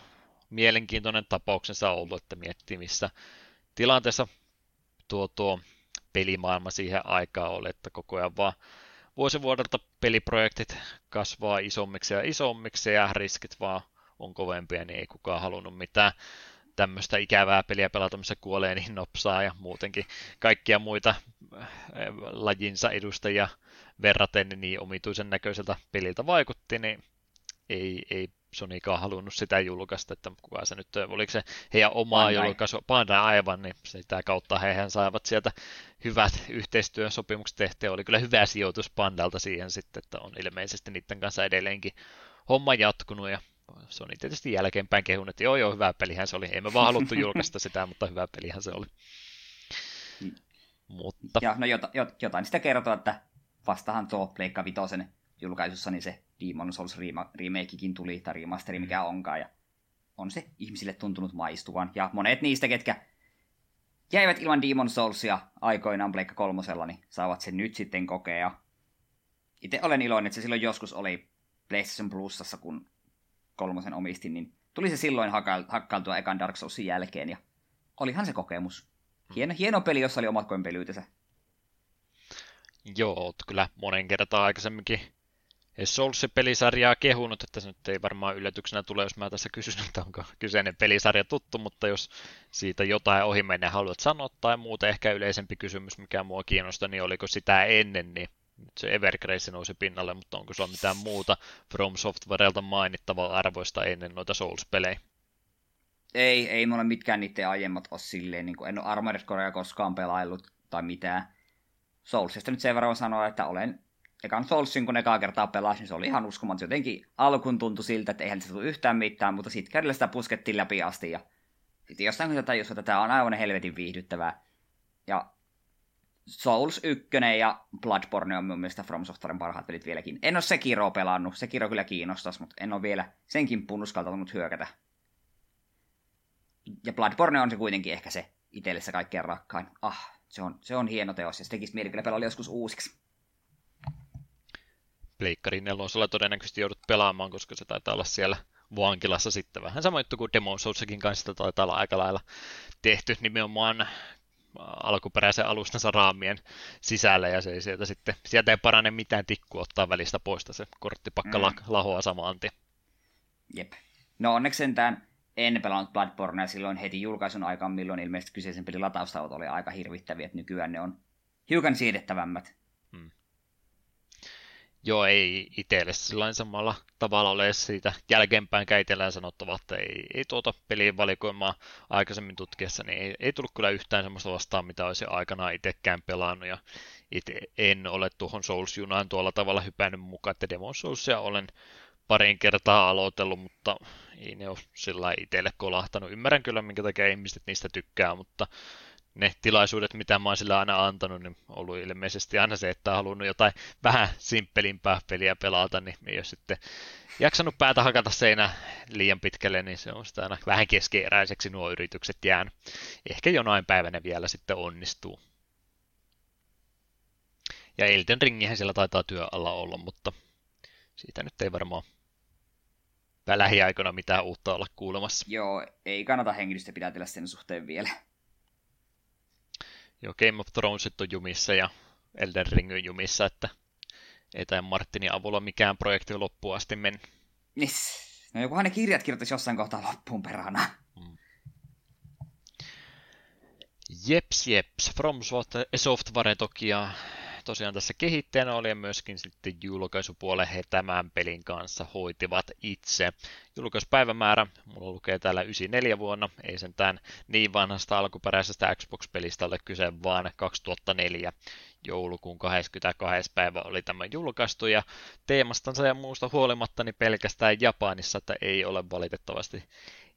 mielenkiintoinen tapauksensa ollut, että miettii missä tilanteessa tuo, tuo pelimaailma siihen aikaan oli, että koko ajan vaan vuosi vuodelta peliprojektit kasvaa isommiksi ja isommiksi ja riskit vaan on kovempia, niin ei kukaan halunnut mitään tämmöistä ikävää peliä pelata, missä kuolee niin nopsaa ja muutenkin kaikkia muita äh, lajinsa edustajia verraten niin omituisen näköiseltä peliltä vaikutti, niin ei, ei Sonykaan halunnut sitä julkaista, että kuka se nyt, oliko se heidän omaa julkaisu, Bandai aivan, niin sitä kautta hehän saivat sieltä hyvät yhteistyösopimukset tehtyä. Oli kyllä hyvä sijoitus Pandalta siihen sitten, että on ilmeisesti niiden kanssa edelleenkin homma jatkunut ja se on tietysti jälkeenpäin kehun, että joo joo, hyvä pelihän se oli. Ei me vaan haluttu julkaista [LAUGHS] sitä, mutta hyvä pelihän se oli. Mm. Mutta... Ja no jota, jotain sitä kertoo, että vastahan tuo Pleikka Vitosen julkaisussa, niin se Demon Souls remakekin tuli, tai remasteri mikä mm. onkaan, ja on se ihmisille tuntunut maistuvan. Ja monet niistä, ketkä jäivät ilman Demon Soulsia aikoinaan Pleikka kolmosella, niin saavat sen nyt sitten kokea. Itse olen iloinen, että se silloin joskus oli PlayStation Plusassa, kun kolmosen omistin, niin tuli se silloin hakkailtua ekan Dark Soulsin jälkeen, ja olihan se kokemus. Mm. Hieno, hieno peli, jossa oli omat koempelyytensä. Joo, oot kyllä monen kertaa aikaisemminkin Souls-pelisarjaa kehunut, että se nyt ei varmaan yllätyksenä tule, jos mä tässä kysyn, että onko kyseinen pelisarja tuttu, mutta jos siitä jotain ohi mennä haluat sanoa tai muuta ehkä yleisempi kysymys, mikä mua kiinnostaa, niin oliko sitä ennen, niin nyt se Evergrace nousi pinnalle, mutta onko sulla mitään muuta From Softwarelta mainittavaa arvoista ennen noita Souls-pelejä? Ei, ei mulla mitkään niiden aiemmat ole silleen, niin kuin en ole Armored Corea koskaan pelaillut tai mitään. Soulsista nyt sen verran sanoa, että olen ekan Soulsin, kun ekaa kertaa pelasin, se oli ihan uskomaton. Jotenkin alkuun tuntui siltä, että eihän se tule yhtään mitään, mutta sitten kädellä sitä puskettiin läpi asti. Ja sitten jostain kun tätä että tämä on aivan helvetin viihdyttävää. Ja Souls 1 ja Bloodborne on mun mielestä From Softwaren parhaat pelit vieläkin. En ole Sekiro pelannut, Sekiro kyllä kiinnostaisi, mutta en ole vielä senkin punnuskaltanut hyökätä. Ja Bloodborne on se kuitenkin ehkä se itselle se kaikkein rakkain. Ah, se on, se on hieno teos ja se tekisi mieli kyllä pelaa joskus uusiksi. Pleikkarin nelosella todennäköisesti joudut pelaamaan, koska se taitaa olla siellä vankilassa sitten vähän sama juttu kuin Demon Soulsakin kanssa taitaa olla aika lailla tehty nimenomaan alkuperäisen alustansa raamien sisällä ja se ei sieltä sitten, sieltä ei parane mitään tikku ottaa välistä poista, se korttipakka mm. lahoaa samaan tien. Jep. No onneksi sentään en pelannut Bloodbornea silloin heti julkaisun aikaan, milloin ilmeisesti kyseisen pelin lataustavat oli aika hirvittäviä, että nykyään ne on hiukan siedettävämmät. Hmm. Joo, ei itselle sillä samalla tavalla ole siitä jälkeenpäin käitellään sanottava, että ei, ei tuota pelin valikoimaa aikaisemmin tutkiessa, niin ei, ei tullut kyllä yhtään semmoista vastaan, mitä olisi aikanaan itsekään pelannut, ja itse en ole tuohon Souls-junaan tuolla tavalla hypännyt mukaan, että Demon Soulsia olen parin kertaa aloitellut, mutta ei ne ole sillä itselle kolahtanut. Ymmärrän kyllä, minkä takia ihmiset niistä tykkää, mutta ne tilaisuudet, mitä mä oon sillä aina antanut, niin on ollut ilmeisesti aina se, että on halunnut jotain vähän simppelimpää peliä pelata, niin ei ole sitten jaksanut päätä hakata seinä liian pitkälle, niin se on sitä aina vähän keskeeräiseksi nuo yritykset jään. Ehkä jonain päivänä vielä sitten onnistuu. Ja Elden Ringihän siellä taitaa työ alla olla, mutta siitä nyt ei varmaan lähiaikoina mitään uutta olla kuulemassa. Joo, ei kannata hengitystä pidätellä sen suhteen vielä. Joo, Game of Thrones on jumissa ja Elden Ring on jumissa, että ei tämän Martinin avulla mikään projekti loppuun asti mennä. Nis. No jokuhan ne kirjat kirjoittaisi jossain kohtaa loppuun perhana. Mm. Jeps, jeps. From Software toki ja tosiaan tässä kehittäjänä oli ja myöskin sitten julkaisupuolen he tämän pelin kanssa hoitivat itse. Julkaisupäivämäärä, mulla lukee täällä 94 vuonna, ei sentään niin vanhasta alkuperäisestä Xbox-pelistä ole kyse, vaan 2004 joulukuun 22. päivä oli tämä julkaistu ja teemastansa ja muusta huolimatta niin pelkästään Japanissa, että ei ole valitettavasti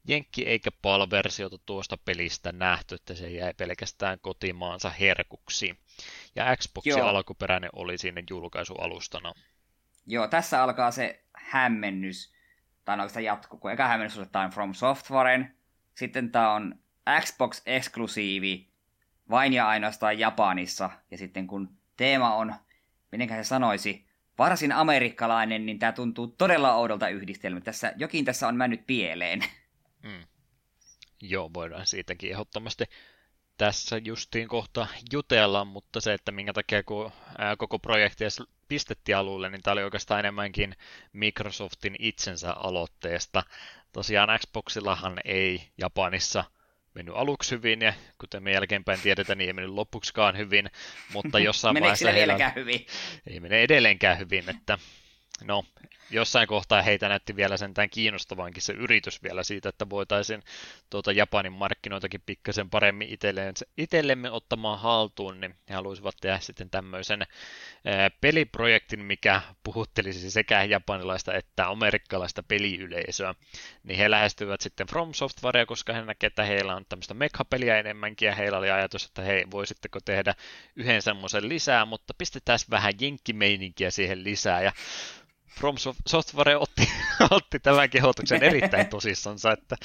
Jenkki eikä PAL-versiota tuosta pelistä nähty, että se jäi pelkästään kotimaansa herkuksi. Ja Xboxin Joo. alkuperäinen oli siinä julkaisualustana. Joo, tässä alkaa se hämmennys, tai oikeastaan jatku, kun eka hämmennys oli Time From Softwaren, sitten tämä on Xbox-eksklusiivi, vain ja ainoastaan Japanissa, ja sitten kun teema on, miten se sanoisi, varsin amerikkalainen, niin tämä tuntuu todella oudolta yhdistelmältä. Tässä, jokin tässä on mennyt pieleen. Mm. Joo, voidaan siitäkin ehdottomasti tässä justiin kohta jutella, mutta se, että minkä takia kun koko projekti pistettiin alulle, niin tämä oli oikeastaan enemmänkin Microsoftin itsensä aloitteesta. Tosiaan Xboxillahan ei Japanissa mennyt aluksi hyvin, ja kuten me jälkeenpäin tiedetään, niin ei mennyt lopuksikaan hyvin, mutta [LAUGHS] jossain vaiheessa... heillä... hyvin? Ei mene edelleenkään hyvin, että no, jossain kohtaa heitä näytti vielä sentään kiinnostavankin se yritys vielä siitä, että voitaisiin tuota Japanin markkinoitakin pikkasen paremmin itselleen, itsellemme ottamaan haltuun, niin he haluaisivat tehdä sitten tämmöisen peliprojektin, mikä puhuttelisi sekä japanilaista että amerikkalaista peliyleisöä. Niin he lähestyivät sitten From Softwarea, koska he näkevät, että heillä on tämmöistä mekapeliä enemmänkin, ja heillä oli ajatus, että hei, voisitteko tehdä yhden semmoisen lisää, mutta pistetään vähän jenkkimeininkiä siihen lisää, ja From Software otti, [LAUGHS] otti tämän kehotuksen erittäin tosissansa, että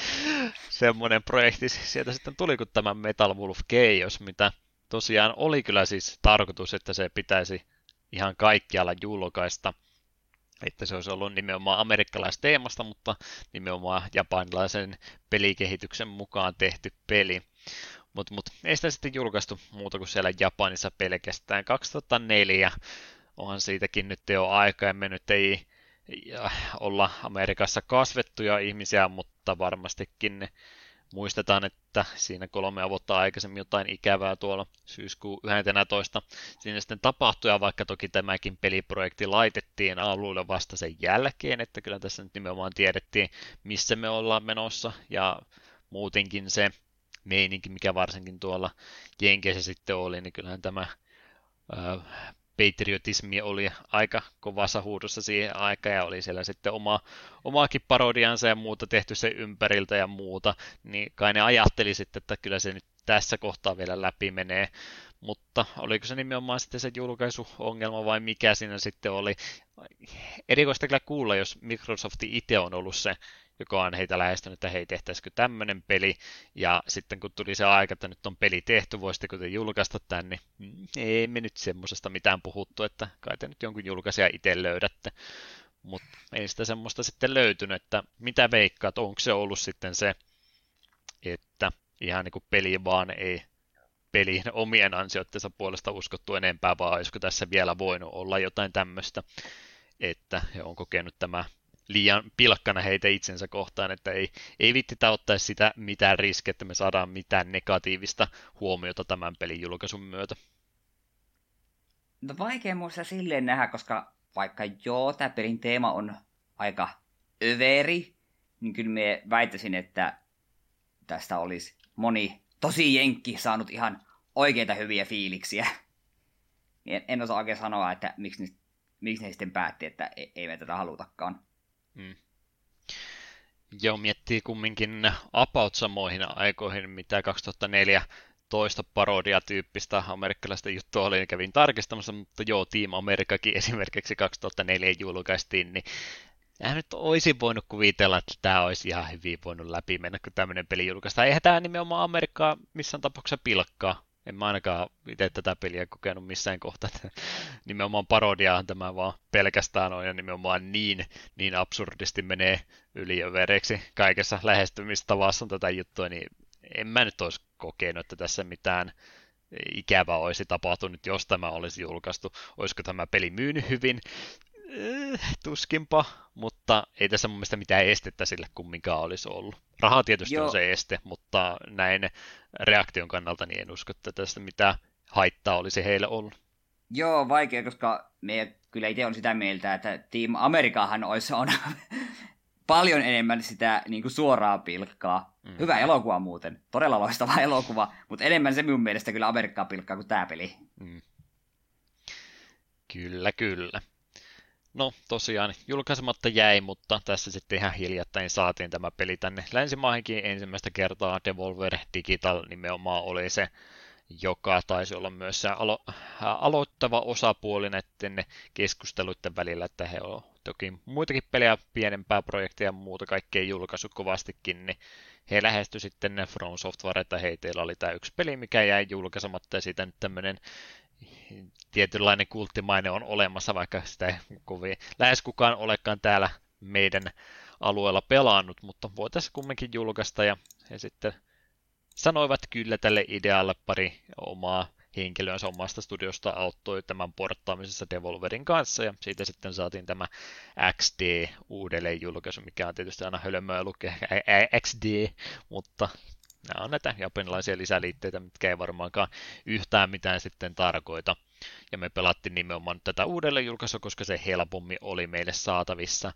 semmoinen projekti sieltä sitten tuli kuin tämä Metal Wolf Chaos, mitä tosiaan oli kyllä siis tarkoitus, että se pitäisi ihan kaikkialla julkaista, että se olisi ollut nimenomaan amerikkalaisteemasta, mutta nimenomaan japanilaisen pelikehityksen mukaan tehty peli. Mutta mut, ei sitä sitten julkaistu muuta kuin siellä Japanissa pelkästään 2004 onhan siitäkin nyt jo aika ja me nyt ei olla Amerikassa kasvettuja ihmisiä, mutta varmastikin muistetaan, että siinä kolme vuotta aikaisemmin jotain ikävää tuolla syyskuun 11. Siinä sitten tapahtui, ja vaikka toki tämäkin peliprojekti laitettiin alulle vasta sen jälkeen, että kyllä tässä nyt nimenomaan tiedettiin, missä me ollaan menossa, ja muutenkin se meininki, mikä varsinkin tuolla Jenkeissä sitten oli, niin kyllähän tämä patriotismi oli aika kovassa huudossa siihen aikaan ja oli siellä sitten oma, omaakin parodiansa ja muuta tehty se ympäriltä ja muuta, niin kai ne ajatteli sitten, että kyllä se nyt tässä kohtaa vielä läpi menee, mutta oliko se nimenomaan sitten se julkaisuongelma vai mikä siinä sitten oli? Erikoista kyllä kuulla, jos Microsoft itse on ollut se, joka on heitä lähestynyt, että hei, tehtäisikö tämmöinen peli, ja sitten kun tuli se aika, että nyt on peli tehty, voisitteko te julkaista tämän, niin mm, ei me nyt semmoisesta mitään puhuttu, että kai te nyt jonkun julkaisia itse löydätte, mutta ei sitä semmoista sitten löytynyt, että mitä veikkaat, onko se ollut sitten se, että ihan niin kuin peli vaan ei peliin omien ansioittensa puolesta uskottu enempää, vai olisiko tässä vielä voinut olla jotain tämmöistä, että he on kokenut tämä liian pilkkana heitä itsensä kohtaan, että ei, ei vittitä ottaisi sitä mitään riskiä, että me saadaan mitään negatiivista huomiota tämän pelin julkaisun myötä. No vaikea muista silleen nähdä, koska vaikka joo, tämä pelin teema on aika överi, niin kyllä me väittäisin, että tästä olisi moni tosi jenkki saanut ihan oikeita hyviä fiiliksiä. En, en osaa oikein sanoa, että miksi miksi ne sitten päätti, että e, ei me tätä halutakaan. Mm. Joo, miettii kumminkin about samoihin aikoihin, mitä 2004 toista parodiatyyppistä amerikkalaista juttua oli, kävin tarkistamassa, mutta joo, Team Amerikakin esimerkiksi 2004 julkaistiin, niin Eihän nyt olisi voinut kuvitella, että tämä olisi ihan hyvin voinut läpi mennä, kun tämmöinen peli julkaistaan. Eihän tämä nimenomaan Amerikkaa missään tapauksessa pilkkaa. En mä ainakaan itse tätä peliä kokenut missään kohtaa. [LAUGHS] nimenomaan parodiaahan tämä vaan pelkästään on ja nimenomaan niin, niin absurdisti menee yliövereksi kaikessa lähestymistavassa tätä juttua, niin en mä nyt olisi kokenut, että tässä mitään ikävää olisi tapahtunut, jos tämä olisi julkaistu. Olisiko tämä peli myynyt hyvin? Eh, tuskinpa, mutta ei tässä mun mielestä mitään estettä sille kumminkaan olisi ollut. Raha tietysti Joo. on se este, mutta näin reaktion kannalta niin en usko, että tästä mitään haittaa olisi heille ollut. Joo, vaikea, koska me kyllä itse on sitä mieltä, että Team Amerikahan olisi on [LAUGHS] paljon enemmän sitä niin kuin suoraa pilkkaa. Mm. Hyvä elokuva muuten, todella loistava [LAUGHS] elokuva, mutta enemmän se minun mielestä kyllä Amerikkaa pilkkaa kuin tämä peli. Mm. Kyllä, kyllä. No tosiaan julkaisematta jäi, mutta tässä sitten ihan hiljattain saatiin tämä peli tänne länsimaihinkin ensimmäistä kertaa. Devolver Digital nimenomaan oli se, joka taisi olla myös se alo- aloittava osapuoli näiden keskusteluiden välillä, että he on toki muitakin pelejä, pienempää projekteja ja muuta kaikkea julkaisu kovastikin, niin he lähestyi sitten From Software, että hei, teillä oli tämä yksi peli, mikä jäi julkaisematta, ja siitä nyt tämmöinen tietynlainen kulttimaine on olemassa, vaikka sitä ei kovin, lähes kukaan olekaan täällä meidän alueella pelannut, mutta voitaisiin kumminkin julkaista ja he sitten sanoivat kyllä tälle idealle pari omaa henkilönsä omasta studiosta auttoi tämän porttaamisessa Devolverin kanssa, ja siitä sitten saatiin tämä XD uudelleen julkaisu, mikä on tietysti aina hölmöä lukea XD, mutta nämä on näitä japanilaisia lisäliitteitä, mitkä ei varmaankaan yhtään mitään sitten tarkoita. Ja me pelattiin nimenomaan tätä uudelleen julkaisua, koska se helpommin oli meille saatavissa.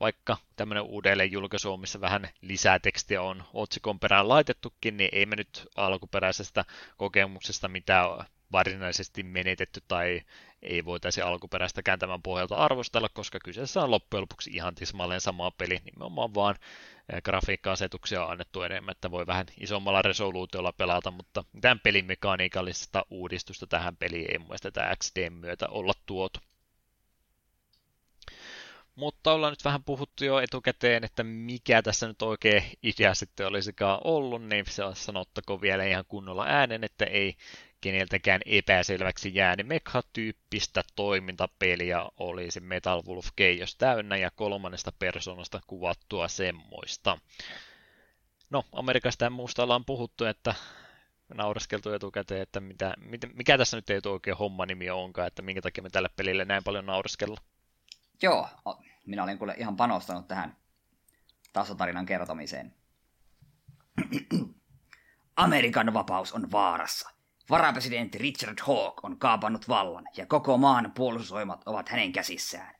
Vaikka tämmöinen uudelleen julkaisu missä vähän lisää tekstiä on otsikon perään laitettukin, niin ei me nyt alkuperäisestä kokemuksesta mitään varsinaisesti menetetty tai ei voitaisi alkuperäistäkään tämän pohjalta arvostella, koska kyseessä on loppujen lopuksi ihan tismalleen sama peli, nimenomaan vaan grafiikka-asetuksia on annettu enemmän, että voi vähän isommalla resoluutiolla pelata, mutta mitään pelimekaniikallista uudistusta tähän peliin ei mun mielestä tämä XD myötä olla tuotu. Mutta ollaan nyt vähän puhuttu jo etukäteen, että mikä tässä nyt oikein idea sitten olisikaan ollut, niin se sanottako vielä ihan kunnolla äänen, että ei keneltäkään epäselväksi jäänyt mekha-tyyppistä toimintapeliä olisi Metal Wolf Chaos täynnä ja kolmannesta persoonasta kuvattua semmoista. No, Amerikasta ja muusta ollaan puhuttu, että nauraskeltu etukäteen, että mitä, mikä tässä nyt ei oikein homma nimi onkaan, että minkä takia me tälle pelille näin paljon nauraskellaan. Joo, minä olen kuule ihan panostanut tähän tasotarinan kertomiseen. [CLEARS THROAT] Amerikan vapaus on vaarassa. Varapresidentti Richard Hawke on kaapannut vallan ja koko maan puolustusvoimat ovat hänen käsissään.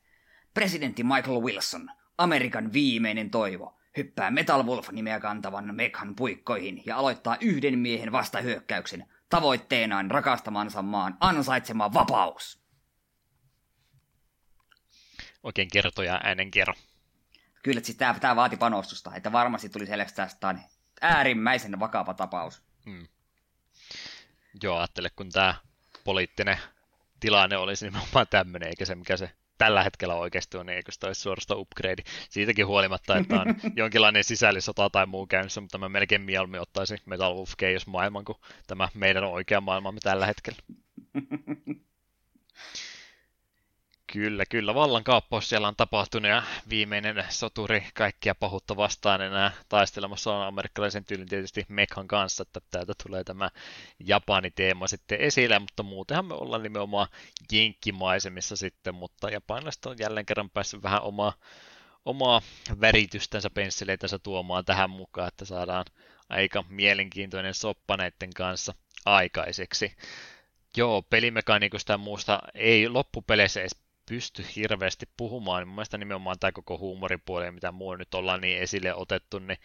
Presidentti Michael Wilson, Amerikan viimeinen toivo, hyppää Metal Wolf-nimeä kantavan Mekhan puikkoihin ja aloittaa yhden miehen vastahyökkäyksen tavoitteenaan rakastamansa maan ansaitsema vapaus. Oikein kertoja äänen kerro. Kyllä, siis tämä, tämä vaati panostusta, että varmasti tuli selväksi tästä äärimmäisen vakava tapaus. Hmm. Joo, ajattele, kun tämä poliittinen tilanne olisi nimenomaan tämmöinen, eikä se mikä se tällä hetkellä oikeasti on, eikö se olisi suorastaan upgrade. Siitäkin huolimatta, että on [LAUGHS] jonkinlainen sisällissota tai muu käynnissä, mutta mä melkein mieluummin ottaisin Metal Wolf Chaos maailman kuin tämä meidän oikea maailmamme tällä hetkellä. [LAUGHS] Kyllä, kyllä. Vallankaappaus siellä on tapahtunut ja viimeinen soturi kaikkia pahuutta vastaan enää taistelemassa on amerikkalaisen tyylin tietysti Mekhan kanssa, että täältä tulee tämä Japani-teema sitten esille, mutta muutenhan me ollaan nimenomaan jenkkimaisemissa sitten, mutta japanilaiset on jälleen kerran päässyt vähän omaa, omaa väritystänsä, penssileitänsä tuomaan tähän mukaan, että saadaan aika mielenkiintoinen soppa näiden kanssa aikaiseksi. Joo, pelimekaniikosta ja muusta ei loppupeleissä edes pysty hirveästi puhumaan. Mun mielestä nimenomaan tämä koko huumoripuoli, mitä muu nyt ollaan niin esille otettu, niin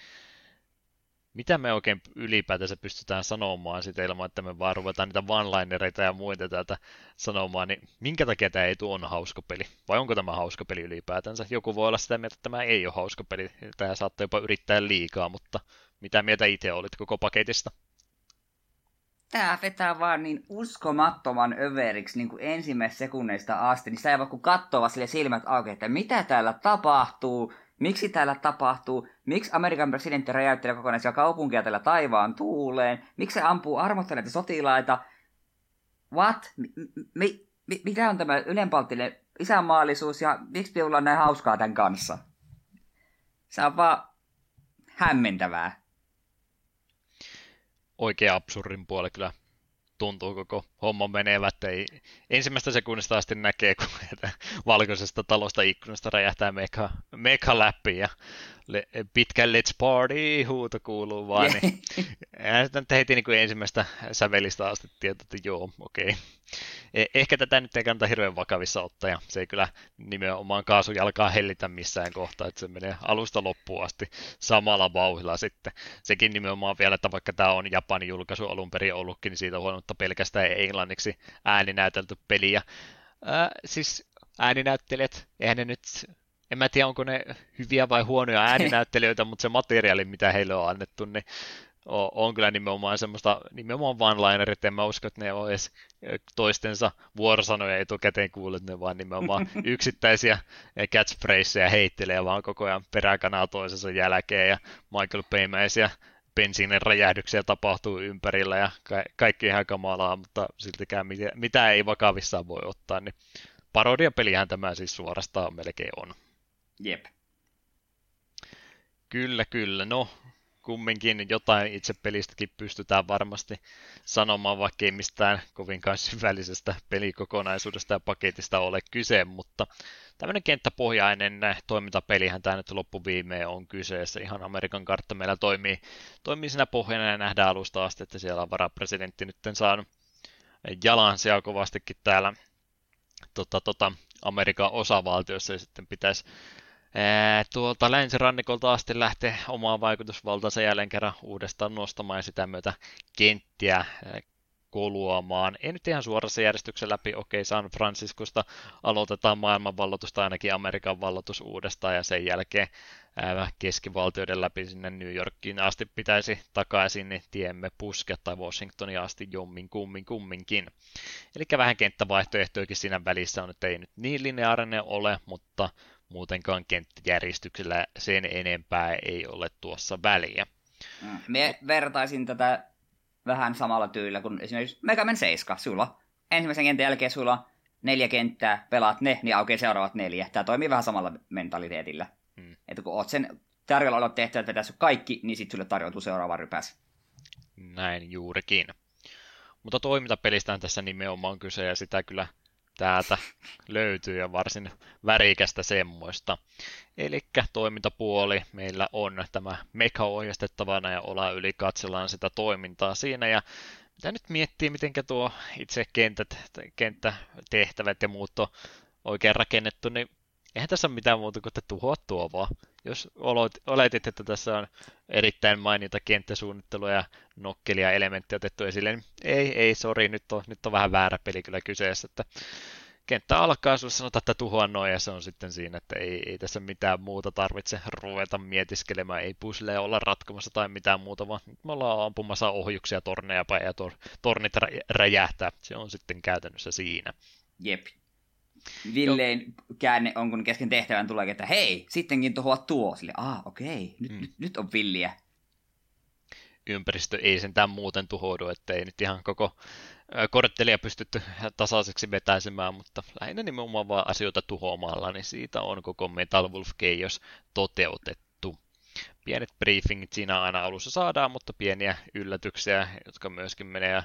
mitä me oikein ylipäätänsä pystytään sanomaan sitä ilman, että me vaan ruvetaan niitä one-linereita ja muita täältä sanomaan, niin minkä takia tämä ei tuon hauska peli? Vai onko tämä hauska peli ylipäätänsä? Joku voi olla sitä mieltä, että tämä ei ole hauska peli, tämä saattaa jopa yrittää liikaa, mutta mitä mieltä itse olit koko paketista? Tää vetää vaan niin uskomattoman överiksi niin kuin ensimmäisestä sekunneista asti, niin sä ei vaan kun katsoo sille silmät auki, että mitä täällä tapahtuu, miksi täällä tapahtuu, miksi Amerikan presidentti räjäyttelee kokonaisia kaupunkia tällä taivaan tuuleen, miksi se ampuu armottaneita sotilaita, what, mi- mi- on tämä ylenpalttinen isänmaallisuus ja miksi minulla on näin hauskaa tämän kanssa? Se on vaan hämmentävää. Oikea absurdin puoli kyllä tuntuu koko homma menevä, että ei ensimmäistä sekunnista asti näkee, kun [LAUGHS] valkoisesta talosta ikkunasta räjähtää meka, meka läpi ja le, pitkä Let's Party huuto kuuluu vaan, niin [LAUGHS] ja sitten heti niin kuin ensimmäistä sävelistä asti tietää, että joo, okei. Okay. E, ehkä tätä nyt ei kannata hirveän vakavissa ottaa, ja se ei kyllä nimenomaan kaasujalkaa hellitä missään kohtaa, että se menee alusta loppuun asti samalla vauhilla sitten. Sekin nimenomaan vielä, että vaikka tämä on Japanin julkaisu alun perin ollutkin, niin siitä huolimatta pelkästään englanniksi ääninäytelty peliä. Ää, siis ääninäyttelijät, eihän ne nyt en mä tiedä, onko ne hyviä vai huonoja [LAUGHS] ääninäyttelijöitä, mutta se materiaali, mitä heille on annettu, niin on, on kyllä nimenomaan semmoista, nimenomaan one-linerit, en mä usko, että ne on edes toistensa vuorosanoja etukäteen kuullut, ne vaan nimenomaan [LAUGHS] yksittäisiä catchphraseja heittelee vaan koko ajan peräkanaa toisensa jälkeen, ja Michael Paymäisiä bensiinin räjähdyksiä tapahtuu ympärillä, ja ka- kaikki ihan kamalaa, mutta siltikään mitä, mitä ei vakavissaan voi ottaa, niin parodiapelihän tämä siis suorastaan melkein on. Jep. Kyllä, kyllä. No, kumminkin jotain itse pelistäkin pystytään varmasti sanomaan, vaikka ei mistään kovinkaan syvällisestä pelikokonaisuudesta ja paketista ole kyse, mutta tämmöinen kenttäpohjainen toimintapelihän tämä nyt loppuviimeen on kyseessä. Ihan Amerikan kartta meillä toimii, toimii siinä pohjana ja nähdään alusta asti, että siellä on varapresidentti nyt saanut jalansia kovastikin täällä tota, tota, Amerikan osavaltioissa ja sitten pitäisi tuolta länsirannikolta asti lähtee omaa vaikutusvaltaansa jälleen kerran uudestaan nostamaan ja sitä myötä kenttiä koluamaan. Ei nyt ihan suorassa järjestyksessä läpi, okei, San Franciscosta aloitetaan maailmanvalloitusta, ainakin Amerikan valloitus uudestaan, ja sen jälkeen keskivaltioiden läpi sinne New Yorkiin asti pitäisi takaisin, niin tiemme puskea tai Washingtonia asti jommin kummin kumminkin. Eli vähän kenttävaihtoehtojakin siinä välissä on, että ei nyt niin lineaarinen ole, mutta muutenkaan kenttäjärjestyksellä sen enempää ei ole tuossa väliä. Mm. Me vertaisin tätä vähän samalla tyylillä kuin esimerkiksi Mega Man 7. Sulla ensimmäisen kentän jälkeen sulla neljä kenttää, pelaat ne, niin aukeaa seuraavat neljä. Tämä toimii vähän samalla mentaliteetillä. Hmm. Että kun oot sen tarjolla olevat tehtävät vetässä kaikki, niin sitten sulle tarjoutuu seuraava rypäs. Näin juurikin. Mutta toimintapelistä tässä nimenomaan kyse, ja sitä kyllä täältä löytyy ja varsin värikästä semmoista. Eli toimintapuoli meillä on tämä meka ohjastettavana ja olla yli katsellaan sitä toimintaa siinä ja mitä nyt miettii, miten tuo itse kentät, kenttätehtävät ja muut on oikein rakennettu, niin eihän tässä ole mitään muuta kuin, että tuhoa tuo vaan. Jos oletit, että tässä on erittäin mainita kenttäsuunnittelua ja nokkelia elementtejä otettu esille, niin ei, ei, sori, nyt on, nyt on vähän väärä peli kyllä kyseessä, että kenttä alkaa, sinulle sanotaan, että tuhoa noin, ja se on sitten siinä, että ei, ei tässä mitään muuta tarvitse ruveta mietiskelemään, ei pusleja olla ratkomassa tai mitään muuta, vaan me ollaan ampumassa ohjuksia torneja päin ja tor, tornit räjähtää, se on sitten käytännössä siinä. Jep, Villeen käänne on, kun kesken tehtävän tulee, että hei, sittenkin tuhoa tuo. Sille, ah, okei, nyt, mm. nyt, nyt on villiä. Ympäristö ei sentään muuten tuhoudu, ettei nyt ihan koko korttelia pystytty tasaiseksi vetäisemään, mutta lähinnä nimenomaan vaan asioita tuhoamalla, niin siitä on koko Metal Wolf Chaos toteutettu pienet briefingit siinä aina alussa saadaan, mutta pieniä yllätyksiä, jotka myöskin menee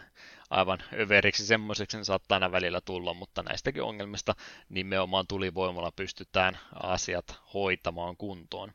aivan överiksi semmoiseksi, ne saattaa aina välillä tulla, mutta näistäkin ongelmista nimenomaan tulivoimalla pystytään asiat hoitamaan kuntoon.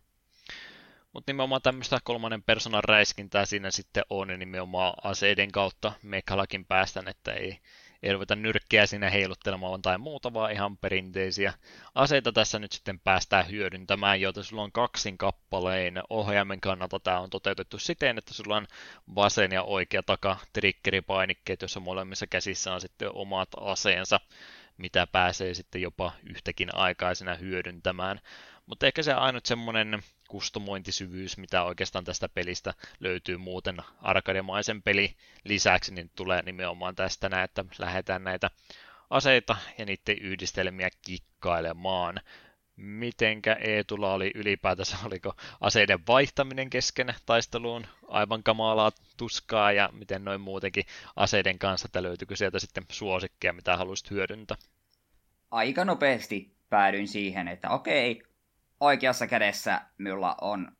Mutta nimenomaan tämmöistä kolmannen persoonan räiskintää siinä sitten on, ja nimenomaan aseiden kautta mekalakin päästään, että ei, ei ruveta nyrkkiä siinä heiluttelemaan tai muuta, vaan ihan perinteisiä aseita tässä nyt sitten päästään hyödyntämään, joita sulla on kaksin kappaleen ohjaimen kannalta tämä on toteutettu siten, että sulla on vasen ja oikea taka triggeripainikkeet, joissa molemmissa käsissä on sitten omat aseensa, mitä pääsee sitten jopa yhtäkin aikaisena hyödyntämään. Mutta ehkä se ainut semmoinen kustomointisyvyys, mitä oikeastaan tästä pelistä löytyy muuten arkademaisen peli lisäksi, niin tulee nimenomaan tästä näin, että lähdetään näitä aseita ja niiden yhdistelmiä kikkailemaan. Mitenkä Eetulla oli ylipäätänsä, [LAUGHS] oliko aseiden vaihtaminen kesken taisteluun aivan kamalaa tuskaa ja miten noin muutenkin aseiden kanssa, että löytyykö sieltä sitten suosikkeja, mitä haluaisit hyödyntää? Aika nopeasti päädyin siihen, että okei, oikeassa kädessä minulla on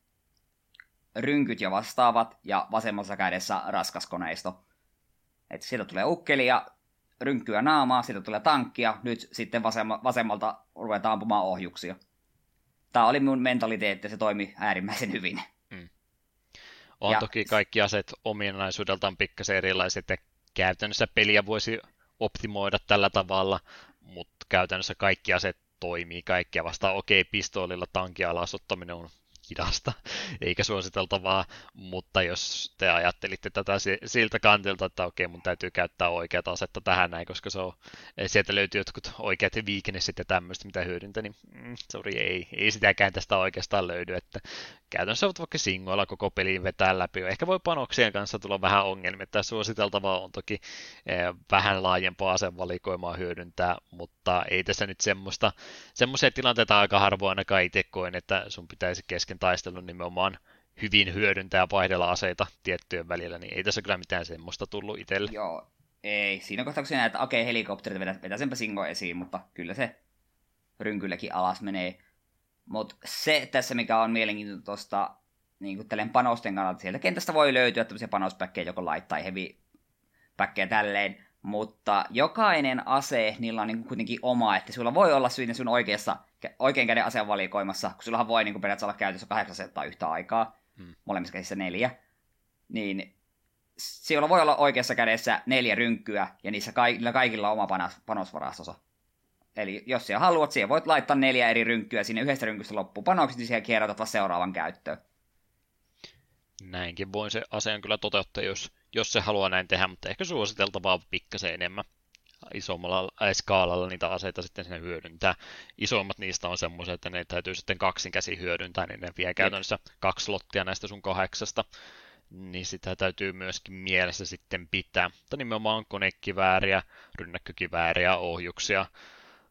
rynkyt ja vastaavat, ja vasemmassa kädessä raskas koneisto. Että siitä tulee ukkeli ja rynkkyä naamaa, siitä tulee tankkia, nyt sitten vasemma, vasemmalta ruvetaan ampumaan ohjuksia. Tämä oli mun mentaliteetti, se toimi äärimmäisen hyvin. Hmm. On ja... toki kaikki aseet ominaisuudeltaan pikkasen erilaiset, ja käytännössä peliä voisi optimoida tällä tavalla, mutta käytännössä kaikki aseet toimii kaikkia vastaan. Okei, pistoolilla tankia alasottaminen on hidasta, eikä suositeltavaa, mutta jos te ajattelitte tätä siltä kantilta, että okei, mun täytyy käyttää oikeat asetta tähän näin, koska se on, sieltä löytyy jotkut oikeat weaknessit ja tämmöistä, mitä hyödyntä, niin mm, sorry, ei, ei sitäkään tästä oikeastaan löydy, että käytännössä voit vaikka singoilla koko peliin vetää läpi. Ehkä voi panoksien kanssa tulla vähän ongelmia, että suositeltavaa on toki eh, vähän laajempaa asevalikoimaa hyödyntää, mutta ei tässä nyt semmoista, semmoisia tilanteita aika harvoin ainakaan itse koen, että sun pitäisi kesken taistelun nimenomaan hyvin hyödyntää ja vaihdella aseita tiettyjen välillä, niin ei tässä kyllä mitään semmoista tullut itselle. Joo, ei. Siinä kohtaa, kun sinä että okei, okay, helikopterit vedä, vedä senpä singo esiin, mutta kyllä se rynkylläkin alas menee. Mutta se tässä, mikä on mielenkiintoista niin kuin panosten kannalta, sieltä kentästä voi löytyä tämmöisiä panospäkkejä, joko laittaa heavy päkkejä tälleen, mutta jokainen ase, niillä on niin kuitenkin oma, että sulla voi olla siinä sun oikeassa, oikein käden aseen valikoimassa, kun sullahan voi niin kuin periaatteessa olla käytössä kahdeksan asettaa yhtä aikaa, hmm. molemmissa käsissä neljä, niin siellä voi olla oikeassa kädessä neljä rynkkyä, ja niissä kaikilla, kaikilla on oma panos, panosvarastonsa. Eli jos siellä haluat, siihen voit laittaa neljä eri rynkkyä sinne yhdestä rynkystä loppuun panokset, niin siellä kierrätät vasta seuraavan käyttöön. Näinkin voin se aseen kyllä toteuttaa, jos, jos se haluaa näin tehdä, mutta ehkä suositeltavaa pikkasen enemmän isommalla skaalalla niitä aseita sitten sinne hyödyntää. Isommat niistä on semmoisia, että ne täytyy sitten kaksin käsi hyödyntää, niin ne vie käytännössä kaksi lottia näistä sun kahdeksasta. Niin sitä täytyy myöskin mielessä sitten pitää. Mutta nimenomaan konekivääriä, rynnäkkökivääriä, ohjuksia,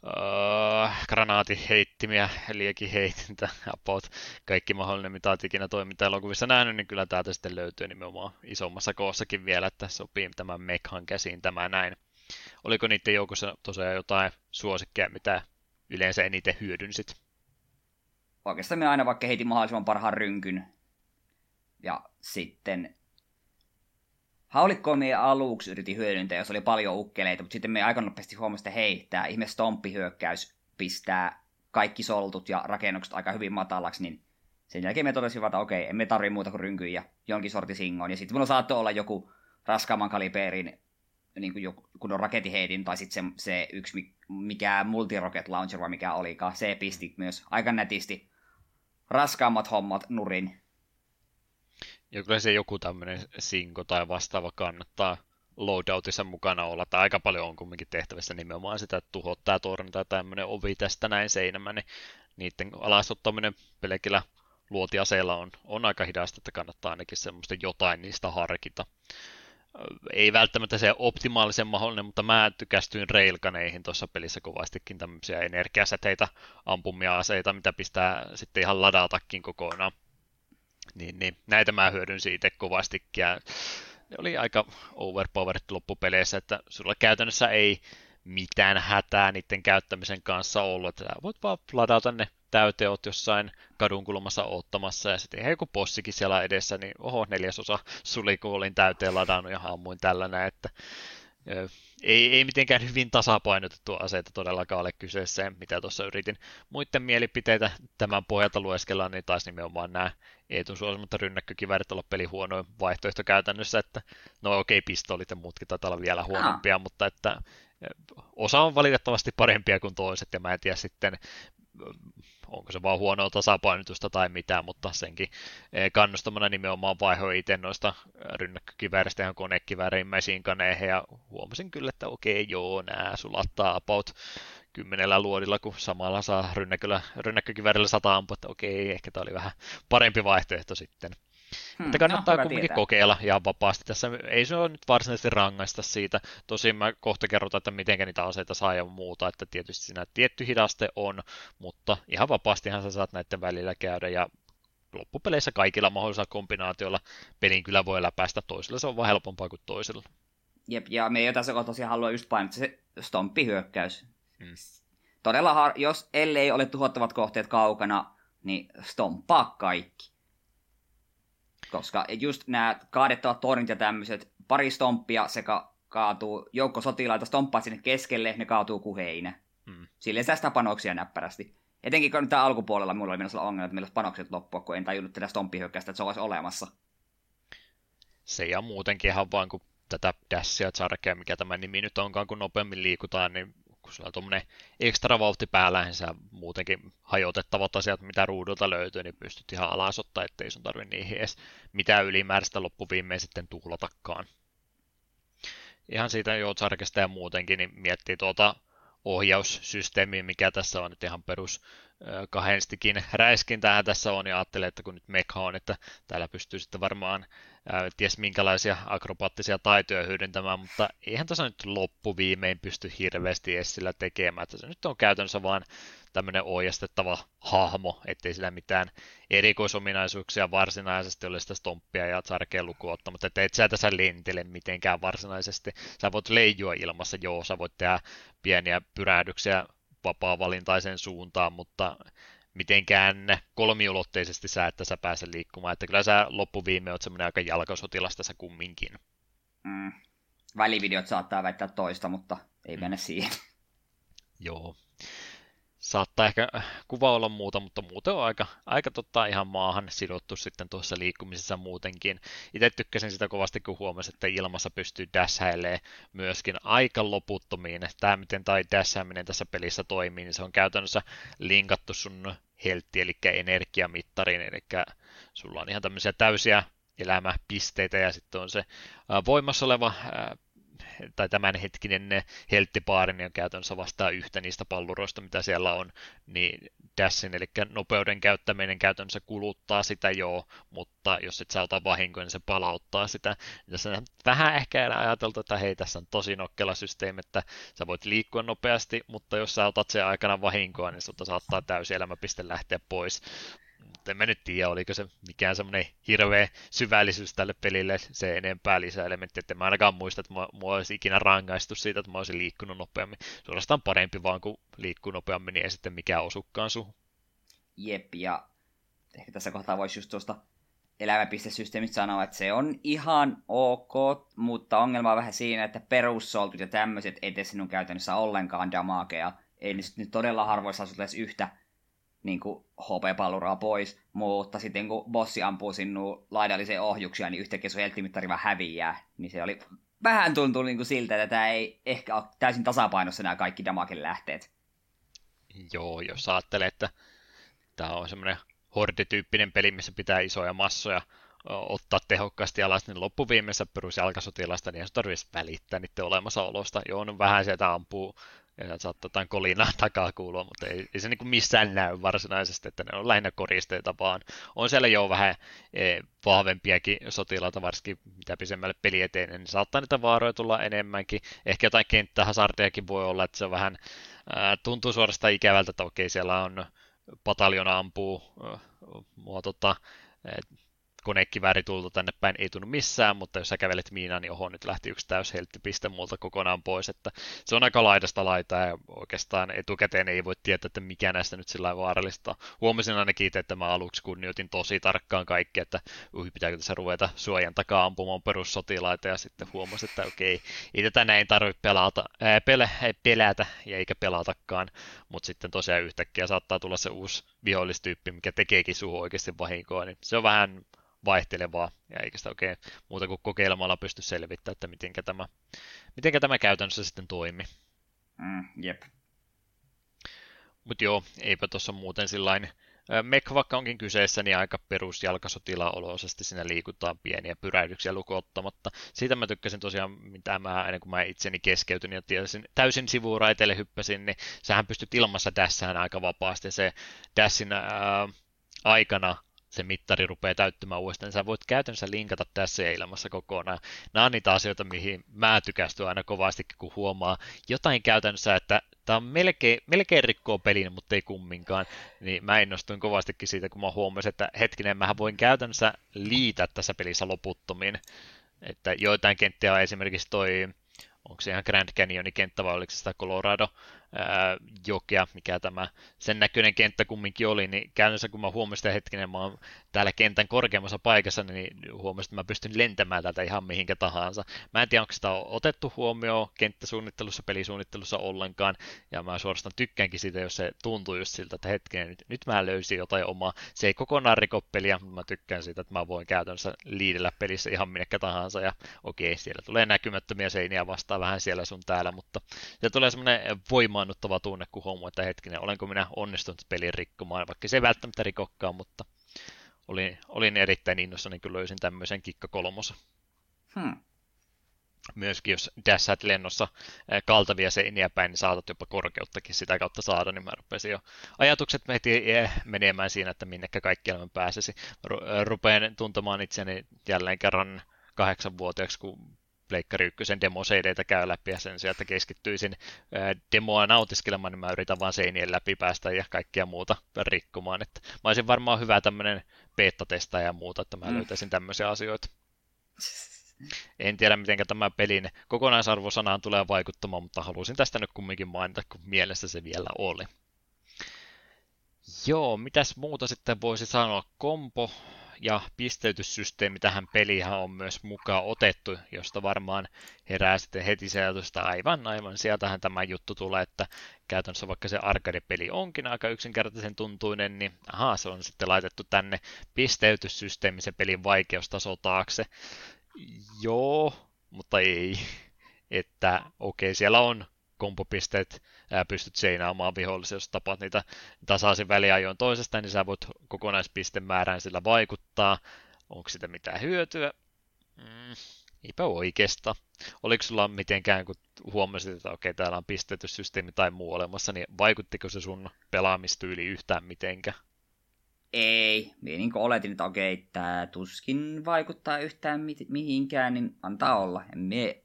uh, granaatiheittimiä, heitintä, about kaikki mahdollinen, mitä olet ikinä toiminta-elokuvissa nähnyt, niin kyllä täältä sitten löytyy nimenomaan isommassa koossakin vielä, että sopii tämän mekhan käsiin tämä näin. Oliko niiden joukossa tosiaan jotain suosikkeja, mitä yleensä eniten hyödynsit? Oikeastaan me aina vaikka heitin mahdollisimman parhaan rynkyn. Ja sitten Haulikkoa me aluksi yritin hyödyntää, jos oli paljon ukkeleita, mutta sitten me aika nopeasti huomasimme, että hei, tämä ihme stomppihyökkäys pistää kaikki soltut ja rakennukset aika hyvin matalaksi, niin sen jälkeen me totesimme, että okei, emme tarvi muuta kuin rynkyjä ja jonkin sorti singon. Ja sitten mulla saattoi olla joku raskaamman kaliberin, niin kuin joku, kun on raketiheitin, tai sitten se, se yksi, mikä multirocket launcher vai mikä olikaan, se pisti myös aika nätisti raskaammat hommat nurin. Ja kyllä se joku tämmöinen sinko tai vastaava kannattaa loadoutissa mukana olla, tai aika paljon on kumminkin tehtävissä nimenomaan sitä, että tuhottaa torni tai tämmöinen ovi tästä näin seinämä, niin niiden alasottaminen pelkillä luotiaseilla on, on aika hidasta, että kannattaa ainakin semmoista jotain niistä harkita. Ei välttämättä se optimaalisen mahdollinen, mutta mä tykästyin railkaneihin tuossa pelissä kovastikin tämmöisiä energiasäteitä, ampumia aseita, mitä pistää sitten ihan ladatakin kokonaan niin, niin näitä mä hyödyn siitä kovastikin. Ja ne oli aika overpowered loppupeleissä, että sulla käytännössä ei mitään hätää niiden käyttämisen kanssa ollut, että voit vaan ladata ne täyteot jossain kadun kulmassa ottamassa ja sitten joku bossikin siellä edessä, niin oho, neljäsosa suli, kun olin täyteen ladannut ja ammuin tällainen, että ei, ei mitenkään hyvin tasapainotettu aseita todellakaan ole kyseessä, mitä tuossa yritin muiden mielipiteitä tämän pohjalta lueskella, niin taisi nimenomaan nämä Eetun suosimatta rynnäkkökiväärit olla peli huonoin vaihtoehto käytännössä, että no okei, okay, pistolit ja muutkin taitaa olla vielä huonompia, ah. mutta että osa on valitettavasti parempia kuin toiset, ja mä en tiedä sitten, onko se vaan huonoa tasapainotusta tai mitä, mutta senkin e, kannustamana nimenomaan vaihoin itse noista rynnäkkökivääristä ihan konekiväärimmäisiin kaneihin ja huomasin kyllä, että okei, joo, nää sulattaa about kymmenellä luodilla, kun samalla saa rynnäköllä, rynnäkkökivärillä sata ampua, että okei, ehkä tämä oli vähän parempi vaihtoehto sitten. Hmm, Mutta kannattaa no, kuitenkin tietää. kokeilla ihan vapaasti. Tässä ei se ole nyt varsinaisesti rangaista siitä. Tosin mä kohta kerrotaan, että miten niitä aseita saa ja muuta, että tietysti siinä tietty hidaste on, mutta ihan vapaastihan sä saat näiden välillä käydä ja loppupeleissä kaikilla mahdollisilla kombinaatioilla pelin kyllä voi läpäistä. Toisilla se on vaan helpompaa kuin toisilla. Jep, ja me ei tässä tosiaan halua just painottaa se stomppihyökkäys. Hmm. Todella, har- jos ellei ole tuhottavat kohteet kaukana, niin stomppaa kaikki. Koska just nämä kaadettavat tornit ja tämmöiset, pari stomppia se ka- kaatuu, joukko sotilaita stomppaa sinne keskelle, ne kaatuu kuheinä. Hmm. Silleen säästää panoksia näppärästi. Etenkin kun tämä alkupuolella mulla oli menossa ongelma, että meillä panokset loppua, kun en tajunnut tätä stomppihyökkäystä, että se olisi olemassa. Se ja muutenkin ihan vaan, kun tätä dashia, charkea, mikä tämä nimi nyt onkaan, kun nopeammin liikutaan, niin kun sulla on tuommoinen ekstra vauhti päällä, niin sä muutenkin hajotettavat asiat, mitä ruudulta löytyy, niin pystyt ihan alas ottaa, ettei sun tarvi niihin edes mitään ylimääräistä loppuviimeen sitten tuhlatakaan. Ihan siitä jo Charkesta ja muutenkin, niin miettii tuota ohjaussysteemiä, mikä tässä on nyt ihan perus kahdestikin räiskintähän tässä on, ja ajattelee, että kun nyt mekha on, että täällä pystyy sitten varmaan ää, ties minkälaisia akrobaattisia taitoja hyödyntämään, mutta eihän tässä nyt loppuviimein pysty hirveästi edes sillä tekemään, että se nyt on käytännössä vaan tämmöinen ohjastettava hahmo, ettei sillä mitään erikoisominaisuuksia varsinaisesti ole sitä stomppia ja tsarkeen lukuun ottamatta, että et sä tässä lentele mitenkään varsinaisesti. Sä voit leijua ilmassa, joo, sä voit tehdä pieniä pyrähdyksiä vapaa-valintaiseen suuntaan, mutta mitenkään kolmiulotteisesti sä, että sä pääse liikkumaan. Että kyllä sä loppuviime oot semmoinen aika jalkasotilas tässä kumminkin. Mm. Välivideot saattaa väittää toista, mutta ei mm. mennä siihen. Joo saattaa ehkä kuva olla muuta, mutta muuten on aika, aika tota ihan maahan sidottu sitten tuossa liikkumisessa muutenkin. Itse tykkäsin sitä kovasti, kun huomasin, että ilmassa pystyy dashailemaan myöskin aika loputtomiin. Tämä, miten tai dashaaminen tässä pelissä toimii, niin se on käytännössä linkattu sun heltti, eli energiamittariin, eli sulla on ihan tämmöisiä täysiä elämäpisteitä ja sitten on se voimassa oleva tai tämänhetkinen helttipaari on käytännössä vastaa yhtä niistä palluroista, mitä siellä on, niin dashin, eli nopeuden käyttäminen käytännössä kuluttaa sitä jo, mutta jos et saa ota vahinkoa, niin se palauttaa sitä. Tässä on vähän ehkä ajateltu, että hei, tässä on tosi nokkela systeemi, että sä voit liikkua nopeasti, mutta jos sä otat sen aikana vahinkoa, niin sulta saattaa täysi elämäpiste lähteä pois mutta en mä nyt tiedä, oliko se mikään semmoinen hirveä syvällisyys tälle pelille se enempää lisäelementti, että mä ainakaan muista, että mua, mua olisi ikinä rangaistu siitä, että mä olisin liikkunut nopeammin. Suorastaan parempi vaan, kun liikkuu nopeammin, niin ei sitten mikään osukkaan suhun. Jep, ja ehkä tässä kohtaa voisi just tuosta elämäpistesysteemistä sanoa, että se on ihan ok, mutta ongelma on vähän siinä, että perussoltut ja tämmöiset ei tee sinun käytännössä ollenkaan damagea. Ei nyt todella harvoissa asuta edes yhtä niin kuin HP-palluraa pois, mutta sitten kun bossi ampuu sinun laidalliseen ohjuksia, niin yhtäkkiä sun helttimittari vaan häviää. Niin se oli vähän tuntuu niin kuin siltä, että tämä ei ehkä ole täysin tasapainossa nämä kaikki damakin lähteet. Joo, jos ajattelee, että tämä on semmoinen horde-tyyppinen peli, missä pitää isoja massoja ottaa tehokkaasti alas, niin loppuviimeisessä perusjalkasotilasta, niin ei tarvitsisi välittää niiden olemassaolosta. Joo, no vähän sieltä ampuu ja saattaa jotain kolinaa [LAUGHS] takaa kuulua, mutta ei, ei se niin missään näy varsinaisesti, että ne on lähinnä koristeita vaan. On siellä jo vähän e, vahvempiakin sotilaita, varsinkin mitä pisemmälle peli etenee, niin saattaa niitä vaaroja tulla enemmänkin. Ehkä jotain kenttähasardejakin voi olla, että se vähän ää, tuntuu suorastaan ikävältä, että okei, siellä on pataljona ampuu mua tota, konekivääri tulta tänne päin ei tunnu missään, mutta jos sä kävelet miinaan, niin oho, nyt lähti yksi täys helttipiste multa kokonaan pois, että se on aika laidasta laita ja oikeastaan etukäteen ei voi tietää, että mikä näistä nyt sillä vaarallista. Huomasin ainakin itse, että mä aluksi kunnioitin tosi tarkkaan kaikki, että ui, pitääkö tässä ruveta suojan takaa ampumaan perussotilaita ja sitten huomasin, että okei, ei tätä näin tarvitse pelata, ää, pele, ei pelätä ja eikä pelatakaan, mutta sitten tosiaan yhtäkkiä saattaa tulla se uusi vihollistyyppi, mikä tekeekin suhu oikeasti vahinkoa, niin se on vähän vaihtelevaa, ja eikä sitä oikein muuta kuin kokeilemalla pysty selvittämään, että miten tämä, mitenkä tämä käytännössä sitten toimi. Mm, jep. Mutta joo, eipä tuossa muuten sillain Mek vaikka onkin kyseessä, niin aika perusjalkasotila-oloisesti siinä liikutaan pieniä pyrähdyksiä lukottamatta. Siitä mä tykkäsin tosiaan, mitä mä ennen kuin mä itseni keskeytyn ja tiesin, täysin sivuraiteille hyppäsin, niin sähän pystyt ilmassa dässään aika vapaasti. Se dassin ää, aikana se mittari rupeaa täyttymään uudestaan, niin sä voit käytännössä linkata tässä ilmassa kokonaan. Nämä on niitä asioita, mihin mä tykästyn aina kovastikin, kun huomaa jotain käytännössä, että tämä on melkein, melkein rikkoo pelin, mutta ei kumminkaan. Niin mä innostuin kovastikin siitä, kun mä huomasin, että hetkinen, mä voin käytännössä liitä tässä pelissä loputtomiin. Että joitain kenttiä on esimerkiksi toi, onko se ihan Grand Canyonin kenttä vai oliko se sitä Colorado, jokea, mikä tämä sen näköinen kenttä kumminkin oli, niin käytännössä kun mä huomasin, että hetkinen, mä oon täällä kentän korkeammassa paikassa, niin huomasin, että mä pystyn lentämään täältä ihan mihinkä tahansa. Mä en tiedä, onko sitä otettu huomioon kenttäsuunnittelussa, pelisuunnittelussa ollenkaan, ja mä suorastaan tykkäänkin siitä, jos se tuntuu just siltä, että hetkinen, nyt, nyt mä löysin jotain omaa. Se ei kokonaan riko mutta mä tykkään siitä, että mä voin käytännössä liidellä pelissä ihan minnekä tahansa, ja okei, siellä tulee näkymättömiä seiniä vastaan vähän siellä sun täällä, mutta se tulee semmoinen voima voimaannuttava tunne, kun huomaa, että hetkinen, olenko minä onnistunut pelin rikkomaan, vaikka se ei välttämättä rikokkaan, mutta olin, olin erittäin innossani, kun löysin tämmöisen kikka kolmosen. Hmm. Myöskin jos dashat lennossa kaltavia seiniä päin, niin saatat jopa korkeuttakin sitä kautta saada, niin mä rupesin jo ajatukset heti menemään siinä, että minnekä kaikkialle mä pääsisi. Rupean tuntemaan itseni jälleen kerran kahdeksanvuotiaaksi, kun Pleikkari 1 demo käy läpi ja sen sijaan, että keskittyisin demoa nautiskelemaan, niin mä yritän vaan seinien läpi päästä ja kaikkia muuta rikkomaan. Että mä olisin varmaan hyvä tämmöinen beta ja muuta, että mä mm. löytäisin tämmöisiä asioita. En tiedä, miten tämä pelin kokonaisarvosanaan tulee vaikuttamaan, mutta halusin tästä nyt kumminkin mainita, kun mielessä se vielä oli. Joo, mitäs muuta sitten voisi sanoa? Kompo ja pisteytyssysteemi tähän peliin on myös mukaan otettu, josta varmaan herää sitten heti se ajatus, että aivan, aivan, sieltähän tämä juttu tulee, että käytännössä vaikka se arcade-peli onkin aika yksinkertaisen tuntuinen, niin ahaa, se on sitten laitettu tänne pisteytyssysteemi se pelin vaikeustaso taakse. Joo, mutta ei. [LAUGHS] Että okei, okay, siellä on kompopisteet, ää, pystyt seinaamaan vihollisia, jos tapat niitä tasaisin väliajoin toisesta, niin sä voit kokonaispistemäärään sillä vaikuttaa. Onko sitä mitään hyötyä? Mm, eipä oikeasta. Oliko sulla mitenkään, kun huomasit, että okei, täällä on pistetyssysteemi tai muu olemassa, niin vaikuttiko se sun pelaamistyyli yhtään mitenkään? Ei, minä niin oletin, että okei, tämä tuskin vaikuttaa yhtään mihinkään, niin antaa olla. En mie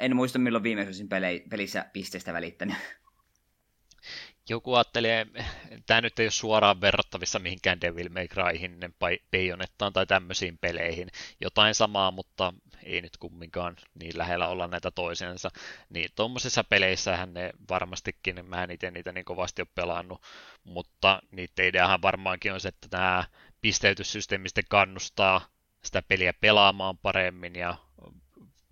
en muista milloin viimeksi olisin pelissä pisteestä välittänyt. Joku ajattelee, tämä nyt ei ole suoraan verrattavissa mihinkään Devil May Cryhin, Bayonettaan tai tämmöisiin peleihin. Jotain samaa, mutta ei nyt kumminkaan niin lähellä olla näitä toisensa. Niin tuommoisissa peleissähän ne varmastikin, mä en itse niitä niin kovasti ole pelannut, mutta niiden ideahan varmaankin on se, että nämä pisteytyssysteemi kannustaa sitä peliä pelaamaan paremmin ja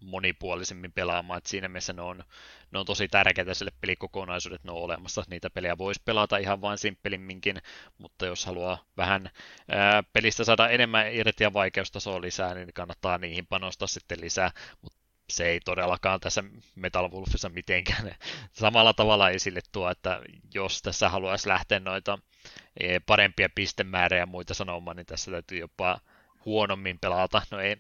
monipuolisemmin pelaamaan, että siinä mielessä ne on, ne on tosi tärkeitä sille pelikokonaisuudet, ne on olemassa. Niitä pelejä voisi pelata ihan vain simppelimminkin, mutta jos haluaa vähän ää, pelistä saada enemmän irti ja vaikeustasoa lisää, niin kannattaa niihin panostaa sitten lisää, mutta se ei todellakaan tässä Metal Wolfissa mitenkään [LAUGHS] samalla tavalla esille tuo, että jos tässä haluaisi lähteä noita parempia pistemääriä ja muita sanomaan, niin tässä täytyy jopa huonommin pelata. No ei,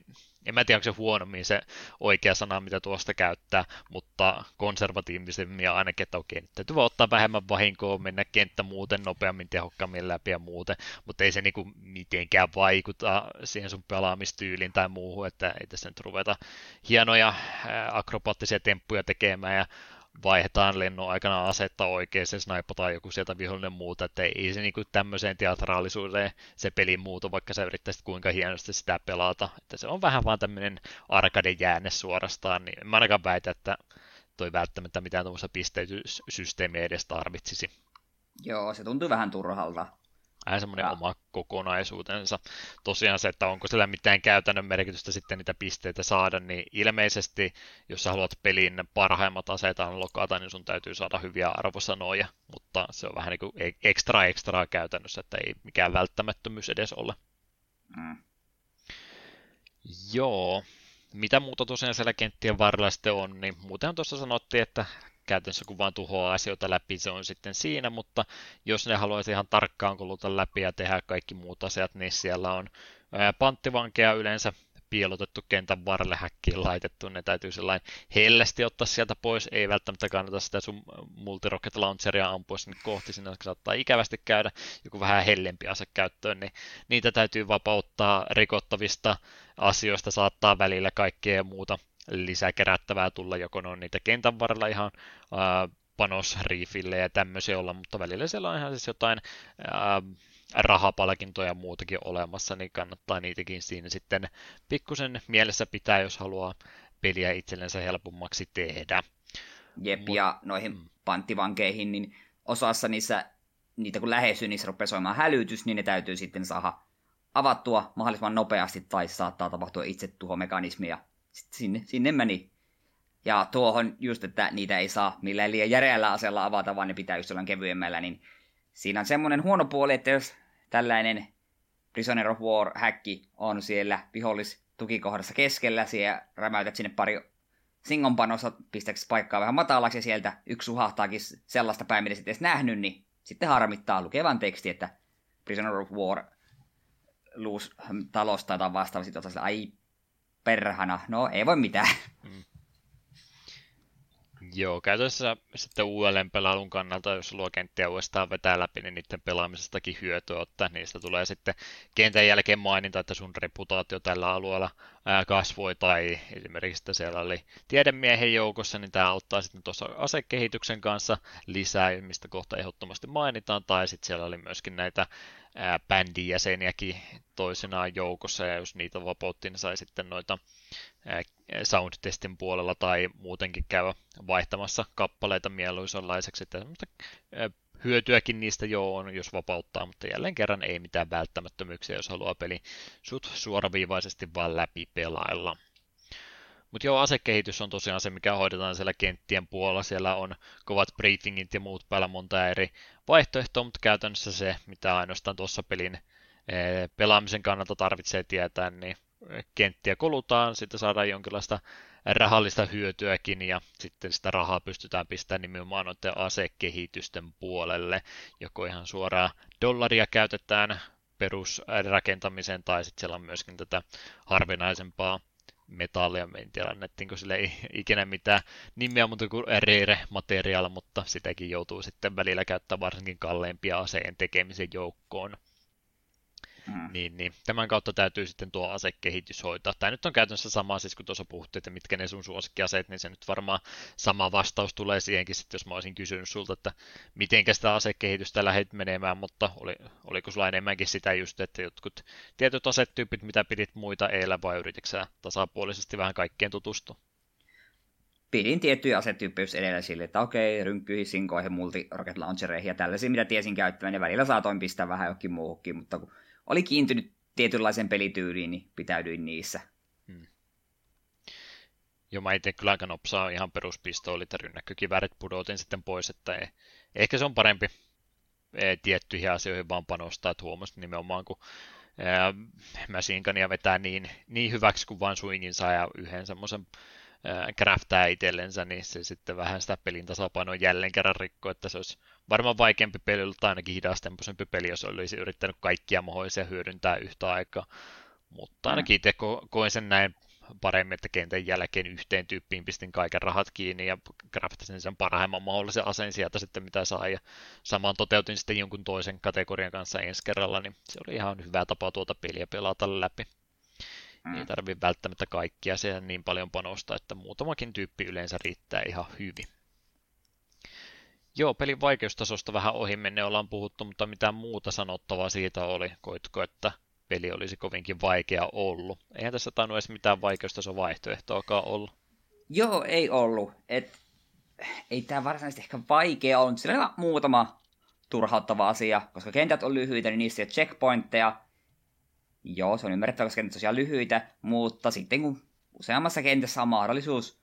en mä tiedä, onko se huonommin se oikea sana, mitä tuosta käyttää, mutta konservatiivisemmin ainakin, että okei, nyt täytyy vaan ottaa vähemmän vahinkoa, mennä kenttä muuten nopeammin, tehokkaammin läpi ja muuten, mutta ei se niinku mitenkään vaikuta siihen sun pelaamistyyliin tai muuhun, että ei tässä nyt ruveta hienoja akrobaattisia temppuja tekemään ja vaihdetaan lennon aikana asetta oikein, se snaipataan joku sieltä vihollinen muuta, että ei se niinku tämmöiseen teatraalisuuteen se peli muutu, vaikka sä yrittäisit kuinka hienosti sitä pelata, että se on vähän vaan tämmöinen arcade jäänne suorastaan, niin mä ainakaan väitä, että toi välttämättä mitään tuommoista pisteytyssysteemiä edes tarvitsisi. Joo, se tuntuu vähän turhalta vähän semmoinen oma kokonaisuutensa. Tosiaan se, että onko sillä mitään käytännön merkitystä sitten niitä pisteitä saada, niin ilmeisesti, jos sä haluat pelin parhaimmat aseet lokata, niin sun täytyy saada hyviä arvosanoja, mutta se on vähän niin kuin ekstra ekstra käytännössä, että ei mikään välttämättömyys edes ole. Mm. Joo, mitä muuta tosiaan siellä kenttien varrella sitten on, niin muuten tuossa sanottiin, että käytännössä kun vaan tuhoaa asioita läpi, se on sitten siinä, mutta jos ne haluaisi ihan tarkkaan kuluta läpi ja tehdä kaikki muut asiat, niin siellä on panttivankeja yleensä piilotettu kentän varrelle häkkiin laitettu, ne täytyy sellainen hellästi ottaa sieltä pois, ei välttämättä kannata sitä sun multirocket launcheria ampua sinne kohti, sinne saattaa ikävästi käydä. Joku vähän hellempi ase käyttöön, niin niitä täytyy vapauttaa rikottavista asioista, saattaa välillä kaikkea muuta lisäkerättävää tulla, joko ne on niitä kentän varrella ihan ää, panosriifille ja tämmöisiä olla, mutta välillä siellä on ihan siis jotain ää, rahapalkintoja ja muutakin olemassa, niin kannattaa niitäkin siinä sitten pikkusen mielessä pitää, jos haluaa peliä itsellensä helpommaksi tehdä. Jep, Mut, ja noihin mm. panttivankeihin, niin osassa niissä, niitä kun lähestyy, niissä rupeaa soimaan hälytys, niin ne täytyy sitten saada avattua mahdollisimman nopeasti, tai saattaa tapahtua itse tuhomekanismi, ja sinne, sinne meni. Ja tuohon just, että niitä ei saa millään liian järeällä aseella avata, vaan ne pitää just olla kevyemmällä, niin siinä on semmoinen huono puoli, että jos tällainen Prisoner of War häkki on siellä vihollis tukikohdassa keskellä, siellä rämäytät sinne pari singonpanossa, pistäksi paikkaa vähän matalaksi ja sieltä yksi suhahtaakin sellaista päin, mitä sitten edes nähnyt, niin sitten harmittaa lukevan teksti, että Prisoner of War luus talosta tai vastaava, sitten ai perhana, no ei voi mitään. Mm. Joo, käytännössä sitten uudelleen pelailun kannalta, jos luo kenttiä uudestaan vetää läpi, niin niiden pelaamisestakin hyötyä ottaa. Niistä tulee sitten kentän jälkeen maininta, että sun reputaatio tällä alueella kasvoi, tai esimerkiksi että siellä oli tiedemiehen joukossa, niin tämä auttaa sitten tuossa asekehityksen kanssa lisää, mistä kohta ehdottomasti mainitaan, tai sitten siellä oli myöskin näitä bändin jäseniäkin toisenaan joukossa, ja jos niitä vapautti, niin sai sitten noita soundtestin puolella tai muutenkin käydä vaihtamassa kappaleita mieluisanlaiseksi. Että hyötyäkin niistä joo on, jos vapauttaa, mutta jälleen kerran ei mitään välttämättömyyksiä, jos haluaa peli sut suoraviivaisesti vaan läpi pelailla. Mutta joo, asekehitys on tosiaan se, mikä hoidetaan siellä kenttien puolella. Siellä on kovat briefingit ja muut päällä monta eri vaihtoehtoa, mutta käytännössä se, mitä ainoastaan tuossa pelin pelaamisen kannalta tarvitsee tietää, niin kenttiä kolutaan, sitten saadaan jonkinlaista rahallista hyötyäkin ja sitten sitä rahaa pystytään pistämään nimenomaan noiden asekehitysten puolelle, joko ihan suoraan dollaria käytetään perusrakentamiseen tai sitten siellä on myöskin tätä harvinaisempaa metallia, en tiedä annettiinko sille ikinä mitään nimeä muuta kuin rare materiaal, mutta sitäkin joutuu sitten välillä käyttämään varsinkin kalleimpia aseen tekemisen joukkoon. Mm. Niin, niin, tämän kautta täytyy sitten tuo asekehitys hoitaa. Tämä nyt on käytännössä sama, siis kun tuossa puhuttiin, että mitkä ne sun suosikkiaseet, niin se nyt varmaan sama vastaus tulee siihenkin sitten, jos mä olisin kysynyt sulta, että miten sitä asekehitystä lähdet menemään, mutta oli, oliko sulla enemmänkin sitä just, että jotkut tietyt asetyypit, mitä pidit muita eellä, vai yritikö tasapuolisesti vähän kaikkeen tutustua? pidin tiettyjä asetyyppejä edellä sille, että okei, rynkkyihin, sinkoihin, multi rocket launchereihin ja tällaisia, mitä tiesin käyttämään, ja välillä saatoin pistää vähän jokin muuhunkin, mutta kun oli kiintynyt tietynlaisen pelityyliin, niin pitäydyin niissä. Hmm. Joo, mä itse kyllä aika nopsaa ihan peruspistoolit ja rynnäkkökiväärit pudotin sitten pois, että ei, ehkä se on parempi ei, tiettyihin asioihin vaan panostaa, että huomasin nimenomaan, kun Masinkania vetää niin, niin hyväksi kuin vain swingin saa ja yhden semmoisen craftaa itsellensä, niin se sitten vähän sitä pelin tasapainoa jälleen kerran rikko, että se olisi varmaan vaikeampi peli ollut ainakin hidastempoisempi peli, jos olisi yrittänyt kaikkia mahdollisia hyödyntää yhtä aikaa. Mutta ainakin itse ko- koin sen näin paremmin, että kentän jälkeen yhteen tyyppiin pistin kaiken rahat kiinni ja craftasin sen parhaimman mahdollisen aseen sieltä sitten mitä saa ja samaan toteutin sitten jonkun toisen kategorian kanssa ensi kerralla, niin se oli ihan hyvä tapa tuota peliä pelata läpi. Mm. Ei tarvitse välttämättä kaikkia siihen niin paljon panostaa, että muutamakin tyyppi yleensä riittää ihan hyvin. Joo, pelin vaikeustasosta vähän ohi menne ollaan puhuttu, mutta mitä muuta sanottavaa siitä oli? Koitko, että peli olisi kovinkin vaikea ollut? Eihän tässä tainnut edes mitään vaikeustason vaihtoehtoakaan ollut. Joo, ei ollut. Et, ei tämä varsinaisesti ehkä vaikea ollut. Sillä on muutama turhauttava asia, koska kentät on lyhyitä, niin niissä ei ole checkpointteja. Joo, se on ymmärrettävä, koska kentät tosiaan lyhyitä, mutta sitten kun useammassa kentässä on mahdollisuus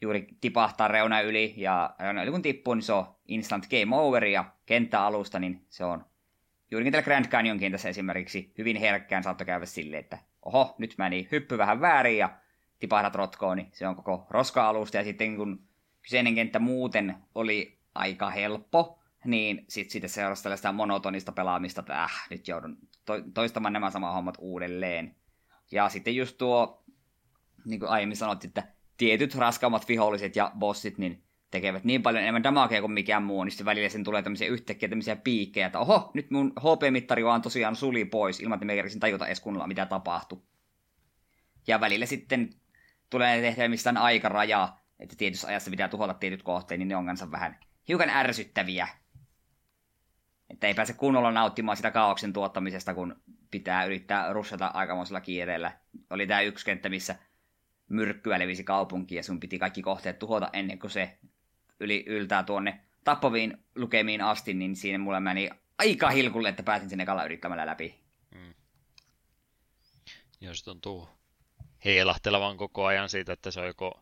juuri tipahtaa reuna yli, ja reuna yli kun tippuu, niin se on instant game over, ja kenttäalusta, niin se on juurikin tällä Grand Canyon kentässä esimerkiksi hyvin herkkään saattoi käydä silleen, että oho, nyt meni hyppy vähän väärin, ja tipahdat rotkoon, niin se on koko roska-alusta, ja sitten kun kyseinen kenttä muuten oli aika helppo, niin sitten siitä seurasi tällaista monotonista pelaamista, että äh, nyt joudun toistamaan nämä samat hommat uudelleen. Ja sitten just tuo, niin kuin aiemmin sanottiin, että tietyt raskaammat viholliset ja bossit, niin tekevät niin paljon enemmän damagea kuin mikään muu, niin sitten välillä sen tulee tämmöisiä yhtäkkiä tämmöisiä piikkejä, että oho, nyt mun HP-mittari vaan tosiaan suli pois, ilman että me kerkisin tajuta edes kunnolla, mitä tapahtui. Ja välillä sitten tulee tehtävä mistään aikaraja, että tietyssä ajassa pitää tuhota tietyt kohteet, niin ne on kanssa vähän hiukan ärsyttäviä. Että ei pääse kunnolla nauttimaan sitä kaauksen tuottamisesta, kun pitää yrittää russata aikamoisella kiireellä. Oli tämä yksi kenttä, missä myrkkyä levisi kaupunkiin ja sun piti kaikki kohteet tuhota ennen kuin se yli, yltää tuonne tappaviin lukemiin asti, niin siinä mulle meni aika hilkulle, että pääsin sinne kalla yrittämällä läpi. Mm. Joo, se tuntuu heilahtelevan koko ajan siitä, että se on joko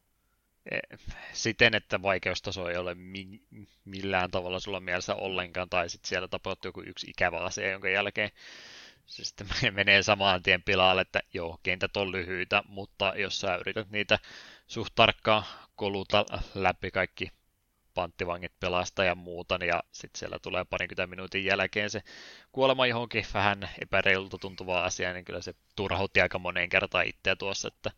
siten, että vaikeustaso ei ole mi- millään tavalla sulla mielessä ollenkaan, tai sitten siellä tapahtuu joku yksi ikävä asia, jonka jälkeen se sitten [LAUGHS] menee samaan tien pilalle, että joo, kentät on lyhyitä, mutta jos sä yrität niitä suht tarkkaan koluta läpi kaikki panttivangit pelasta ja muuta, ja sitten siellä tulee parinkymmentä minuutin jälkeen se kuolema johonkin vähän epäreilulta tuntuvaa asiaa, niin kyllä se turhautti aika moneen kertaan itseä tuossa, että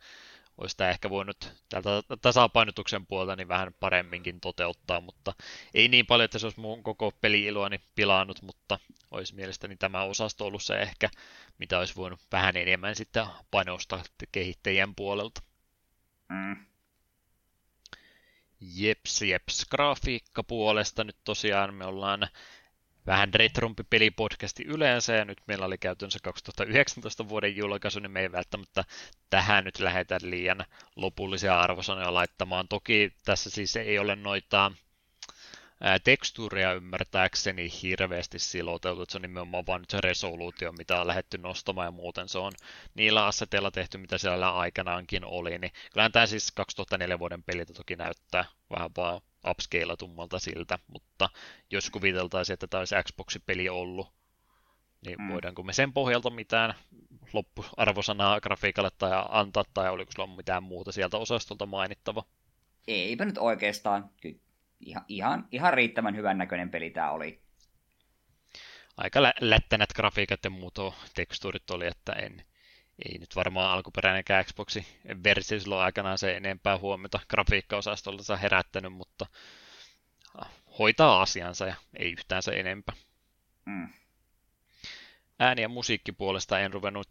olisi tämä ehkä voinut tältä tasapainotuksen puolta niin vähän paremminkin toteuttaa, mutta ei niin paljon, että se olisi mun koko peli-iloani pilannut, mutta olisi mielestäni tämä osasto ollut se ehkä, mitä olisi voinut vähän enemmän sitten panostaa kehittäjien puolelta. Mm. Jeps, jeps. Grafiikka puolesta nyt tosiaan me ollaan vähän retrompi pelipodcasti yleensä, ja nyt meillä oli käytännössä 2019 vuoden julkaisu, niin me ei välttämättä tähän nyt lähdetä liian lopullisia arvosanoja laittamaan. Toki tässä siis ei ole noita tekstuuria ymmärtääkseni hirveästi siloteltu, että se on nimenomaan vain se resoluutio, mitä on lähetty nostamaan ja muuten se on niillä asseteilla tehty, mitä siellä aikanaankin oli, niin kyllähän tämä siis 2004 vuoden peliltä toki näyttää vähän vaan upscalatummalta siltä, mutta jos kuviteltaisiin, että tämä olisi Xbox-peli ollut, niin mm. voidaanko me sen pohjalta mitään loppuarvosanaa grafiikalle tai antaa, tai oliko sulla mitään muuta sieltä osastolta mainittava? Eipä nyt oikeastaan. Ihan, ihan, ihan riittävän hyvän näköinen peli tämä oli. Aika lä- lättänät grafiikat ja muut tekstuurit oli, että en, ei nyt varmaan alkuperäinen Xboxin versio silloin aikanaan se enempää huomiota grafiikkaosastolta herättänyt, mutta ah, hoitaa asiansa ja ei yhtään se enempää. Mm. Ääni- ja musiikkipuolesta en ruvennut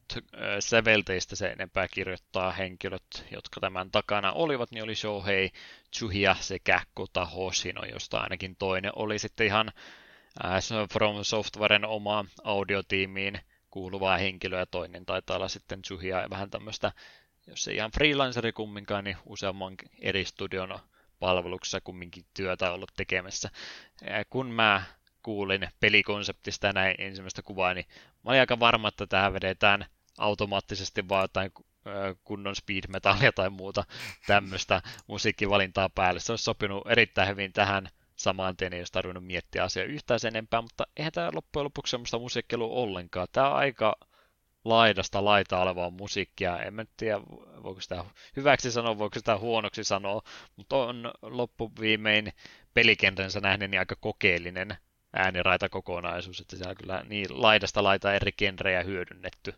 sävelteistä se enempää kirjoittaa henkilöt, jotka tämän takana olivat, niin oli Shohei Tsuhia sekä Kota Hoshino, josta ainakin toinen oli sitten ihan From Softwaren oma audiotiimiin kuuluvaa henkilöä ja toinen taitaa olla sitten Tsuhia vähän tämmöistä, jos ei ihan freelanceri kumminkaan, niin useamman eri studion palveluksessa kumminkin työtä ollut tekemässä. Kun mä kuulin pelikonseptista ja näin ensimmäistä kuvaa, niin mä olin aika varma, että tähän vedetään automaattisesti vaan jotain kunnon speed metallia tai muuta tämmöistä musiikkivalintaa päälle. Se olisi sopinut erittäin hyvin tähän samaan tien, ei olisi tarvinnut miettiä asiaa yhtään sen enempää, mutta eihän tämä loppujen lopuksi semmoista musiikkia ollenkaan. Tämä on aika laidasta laita olevaa musiikkia. En mä tiedä, voiko sitä hyväksi sanoa, voiko sitä huonoksi sanoa, mutta on loppuviimein pelikentänsä nähden niin aika kokeellinen ääniraita kokonaisuus, että siellä on kyllä niin laidasta laita eri genrejä hyödynnetty.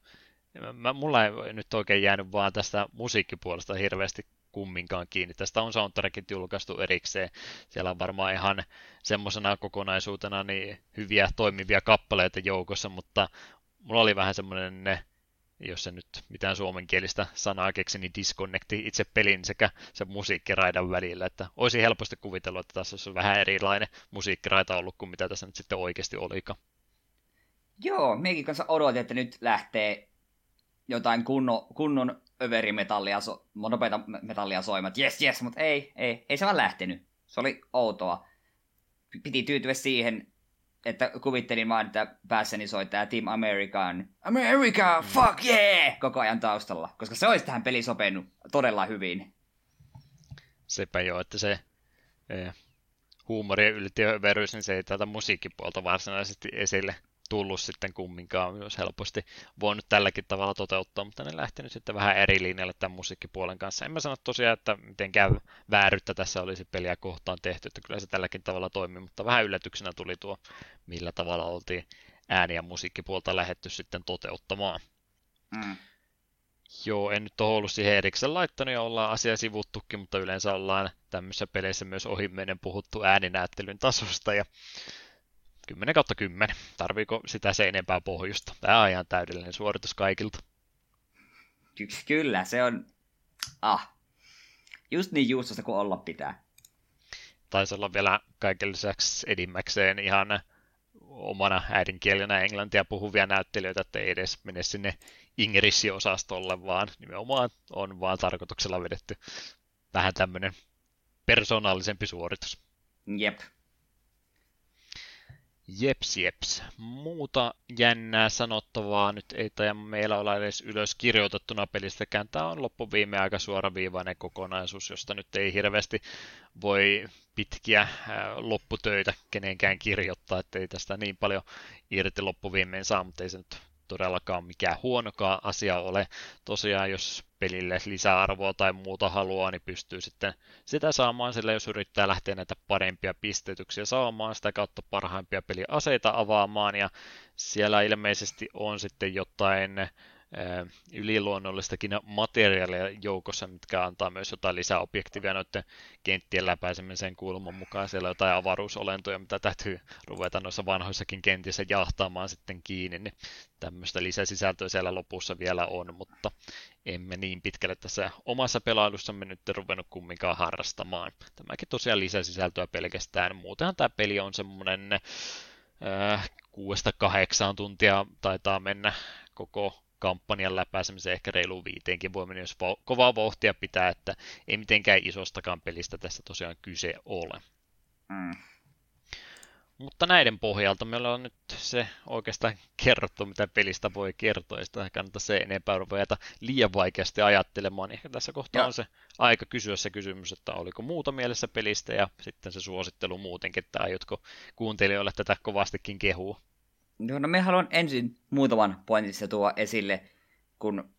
Mä, mulla ei nyt oikein jäänyt vaan tästä musiikkipuolesta hirveästi kumminkaan kiinni. Tästä on soundtrackit julkaistu erikseen. Siellä on varmaan ihan semmoisena kokonaisuutena niin hyviä toimivia kappaleita joukossa, mutta mulla oli vähän semmoinen ne jos se nyt mitään suomenkielistä sanaa keksi, niin disconnecti itse pelin sekä se musiikkiraidan välillä, että olisi helposti kuvitellut, että tässä olisi vähän erilainen musiikkiraita ollut kuin mitä tässä nyt sitten oikeasti olikaan. Joo, meikin kanssa odotin, että nyt lähtee jotain kunno, kunnon överimetallia, so, nopeita metallia soimat, yes, yes, mutta ei, ei, ei se vaan lähtenyt. Se oli outoa. Piti tyytyä siihen, että kuvittelin vaan, että päässäni soi tää Team American America, fuck yeah! koko ajan taustalla, koska se olisi tähän peliin sopinut todella hyvin. Sepä joo, että se e, huumori ja yltiöveryys, niin se ei tätä musiikkipuolta varsinaisesti esille tullut sitten kumminkaan myös helposti voinut tälläkin tavalla toteuttaa, mutta ne lähtenyt sitten vähän eri linjalle tämän musiikkipuolen kanssa. En mä sano tosiaan, että mitenkään vääryyttä tässä olisi peliä kohtaan tehty, että kyllä se tälläkin tavalla toimii, mutta vähän yllätyksenä tuli tuo, millä tavalla oltiin ääni- ja musiikkipuolta lähetty sitten toteuttamaan. Mm. Joo, en nyt ole ollut siihen erikseen laittanut ja ollaan asia sivuttukin, mutta yleensä ollaan tämmöisissä peleissä myös ohimennen puhuttu ääninäyttelyn tasosta ja 10 kautta 10. Tarviiko sitä se enempää pohjusta? Tämä on ihan täydellinen suoritus kaikilta. Kyllä, se on... Ah. Just niin juustosta kuin olla pitää. Taisi olla vielä kaiken lisäksi edimmäkseen ihan omana äidinkielenä englantia puhuvia näyttelijöitä, että ei edes mene sinne Ingrissi-osastolle, vaan nimenomaan on vaan tarkoituksella vedetty vähän tämmöinen persoonallisempi suoritus. Jep. Jeps, jeps. Muuta jännää sanottavaa nyt ei taida meillä olla edes ylös kirjoitettuna pelistäkään. Tämä on loppuviime aika suoraviivainen kokonaisuus, josta nyt ei hirveästi voi pitkiä lopputöitä kenenkään kirjoittaa, ettei tästä niin paljon irti loppuviimeen saa, mutta ei se nyt todellakaan mikään huonokaan asia ole. Tosiaan, jos pelille lisäarvoa tai muuta haluaa, niin pystyy sitten sitä saamaan sillä, jos yrittää lähteä näitä parempia pistetyksiä saamaan, sitä kautta parhaimpia peliaseita avaamaan, ja siellä ilmeisesti on sitten jotain yliluonnollistakin materiaalia joukossa, mitkä antaa myös jotain lisäobjektiivia noiden kenttien läpäisemisen kulman mukaan. Siellä on jotain avaruusolentoja, mitä täytyy ruveta noissa vanhoissakin kentissä jahtaamaan sitten kiinni, niin tämmöistä lisäsisältöä siellä lopussa vielä on, mutta emme niin pitkälle tässä omassa pelailussamme nyt ruvennut kumminkaan harrastamaan. Tämäkin tosiaan lisäsisältöä pelkästään. Muutenhan tämä peli on semmoinen äh, 6-8 tuntia taitaa mennä koko kampanjan läpäisemiseen ehkä reilu viiteenkin voi mennä, jos kovaa vauhtia pitää, että ei mitenkään isostakaan pelistä tässä tosiaan kyse ole. Mm. Mutta näiden pohjalta me ollaan nyt se oikeastaan kerrottu, mitä pelistä voi kertoa, ja sitä kannattaa se enempää ruveta liian vaikeasti ajattelemaan. Ehkä tässä kohtaa ja. on se aika kysyä se kysymys, että oliko muuta mielessä pelistä, ja sitten se suosittelu muutenkin, että aiotko kuuntelijoille tätä kovastikin kehua. Joo, no me haluan ensin muutaman pointissa tuo esille, kun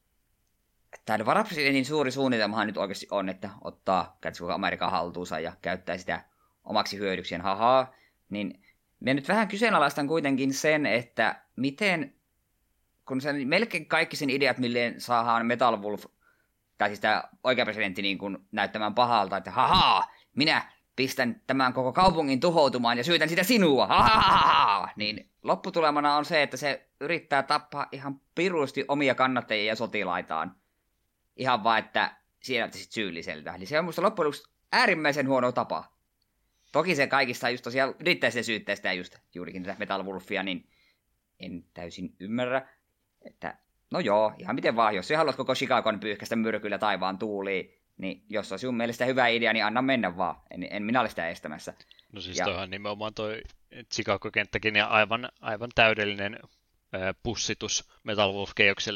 tämä varapresidentin suuri suunnitelmahan nyt oikeasti on, että ottaa koko Amerikan haltuunsa ja käyttää sitä omaksi hyödykseen, hahaa, niin me nyt vähän kyseenalaistan kuitenkin sen, että miten, kun sen, melkein kaikki sen ideat, milleen saadaan Metal Wolf, tai siis tämä oikea presidentti niin kuin näyttämään pahalta, että hahaa, minä pistän tämän koko kaupungin tuhoutumaan ja syytän sitä sinua, ha niin lopputulemana on se, että se yrittää tappaa ihan pirusti omia kannattajia ja sotilaitaan. Ihan vaan, että siellä sitten syylliseltä. Eli se on musta loppujen lopuksi äärimmäisen huono tapa. Toki se kaikista just tosiaan yrittää se syyttää sitä just juurikin tätä Metal Wolfia, niin en täysin ymmärrä, että no joo, ihan miten vaan, jos sä haluat koko Chicagon pyyhkästä myrkyllä taivaan tuuliin, niin jos on sun mielestä hyvä idea, niin anna mennä vaan. En, en minä ole sitä estämässä. No siis ja... toihan nimenomaan toi Chicago-kenttäkin ja aivan, aivan täydellinen pussitus Metal Wolf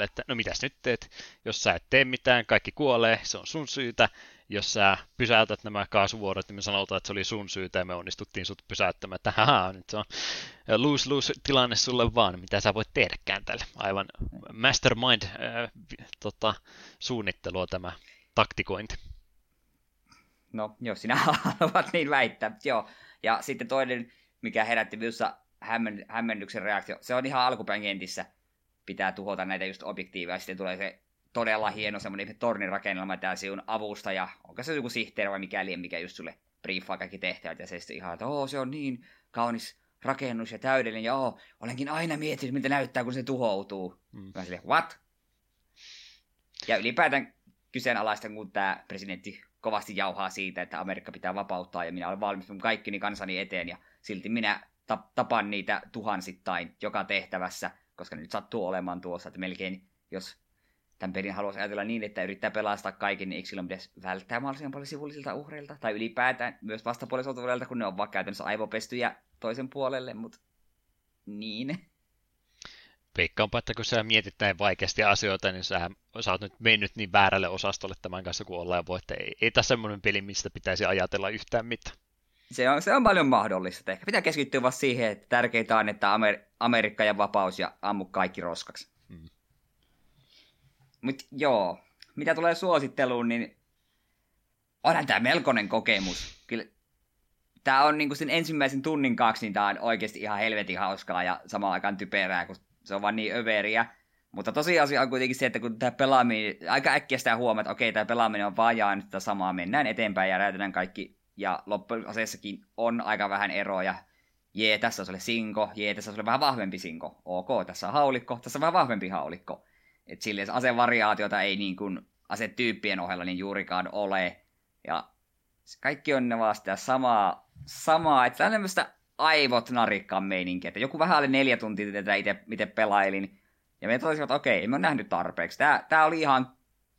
että no mitäs nyt teet, jos sä et tee mitään, kaikki kuolee, se on sun syytä, jos sä pysäytät nämä kaasuvuorot, niin me sanotaan, että se oli sun syytä ja me onnistuttiin sut pysäyttämään, että haha, nyt se on lose-lose tilanne sulle vaan, mitä sä voit tehdäkään tälle. Aivan mastermind äh, tota, suunnittelua tämä taktikointi. No, jos sinä [LAUGHS] haluat niin väittää, joo. Ja sitten toinen, mikä herätti minussa hämmen, hämmennyksen reaktio, se on ihan alkupäin kentissä. Pitää tuhota näitä just objektiiveja, sitten tulee se todella hieno semmoinen tornin rakennelma, tämä sinun avustaja, onko se joku sihteeri vai mikäli, mikä just sulle briefaa kaikki tehtävät, ja se sitten ihan, että oh, se on niin kaunis rakennus ja täydellinen, ja oh, olenkin aina miettinyt, miltä näyttää, kun se tuhoutuu. Mm. Mä sille, what? Ja ylipäätään kyseenalaista, kun tämä presidentti kovasti jauhaa siitä, että Amerikka pitää vapauttaa ja minä olen valmis mun kaikkini kansani eteen ja silti minä tapan niitä tuhansittain joka tehtävässä, koska nyt sattuu olemaan tuossa, että melkein jos tämän pelin haluaisi ajatella niin, että yrittää pelastaa kaiken, niin eikö silloin pitäisi välttää mahdollisimman paljon sivullisilta uhreilta, tai ylipäätään myös vastapuoliselta kun ne on vaan käytännössä aivopestyjä toisen puolelle, mutta niin veikkaanpa, että kun sä mietit näin vaikeasti asioita, niin sä, sä oot nyt mennyt niin väärälle osastolle tämän kanssa kuin ollaan voi, että ei, ei tässä semmoinen peli, mistä pitäisi ajatella yhtään mitään. Se on, se on paljon mahdollista. Ehkä pitää keskittyä vaan siihen, että tärkeintä on, että Amer- Amerikka ja vapaus ja ammu kaikki roskaksi. Hmm. Mutta joo, mitä tulee suositteluun, niin onhan tämä melkoinen kokemus. Kyllä tämä on niin sen ensimmäisen tunnin kaksi, niin tämä on oikeasti ihan helvetin hauskaa ja samaan aikaan typerää, kun se on vaan niin överiä. Mutta tosiasia on kuitenkin se, että kun tämä pelaaminen, aika äkkiä sitä huomaa, että okei, tämä pelaaminen on vajaa nyt tätä samaa, mennään eteenpäin ja räätetään kaikki. Ja loppuaseessakin on aika vähän eroja. Jee, tässä on sinko, jee, tässä on vähän vahvempi sinko. Ok, tässä on haulikko, tässä on vähän vahvempi haulikko. Että silleen asevariaatiota ei niin kuin asetyyppien ohella niin juurikaan ole. Ja kaikki on ne vaan sitä samaa, samaa että tämmöistä aivot narikkaan meininkiä, että joku vähän alle neljä tuntia tätä itse pelailin, ja me totesimme, että okei, emme ole nähnyt tarpeeksi. Tämä, tämä oli ihan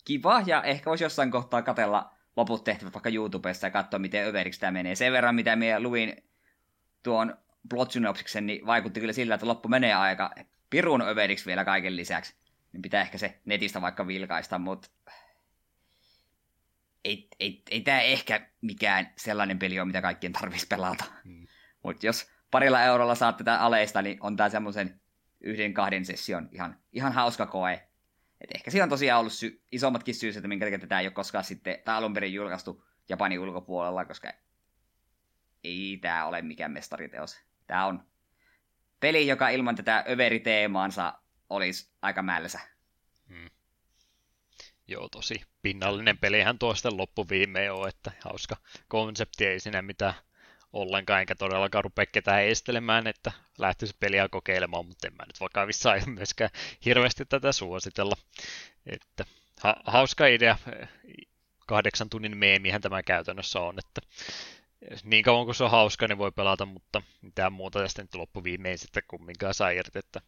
kiva, ja ehkä voisi jossain kohtaa katella loput tehtävät vaikka YouTubessa ja katsoa, miten överiksi tämä menee. Sen verran, mitä minä luin tuon plot niin vaikutti kyllä sillä, että loppu menee aika pirun överiksi vielä kaiken lisäksi. Niin pitää ehkä se netistä vaikka vilkaista, mutta ei, ei, ei tämä ehkä mikään sellainen peli ole, mitä kaikkien tarvitsisi pelata. Mm. Mutta jos parilla eurolla saat tätä aleista, niin on tämä semmoisen yhden kahden session ihan, ihan hauska koe. Et ehkä siinä on tosiaan ollut sy- isommatkin syyt, että minkä takia tätä ei ole koskaan sitten, tai alun perin julkaistu Japanin ulkopuolella, koska ei tämä ole mikään mestariteos. Tämä on peli, joka ilman tätä överiteemaansa olisi aika mällösä. Hmm. Joo, tosi pinnallinen pelihän tuo sitten loppuviimeen on, että hauska konsepti ei siinä mitään ollenkaan, enkä todellakaan rupea ketään estelemään, että lähtisi peliä kokeilemaan, mutta en mä nyt vakavissa ei [LAUGHS] myöskään hirveästi tätä suositella. Että ha- hauska idea, kahdeksan tunnin meemihän tämä käytännössä on, että niin kauan kuin se on hauska, niin voi pelata, mutta mitään muuta tästä nyt loppuviimein sitten kumminkaan saa irti, että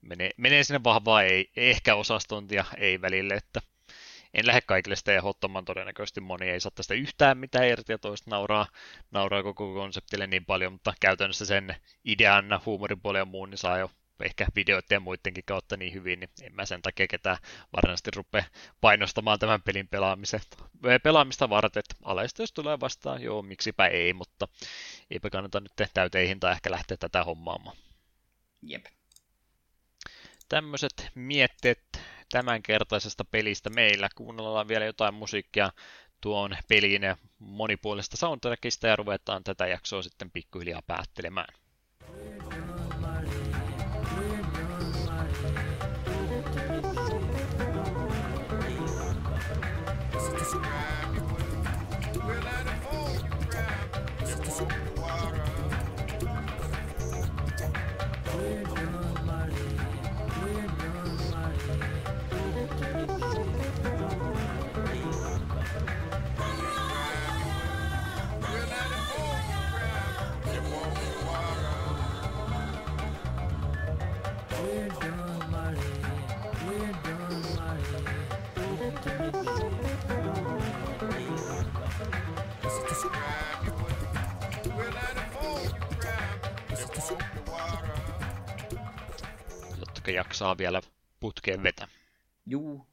menee, menee sinne vahvaa ei, ehkä osastontia ei välille, että en lähde kaikille sitä ehdottamaan, todennäköisesti moni ei saa tästä yhtään mitään irti ja toista nauraa, nauraa koko konseptille niin paljon, mutta käytännössä sen idean, huumoripuolen ja muun, niin saa jo ehkä videoiden ja muidenkin kautta niin hyvin, niin en mä sen takia ketään varsinaisesti rupea painostamaan tämän pelin pelaamista varten, että alaista jos tulee vastaan, joo, miksipä ei, mutta eipä kannata nyt täyteen hintaa ehkä lähteä tätä hommaamaan. Jep. Tämmöiset mietteet tämänkertaisesta pelistä meillä. Kuunnellaan vielä jotain musiikkia tuon pelin monipuolista soundtrackista ja ruvetaan tätä jaksoa sitten pikkuhiljaa päättelemään. Jotka jaksaa vielä putkeen vetä. Juu.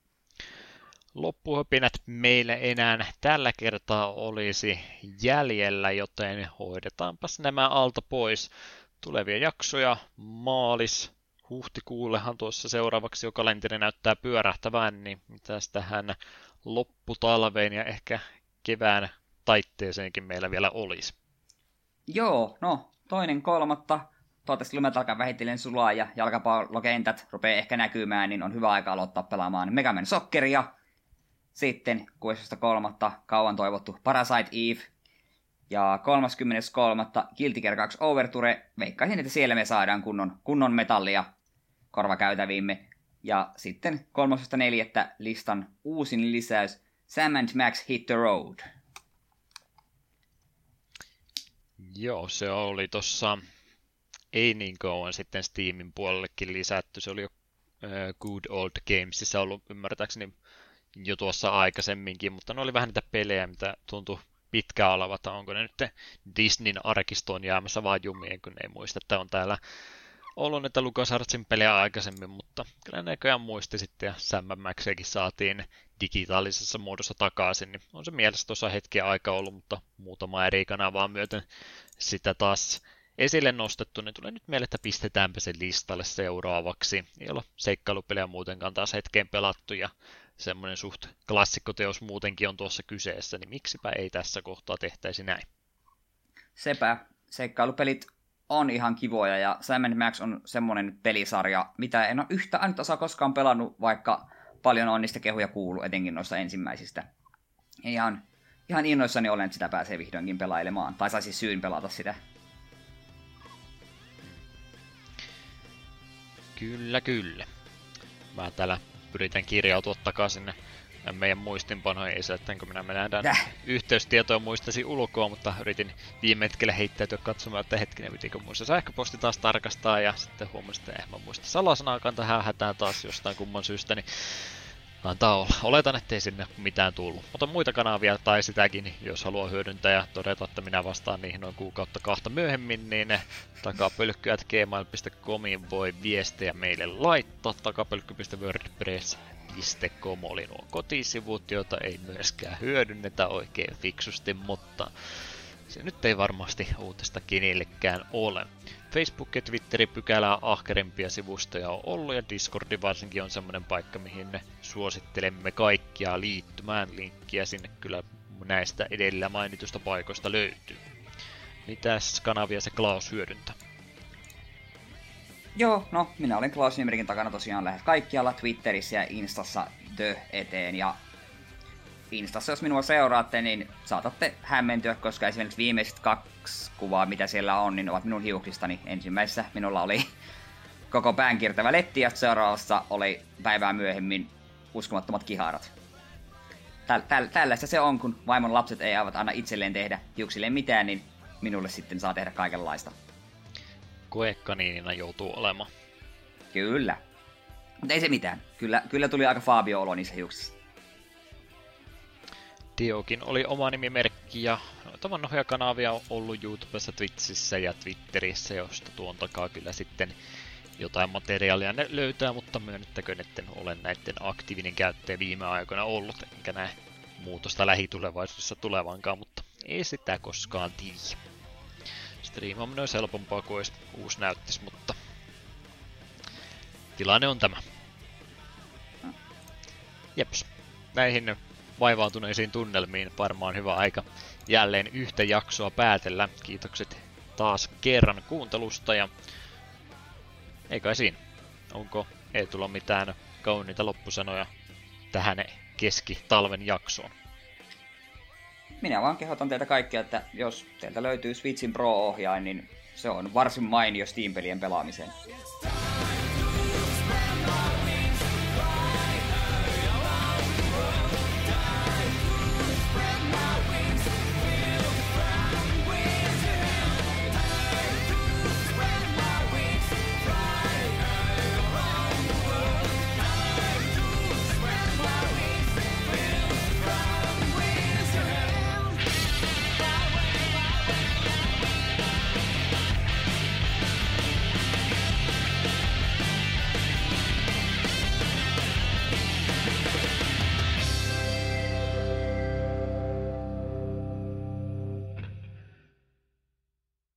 Loppuhöpinät meillä enää tällä kertaa olisi jäljellä, joten hoidetaanpas nämä alta pois. Tulevia jaksoja maalis, huhtikuullehan tuossa seuraavaksi jo kalenteri näyttää pyörähtävän, niin mitäs tähän lopputalveen ja ehkä kevään taitteeseenkin meillä vielä olisi. Joo, no toinen kolmatta. Toivottavasti lumet alkaa vähitellen sulaa ja jalkapallokentät rupeaa ehkä näkymään, niin on hyvä aika aloittaa pelaamaan Mega Man Socceria. Sitten 16.3. kauan toivottu Parasite Eve. Ja 33. Guilty Gear 2 Overture. Veikkaisin, että siellä me saadaan kunnon, kunnon metallia korvakäytäviimme. Ja sitten 3.4. listan uusin lisäys Sam and Max Hit the Road. Joo, se oli tuossa ei niin kauan sitten Steamin puolellekin lisätty. Se oli jo Good Old Gamesissa ollut ymmärtääkseni jo tuossa aikaisemminkin, mutta ne oli vähän niitä pelejä, mitä tuntui pitkään olevata. Onko ne nyt Disneyn arkistoon jäämässä vaan jumien, kun ei muista, että on täällä ollut näitä LucasArtsin pelejä aikaisemmin, mutta kyllä näköjään muisti sitten ja Sam Maxekin saatiin digitaalisessa muodossa takaisin, niin on se mielessä tuossa hetki aika ollut, mutta muutama eri kanavaa myöten sitä taas esille nostettu, niin tulee nyt mieleen, että pistetäänpä se listalle seuraavaksi. Ei olla seikkailupelejä muutenkaan taas hetkeen pelattu ja semmoinen suht klassikkoteos muutenkin on tuossa kyseessä, niin miksipä ei tässä kohtaa tehtäisi näin. Sepä, seikkailupelit on ihan kivoja ja Sam Max on semmoinen pelisarja, mitä en ole yhtä ainut osa koskaan pelannut, vaikka paljon on niistä kehuja kuullut, etenkin noista ensimmäisistä. Ihan, ihan innoissani olen, että sitä pääsee vihdoinkin pelailemaan, tai saisi syyn pelata sitä. Kyllä, kyllä. Mä täällä pyritän kirjautua takaisin meidän muistinpanoihin, ei se, että minä mennään Täh. yhteystietoja muistasi ulkoa, mutta yritin viime hetkellä heittäytyä katsomaan, että hetkinen, pitikö muista sähköposti taas tarkastaa, ja sitten huomasin, että en mä muista salasanaakaan tähän hätään taas jostain kumman syystä, niin antaa olla. Oletan, ettei sinne mitään tullut. Mutta muita kanavia tai sitäkin, jos haluaa hyödyntää ja todeta, että minä vastaan niihin noin kuukautta kahta myöhemmin, niin takapölkkyät gmail.comiin voi viestejä meille laittaa. takapölkky.wordpress.com oli nuo kotisivut, joita ei myöskään hyödynnetä oikein fiksusti, mutta se nyt ei varmasti uutista kenellekään ole. Facebook ja Twitteri pykälää ahkerimpia sivustoja on ollut ja Discordi varsinkin on semmoinen paikka, mihin ne suosittelemme kaikkia liittymään. Linkkiä sinne kyllä näistä edellä mainitusta paikoista löytyy. Mitäs kanavia se Klaus hyödyntää? Joo, no minä olen Klaus Nimerikin takana tosiaan lähes kaikkialla Twitterissä ja Instassa The eteen ja Instassa, jos minua seuraatte, niin saatatte hämmentyä, koska esimerkiksi viimeiset kaksi kuvaa, mitä siellä on, niin ovat minun hiuksistani. Ensimmäisessä minulla oli koko pään kiertävä letti ja seuraavassa oli päivää myöhemmin uskomattomat kiharat. Täl, täl, tällaista se on, kun vaimon lapset ei aivat aina itselleen tehdä hiuksilleen mitään, niin minulle sitten saa tehdä kaikenlaista. Koekaniinina joutuu olemaan. Kyllä. Mutta ei se mitään. Kyllä, kyllä tuli aika Fabio-olo niissä hiuksissa. Diokin oli oma nimimerkki ja noita vanhoja kanavia on ollut YouTubessa, Twitchissä ja Twitterissä, josta tuon takaa kyllä sitten jotain materiaalia ne löytää, mutta myönnettäköön, että olen näiden aktiivinen käyttäjä viime aikoina ollut, enkä näe muutosta lähitulevaisuudessa tulevankaan, mutta ei sitä koskaan tiedä. Striimaaminen olisi helpompaa kuin olisi uusi näyttis, mutta tilanne on tämä. Jeps. Näihin vaivautuneisiin tunnelmiin varmaan hyvä aika jälleen yhtä jaksoa päätellä. Kiitokset taas kerran kuuntelusta ja eikä siinä. Onko ei tulla mitään kauniita loppusanoja tähän keski-talven jaksoon? Minä vaan kehotan teitä kaikkia, että jos teiltä löytyy Switchin Pro-ohjain, niin se on varsin mainio Steam-pelien pelaamiseen.